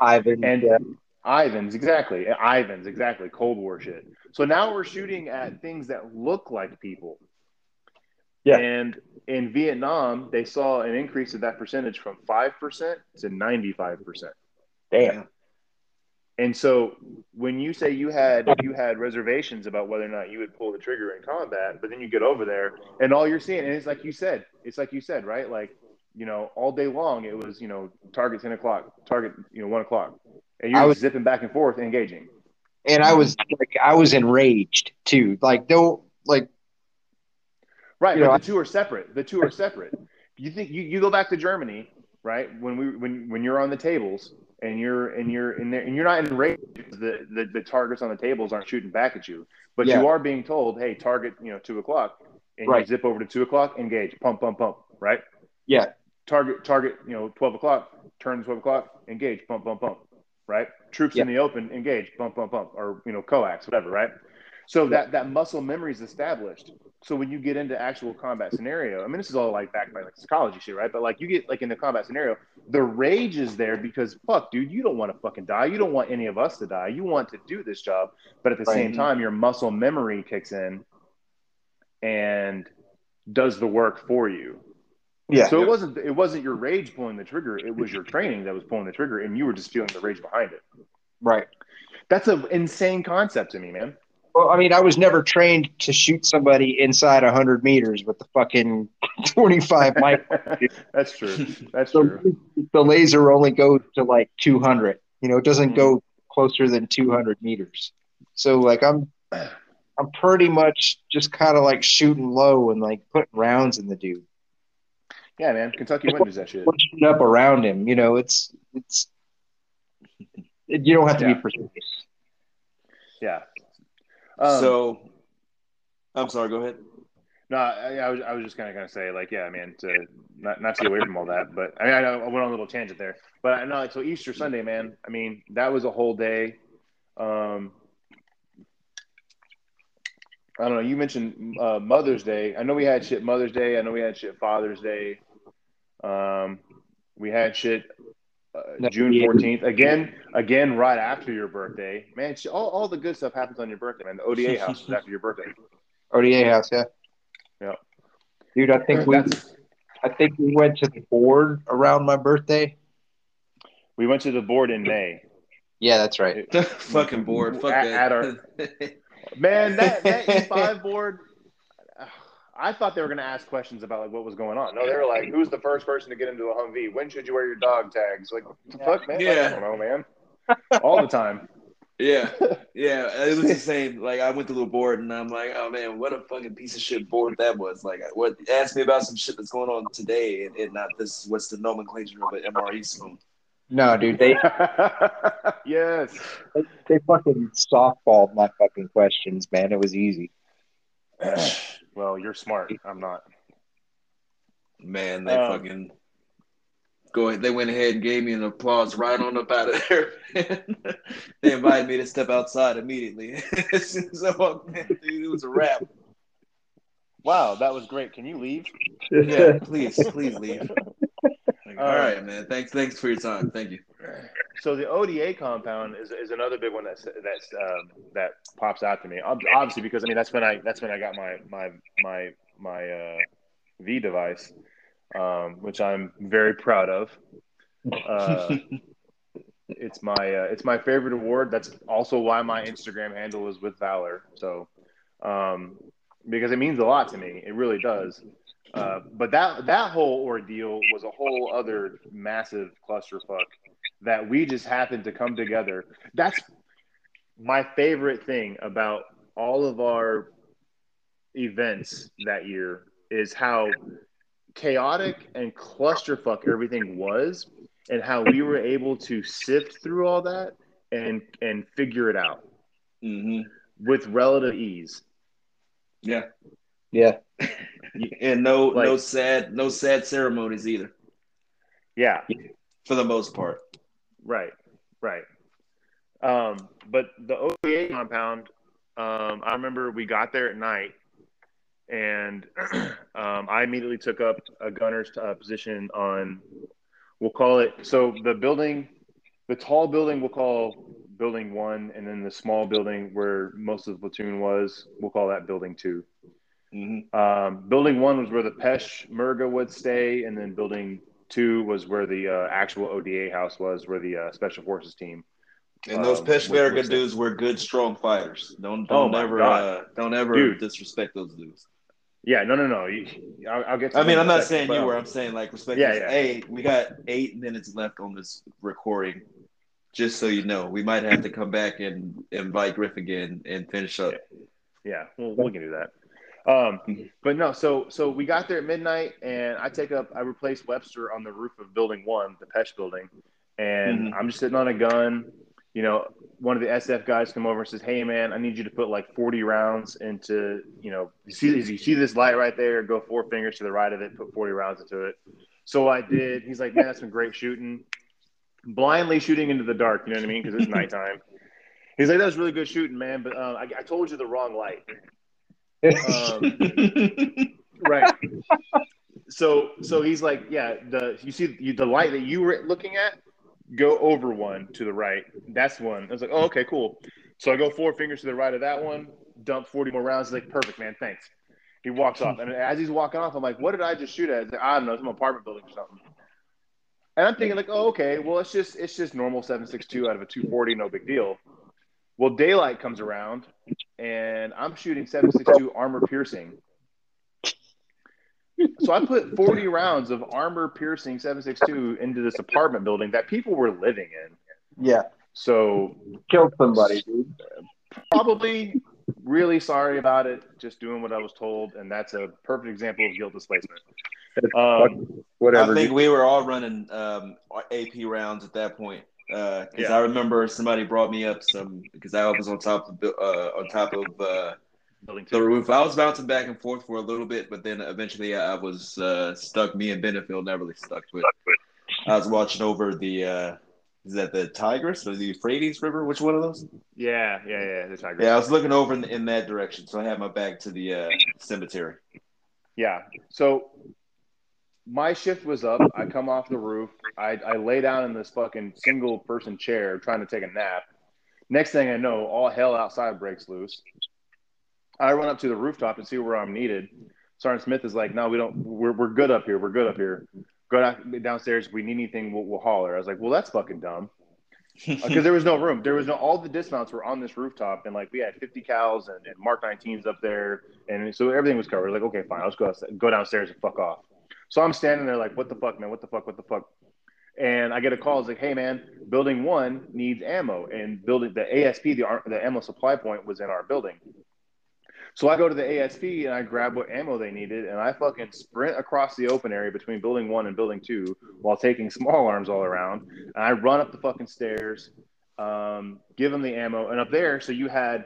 Ivan And yeah. Ivans, exactly. Ivans, exactly. Cold War shit. So now we're shooting at things that look like people. Yeah. And in Vietnam, they saw an increase of that percentage from 5% to 95%. damn. And so when you say you had you had reservations about whether or not you would pull the trigger in combat, but then you get over there and all you're seeing, and it's like you said, it's like you said, right? Like, you know, all day long it was, you know, target 10 o'clock, target, you know, one o'clock. And I you're was- zipping back and forth, engaging. And I was like, I was enraged too. Like, don't like, Right, but know, the two are separate. The two are separate. You think you, you go back to Germany, right? When we when when you're on the tables and you're and you're in there and you're not enraged because the, the the targets on the tables aren't shooting back at you, but Yeah. you are being told, hey, target, you know, two o'clock, and Right. you zip over to two o'clock, engage, pump, pump, pump, right? yeah, Target, target, you know, twelve o'clock, turn twelve o'clock, engage, pump, pump, pump, right? Troops in the open, engage, bump, bump, bump, or you know, coax, whatever, right? So that that muscle memory is established. So when you get into actual combat scenario, I mean, this is all like backed by like psychology shit, right? But like you get like in the combat scenario, the rage is there because fuck, dude, you don't want to fucking die. You don't want any of us to die. You want to do this job, but at the Right. same time, your muscle memory kicks in and does the work for you. Yeah, So it wasn't it wasn't your rage pulling the trigger. It was your training that was pulling the trigger, and you were just feeling the rage behind it. right. That's an insane concept to me, man. Well, I mean, I was never trained to shoot somebody inside hundred meters with the fucking twenty-five mic. That's true. That's So true. the laser only goes to like two hundred. You know, it doesn't mm-hmm. go closer than two hundred meters. So like, I'm, I'm pretty much just kind of like shooting low and like putting rounds in the dude. Yeah, man. Kentucky windage that shit. pushing up around him. You know, it's it's it, you don't have to Yeah. be precise. Yeah. Um, so, I'm sorry. Go ahead. no, I, I was I was just kind of gonna say like, yeah, man, to not not to get away from all that, but I mean, I, I went on a little tangent there, but I know like so Easter Sunday, man. I mean, that was a whole day. Um, I don't know. You mentioned uh, Mother's Day. I know we had shit Mother's Day. I know we had shit Father's Day. Um, we had shit uh, No, June yeah. fourteenth again. Again, right after your birthday, man. sh- All, all the good stuff happens on your birthday, man. The ODA house is after your birthday. ODA house, yeah. Yeah. Dude, I think we That's- I think we went to the board around my birthday. we went to the board in May. Yeah, that's right. Fucking board. Fuck At- that. at our- Man, that that E5 board. I thought they were going to ask questions about like what was going on. No, they were like, "Who's the first person to get into a Humvee? When should you wear your dog tags?" Like, the fuck, man. Like, I don't know, man. All the time. Yeah, yeah, it was the same. Like I went to the board and I'm like, oh man, what a fucking piece of shit board that was. Like, what ask me about some shit that's going on today and, and not this. What's the nomenclature of an MRE spoon? No, dude, they yes. they fucking softballed my fucking questions, man. It was easy. well, you're smart. I'm not. Man, they Um, fucking go. They went ahead and gave me an applause right on up out of there. they invited me to step outside immediately. as soon as I walked in, dude, it was a wrap. Wow, that was great. Can you leave? Yeah, please, please leave. All right, man. Thanks, thanks for your time. Thank you. So the ODA compound is, is another big one that's that's um, that pops out to me. Obviously, because I mean that's when I that's when I got my my my my uh, V device, um, which I'm very proud of. Uh, it's my uh, it's my favorite award. That's also why my Instagram handle is with Valor. So, um, because it means a lot to me, it really does. Uh, but that that whole ordeal was a whole other massive clusterfuck that we just happened to come together. That's my favorite thing about all of our events that year is how chaotic and clusterfuck everything was and how we were able to sift through all that and and figure it out hmm with relative ease. Yeah, Yeah. and no, Like- no sad, no sad ceremonies either, Yeah. for the most part. Right, right. Um, but the ODA compound, um, I remember we got there at night, and um, I immediately took up a gunner's uh, position on. We'll call it so the building, the tall building, we'll call building one, and then the small building where most of the platoon was, we'll call that building 2 Mhm. Um, building one was where the Peshmerga would stay, and then building two was where the uh, actual ODA house was, where the uh, special forces team. And those Um, Peshmerga with- with- dudes were good, strong fighters. Don't Oh don't my ever uh, don't ever Dude. disrespect those dudes. Yeah, no, no, no. You, I'll, I'll get. To I mean, I'm not second, saying but, you were. I'm saying like respect. Yeah, yeah. Hey, we got eight minutes left on this recording. Just so you know, we might have to come back and invite Griff again and finish up. Yeah, well, we can do that. Um, but no, so so we got there at midnight, and I take up, I replaced Webster on the roof of Building One, the Pesh Building, and Mhm. I'm just sitting on a gun. You know, one of the SF guys come over and says, "Hey, man, I need you to put like 40 rounds into, you know, you see, you see this light right there? Go four fingers to the right of it, put 40 rounds into it." So I did. He's like, "Man, that's some great shooting." Blindly shooting into the dark, you know what I mean? Because it's nighttime. He's like, "That was really good shooting, man, but um, I, I told you the wrong light." Um, right. So so he's like, yeah, the you see you, the light that you were looking at, go over one to the right. That's one. I was like, oh, okay, cool. So I go four fingers to the right of that one, dump forty more rounds. He's like, perfect, man, thanks. He walks off, and as he's walking off, I'm like, what did I just shoot at? Like, I don't know, some apartment building or something. And I'm thinking like, oh, okay, well, it's just it's just normal seven six two out of a two forty, no big deal. Well, daylight comes around, and I'm shooting seven six two armor piercing. So I put 40 rounds of armor piercing 762 into this apartment building that people were living in. Yeah, So killed somebody, dude. probably really sorry about it, just doing what I was told, and that's a perfect example of guilt displacement. Um, Whatever. I think we were all running um, AP rounds at that point. Because Yeah. I remember somebody brought me up some because I was on top of uh, on top of uh, building the roof. I was bouncing back and forth for a little bit, but then eventually I was uh, stuck. Me and Benefield never really stuck. But I was watching over the uh, is that the Tigris or the Euphrates River? Which one of those? Yeah, yeah, yeah. The tiger. Yeah, I was looking over in, in that direction, so I had my back to the uh, cemetery. Yeah. So my shift was up. I come off the roof. I, I lay down in this fucking single person chair trying to take a nap. Next thing I know, all hell outside breaks loose. I run up to the rooftop and see where I'm needed. Sergeant Smith is like, "No, we don't. We're, we're good up here. We're good up here. Go down, downstairs. If we need anything, we'll, we'll holler." I was like, "Well, that's fucking dumb." Uh, because there was no room. There was no all the dismounts were on this rooftop, and like we had 50 cals and, and Mark 19s up there, and so everything was covered. Like, okay, fine, let's go go downstairs and fuck off. So I'm standing there like, what the fuck, man? What the fuck? What the fuck? And I get a call. It's like, hey, man, building one needs ammo, and building the ASP, the the ammo supply point, was in our building. So I go to the ASP and I grab what ammo they needed, and I fucking sprint across the open area between building one and building two while taking small arms all around. And I run up the fucking stairs, um, give them the ammo, and up there, so you had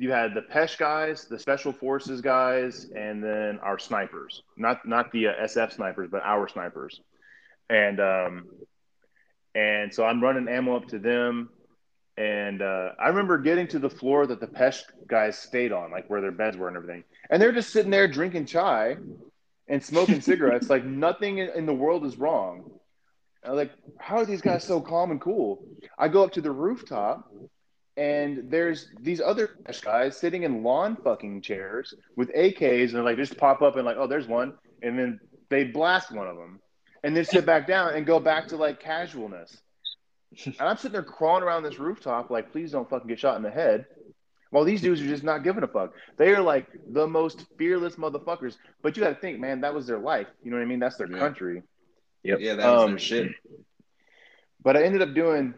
you had the Pesh guys, the Special Forces guys, and then our snipers. Not not the uh, SF snipers, but our snipers. And um, and so I'm running ammo up to them. And uh, I remember getting to the floor that the Pesh guys stayed on, like where their beds were and everything. And they're just sitting there drinking chai and smoking cigarettes, like nothing in, the world is wrong. Like, how are these guys so calm and cool? I go up to the rooftop, and there's these other guys sitting in lawn fucking chairs with AKs, and they're like, just pop up and like, oh, there's one, and then they blast one of them, and then sit back down and go back to like casualness. And I'm sitting there crawling around this rooftop, like, please don't fucking get shot in the head. While these dudes are just not giving a fuck. They are like the most fearless motherfuckers. But you got to think, man, that was their life. You know what I mean? That's their Yeah. country. Yeah, that was Um, their shit. But I ended up doing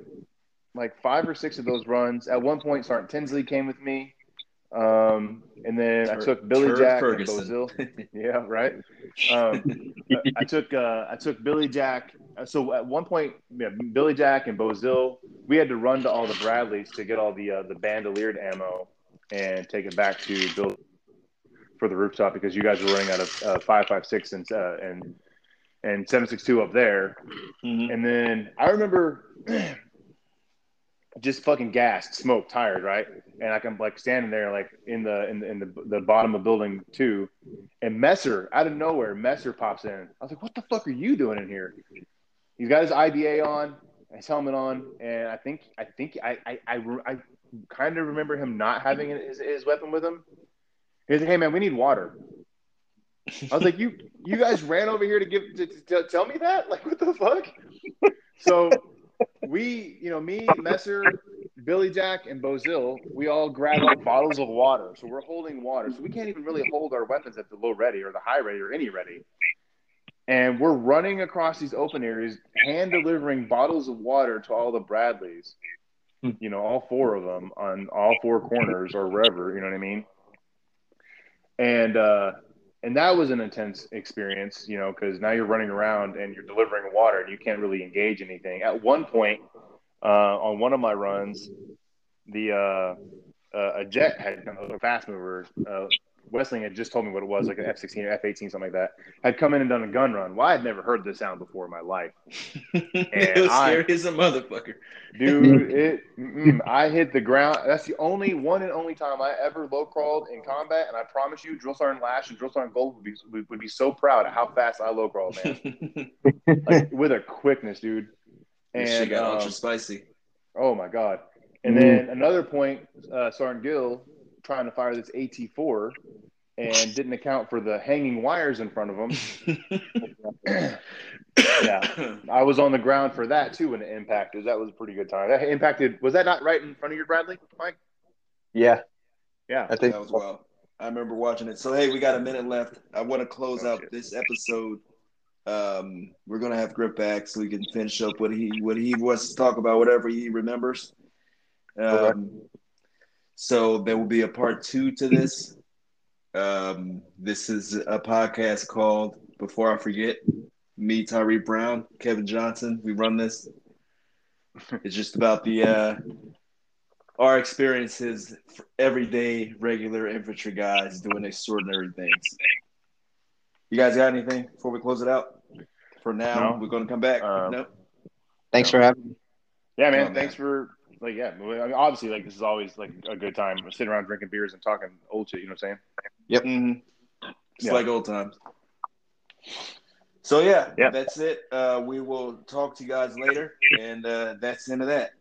like five or six of those runs. At one point, Sergeant Tinsley came with me. Um, and then I took Billy Turd Jack Ferguson. and Bozil. Yeah, right. Um, I took uh, I took Billy Jack. uh, So at one point, yeah, Billy Jack and Bozil, we had to run to all the Bradleys to get all the uh, the bandoliered ammo and take it back to Bill for the rooftop because you guys were running out of uh, five five six and uh, and and seven six two up there. Mhm. And then I remember just fucking gassed, smoked, tired, right? And I can like standing there like in the in the, in the, the bottom of building two, and Messer out of nowhere, Messer pops in. I was like, "What the fuck are you doing in here?" He's got his IBA on, his helmet on, and I think I think I I I, I kind of remember him not having his, his weapon with him. He's like, "Hey man, we need water." I was like, "You you guys ran over here to give to, to tell me that? Like, what the fuck?" So we, you know, me, Messer, Billy Jack, and Bozil, we all grab up bottles of water. So we're holding water. So we can't even really hold our weapons at the low ready or the high ready or any ready. And we're running across these open areas, hand delivering bottles of water to all the Bradleys. You know, all four of them on all four corners or wherever. You know what I mean? And uh, and that was an intense experience, you know, because now you're running around and you're delivering water and you can't really engage anything. At one point, uh, on one of my runs, the uh, uh, a jet had a fast mover. Westling had just told me what it was, like an F sixteen or F eighteen, something like that. Had come in and done a gun run. Well, I had never heard this sound before in my life, it was I- scary as a motherfucker. dude. It, mm-mm, I hit the ground. That's the only one and only time I ever low crawled in combat, and I promise you, Drill Sergeant Lash and Drill Sergeant Gold would be would, be so proud of how fast I low crawled, man, like with a quickness, dude. This shit And got um, ultra spicy. Oh my god! And Mhm. then another point, uh, Sergeant Gill trying to fire this AT4 and didn't account for the hanging wires in front of him. yeah, I was on the ground for that too when it impacted. That was a pretty good time. That impacted. Was that not right in front of your Bradley, Mike? Yeah, Yeah. I think that was wild. I remember watching it. So hey, we got a minute left. I want to close Oh, out shit. this episode. Um, we're gonna have Griff back so we can finish up what he what he wants to talk about, whatever he remembers. Um, Okay. So there will be a part two to this. Um, this is a podcast called Before I Forget. Me, Tyree Brown, Kevin Johnson. We run this. It's just about the uh, our experiences for everyday regular infantry guys doing extraordinary things. You guys got anything before we close it out? For now, No. we're going to come back. No. thanks for having me. Yeah, Oh, man. man. Thanks for like yeah. I mean, obviously, like this is always like a good time sitting around drinking beers and talking old shit. You know what I'm saying? Mhm. It's Yeah. like old times. So yeah, Yep. that's it. Uh, we will talk to you guys later, and uh, that's the end of that.